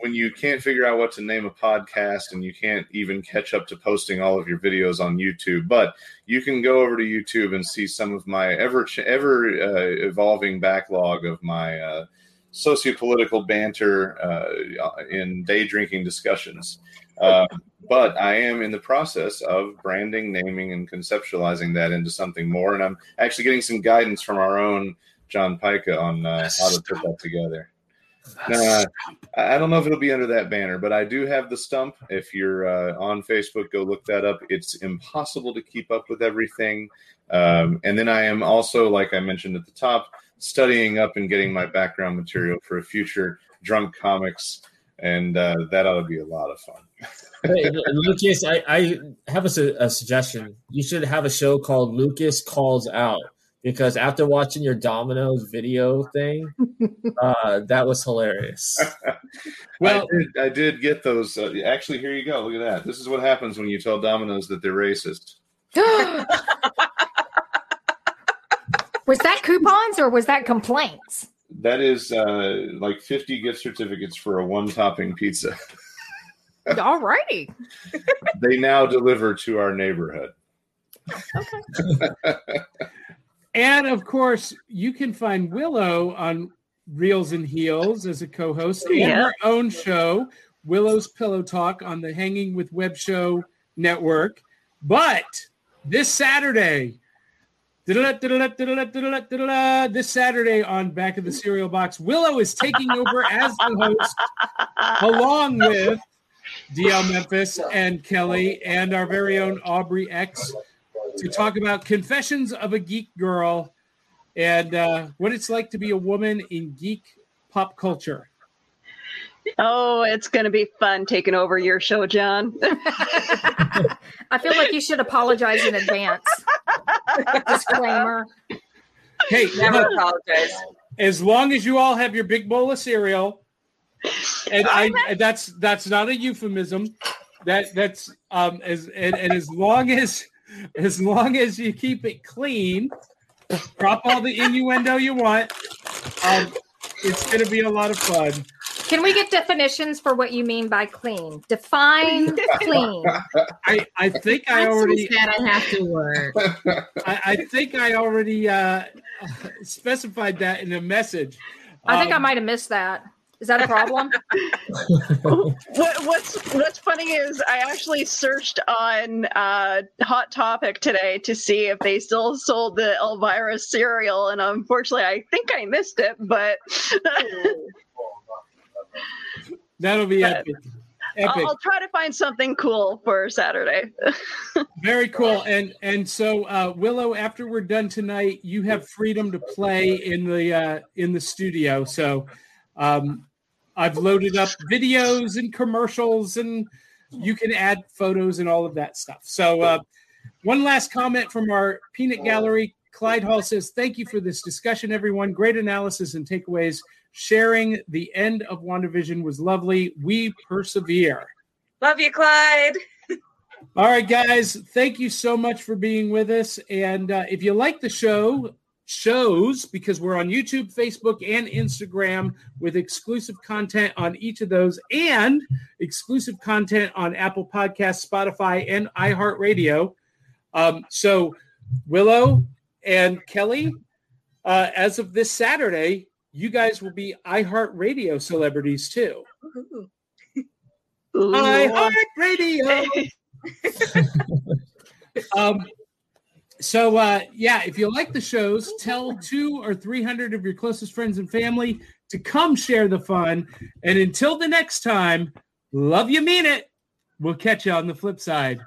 Speaker 6: when you can't figure out what to name a podcast and you can't even catch up to posting all of your videos on YouTube. But you can go over to YouTube and see some of my ever ever uh, evolving backlog of my uh, sociopolitical banter uh, in day drinking discussions. Uh, but I am in the process of branding, naming, and conceptualizing that into something more. And I'm actually getting some guidance from our own John Pyka on uh, how to put that together. Nah, I don't know if it'll be under that banner, but I do have the stump. If you're uh, on Facebook, go look that up. It's impossible to keep up with everything. Um, and then I am also, like I mentioned at the top, studying up and getting my background material for a future drunk comics, and uh, that ought to be a lot of fun.
Speaker 7: Hey, Lucas, I, I have a, su- a suggestion. You should have a show called Lucas Calls Out because after watching your Domino's video thing, uh, that was hilarious.
Speaker 6: well, I did, I did get those. Uh, actually, here you go. Look at that. This is what happens when you tell Domino's that they're racist.
Speaker 3: was that coupons or was that complaints?
Speaker 6: That is uh, like 50 gift certificates for a one topping pizza.
Speaker 3: All righty.
Speaker 6: they now deliver to our neighborhood.
Speaker 3: Okay.
Speaker 2: And of course, you can find Willow on Reels and Heels as a co-host and her own show, Willow's Pillow Talk, on the Hanging with Web Show network. But this Saturday, this Saturday on Back of the Cereal Box, Willow is taking over as the host, along with D'Elle Memphis and Kelly and our very own Aubrey X to talk about Confessions of a Geek Girl and uh, what it's like to be a woman in geek pop culture.
Speaker 5: Oh, it's going to be fun taking over your show, John.
Speaker 3: I feel like you should apologize in advance. Disclaimer.
Speaker 2: Hey,
Speaker 4: Never
Speaker 2: look,
Speaker 4: apologize.
Speaker 2: as long as you all have your big bowl of cereal, and I, that's that's not a euphemism. That that's um as and, and as long as as long as you keep it clean, drop all the innuendo you want. Um, it's gonna be a lot of fun.
Speaker 3: Can we get definitions for what you mean by clean? Define clean.
Speaker 2: I I think I
Speaker 8: That's so
Speaker 2: already
Speaker 8: sad I have to work.
Speaker 2: I, I think I already uh, specified that in a message.
Speaker 3: I think I
Speaker 2: Um,
Speaker 3: might have missed that. Is that a problem?
Speaker 5: what, what's What's funny is I actually searched on uh, Hot Topic today to see if they still sold the Elvira cereal, and unfortunately, I think I missed it. But
Speaker 2: That'll be
Speaker 5: But-
Speaker 2: epic.
Speaker 5: I'll, I'll try to find something cool for Saturday.
Speaker 2: Very cool. And and so uh, Willow, after we're done tonight, you have freedom to play in the uh, in the studio. So um, I've loaded up videos and commercials, and you can add photos and all of that stuff. So uh, one last comment from our peanut gallery. Clyde Hall says, "Thank you for this discussion, everyone. Great analysis and takeaways. Sharing the end of WandaVision was lovely. We persevere."
Speaker 4: Love you, Clyde.
Speaker 2: All right, guys. Thank you so much for being with us. And uh, if you like the show, shows, because we're on YouTube, Facebook, and Instagram with exclusive content on each of those and exclusive content on Apple Podcasts, Spotify, and iHeartRadio. Um, so, Willow and Kelly, uh, as of this Saturday, you guys will be iHeartRadio celebrities too. iHeartRadio. um, so uh, yeah, if you like the shows, tell two or three hundred of your closest friends and family to come share the fun. And until the next time, love you, mean it. We'll catch you on the flip side.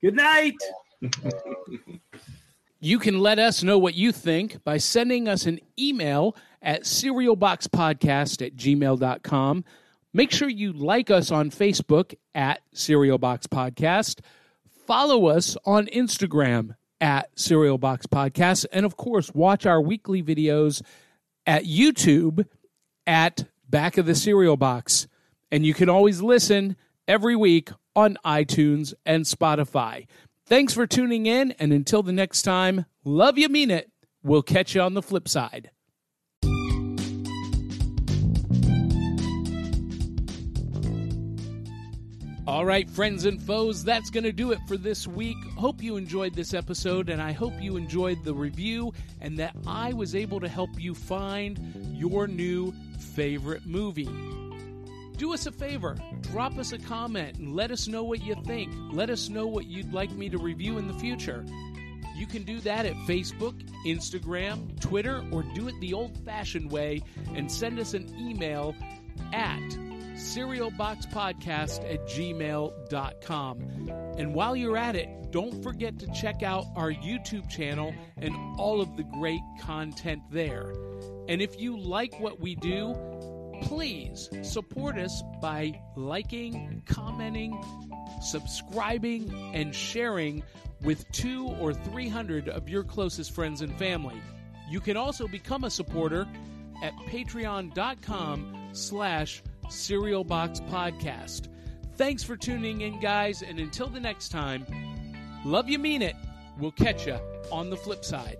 Speaker 2: Good night. you can let us know what you think by sending us an email at cerealboxpodcast at gmail.com. Make sure you like us on Facebook at Cereal Box Podcast. Follow us on Instagram at Cereal Box Podcast. And of course, watch our weekly videos at YouTube at Back of the Cereal Box. And you can always listen every week on iTunes and Spotify. Thanks for tuning in. And until the next time, love you, mean it. We'll catch you on the flip side. All right, friends and foes, that's going to do it for this week. Hope you enjoyed this episode, and I hope you enjoyed the review and that I was able to help you find your new favorite movie. Do us a favor, drop us a comment and let us know what you think. Let us know what you'd like me to review in the future. You can do that at Facebook, Instagram, Twitter, or do it the old fashioned way and send us an email at cerealboxpodcast at gmail.com. And while you're at it, don't forget to check out our YouTube channel and all of the great content there. And if you like what we do, please support us by liking, commenting, subscribing, and sharing with two or three hundred of your closest friends and family. You can also become a supporter at patreon.com slash Cereal Box Podcast. Thanks for tuning in, guys, and until the next time, love you, mean it. We'll catch you on the flip side.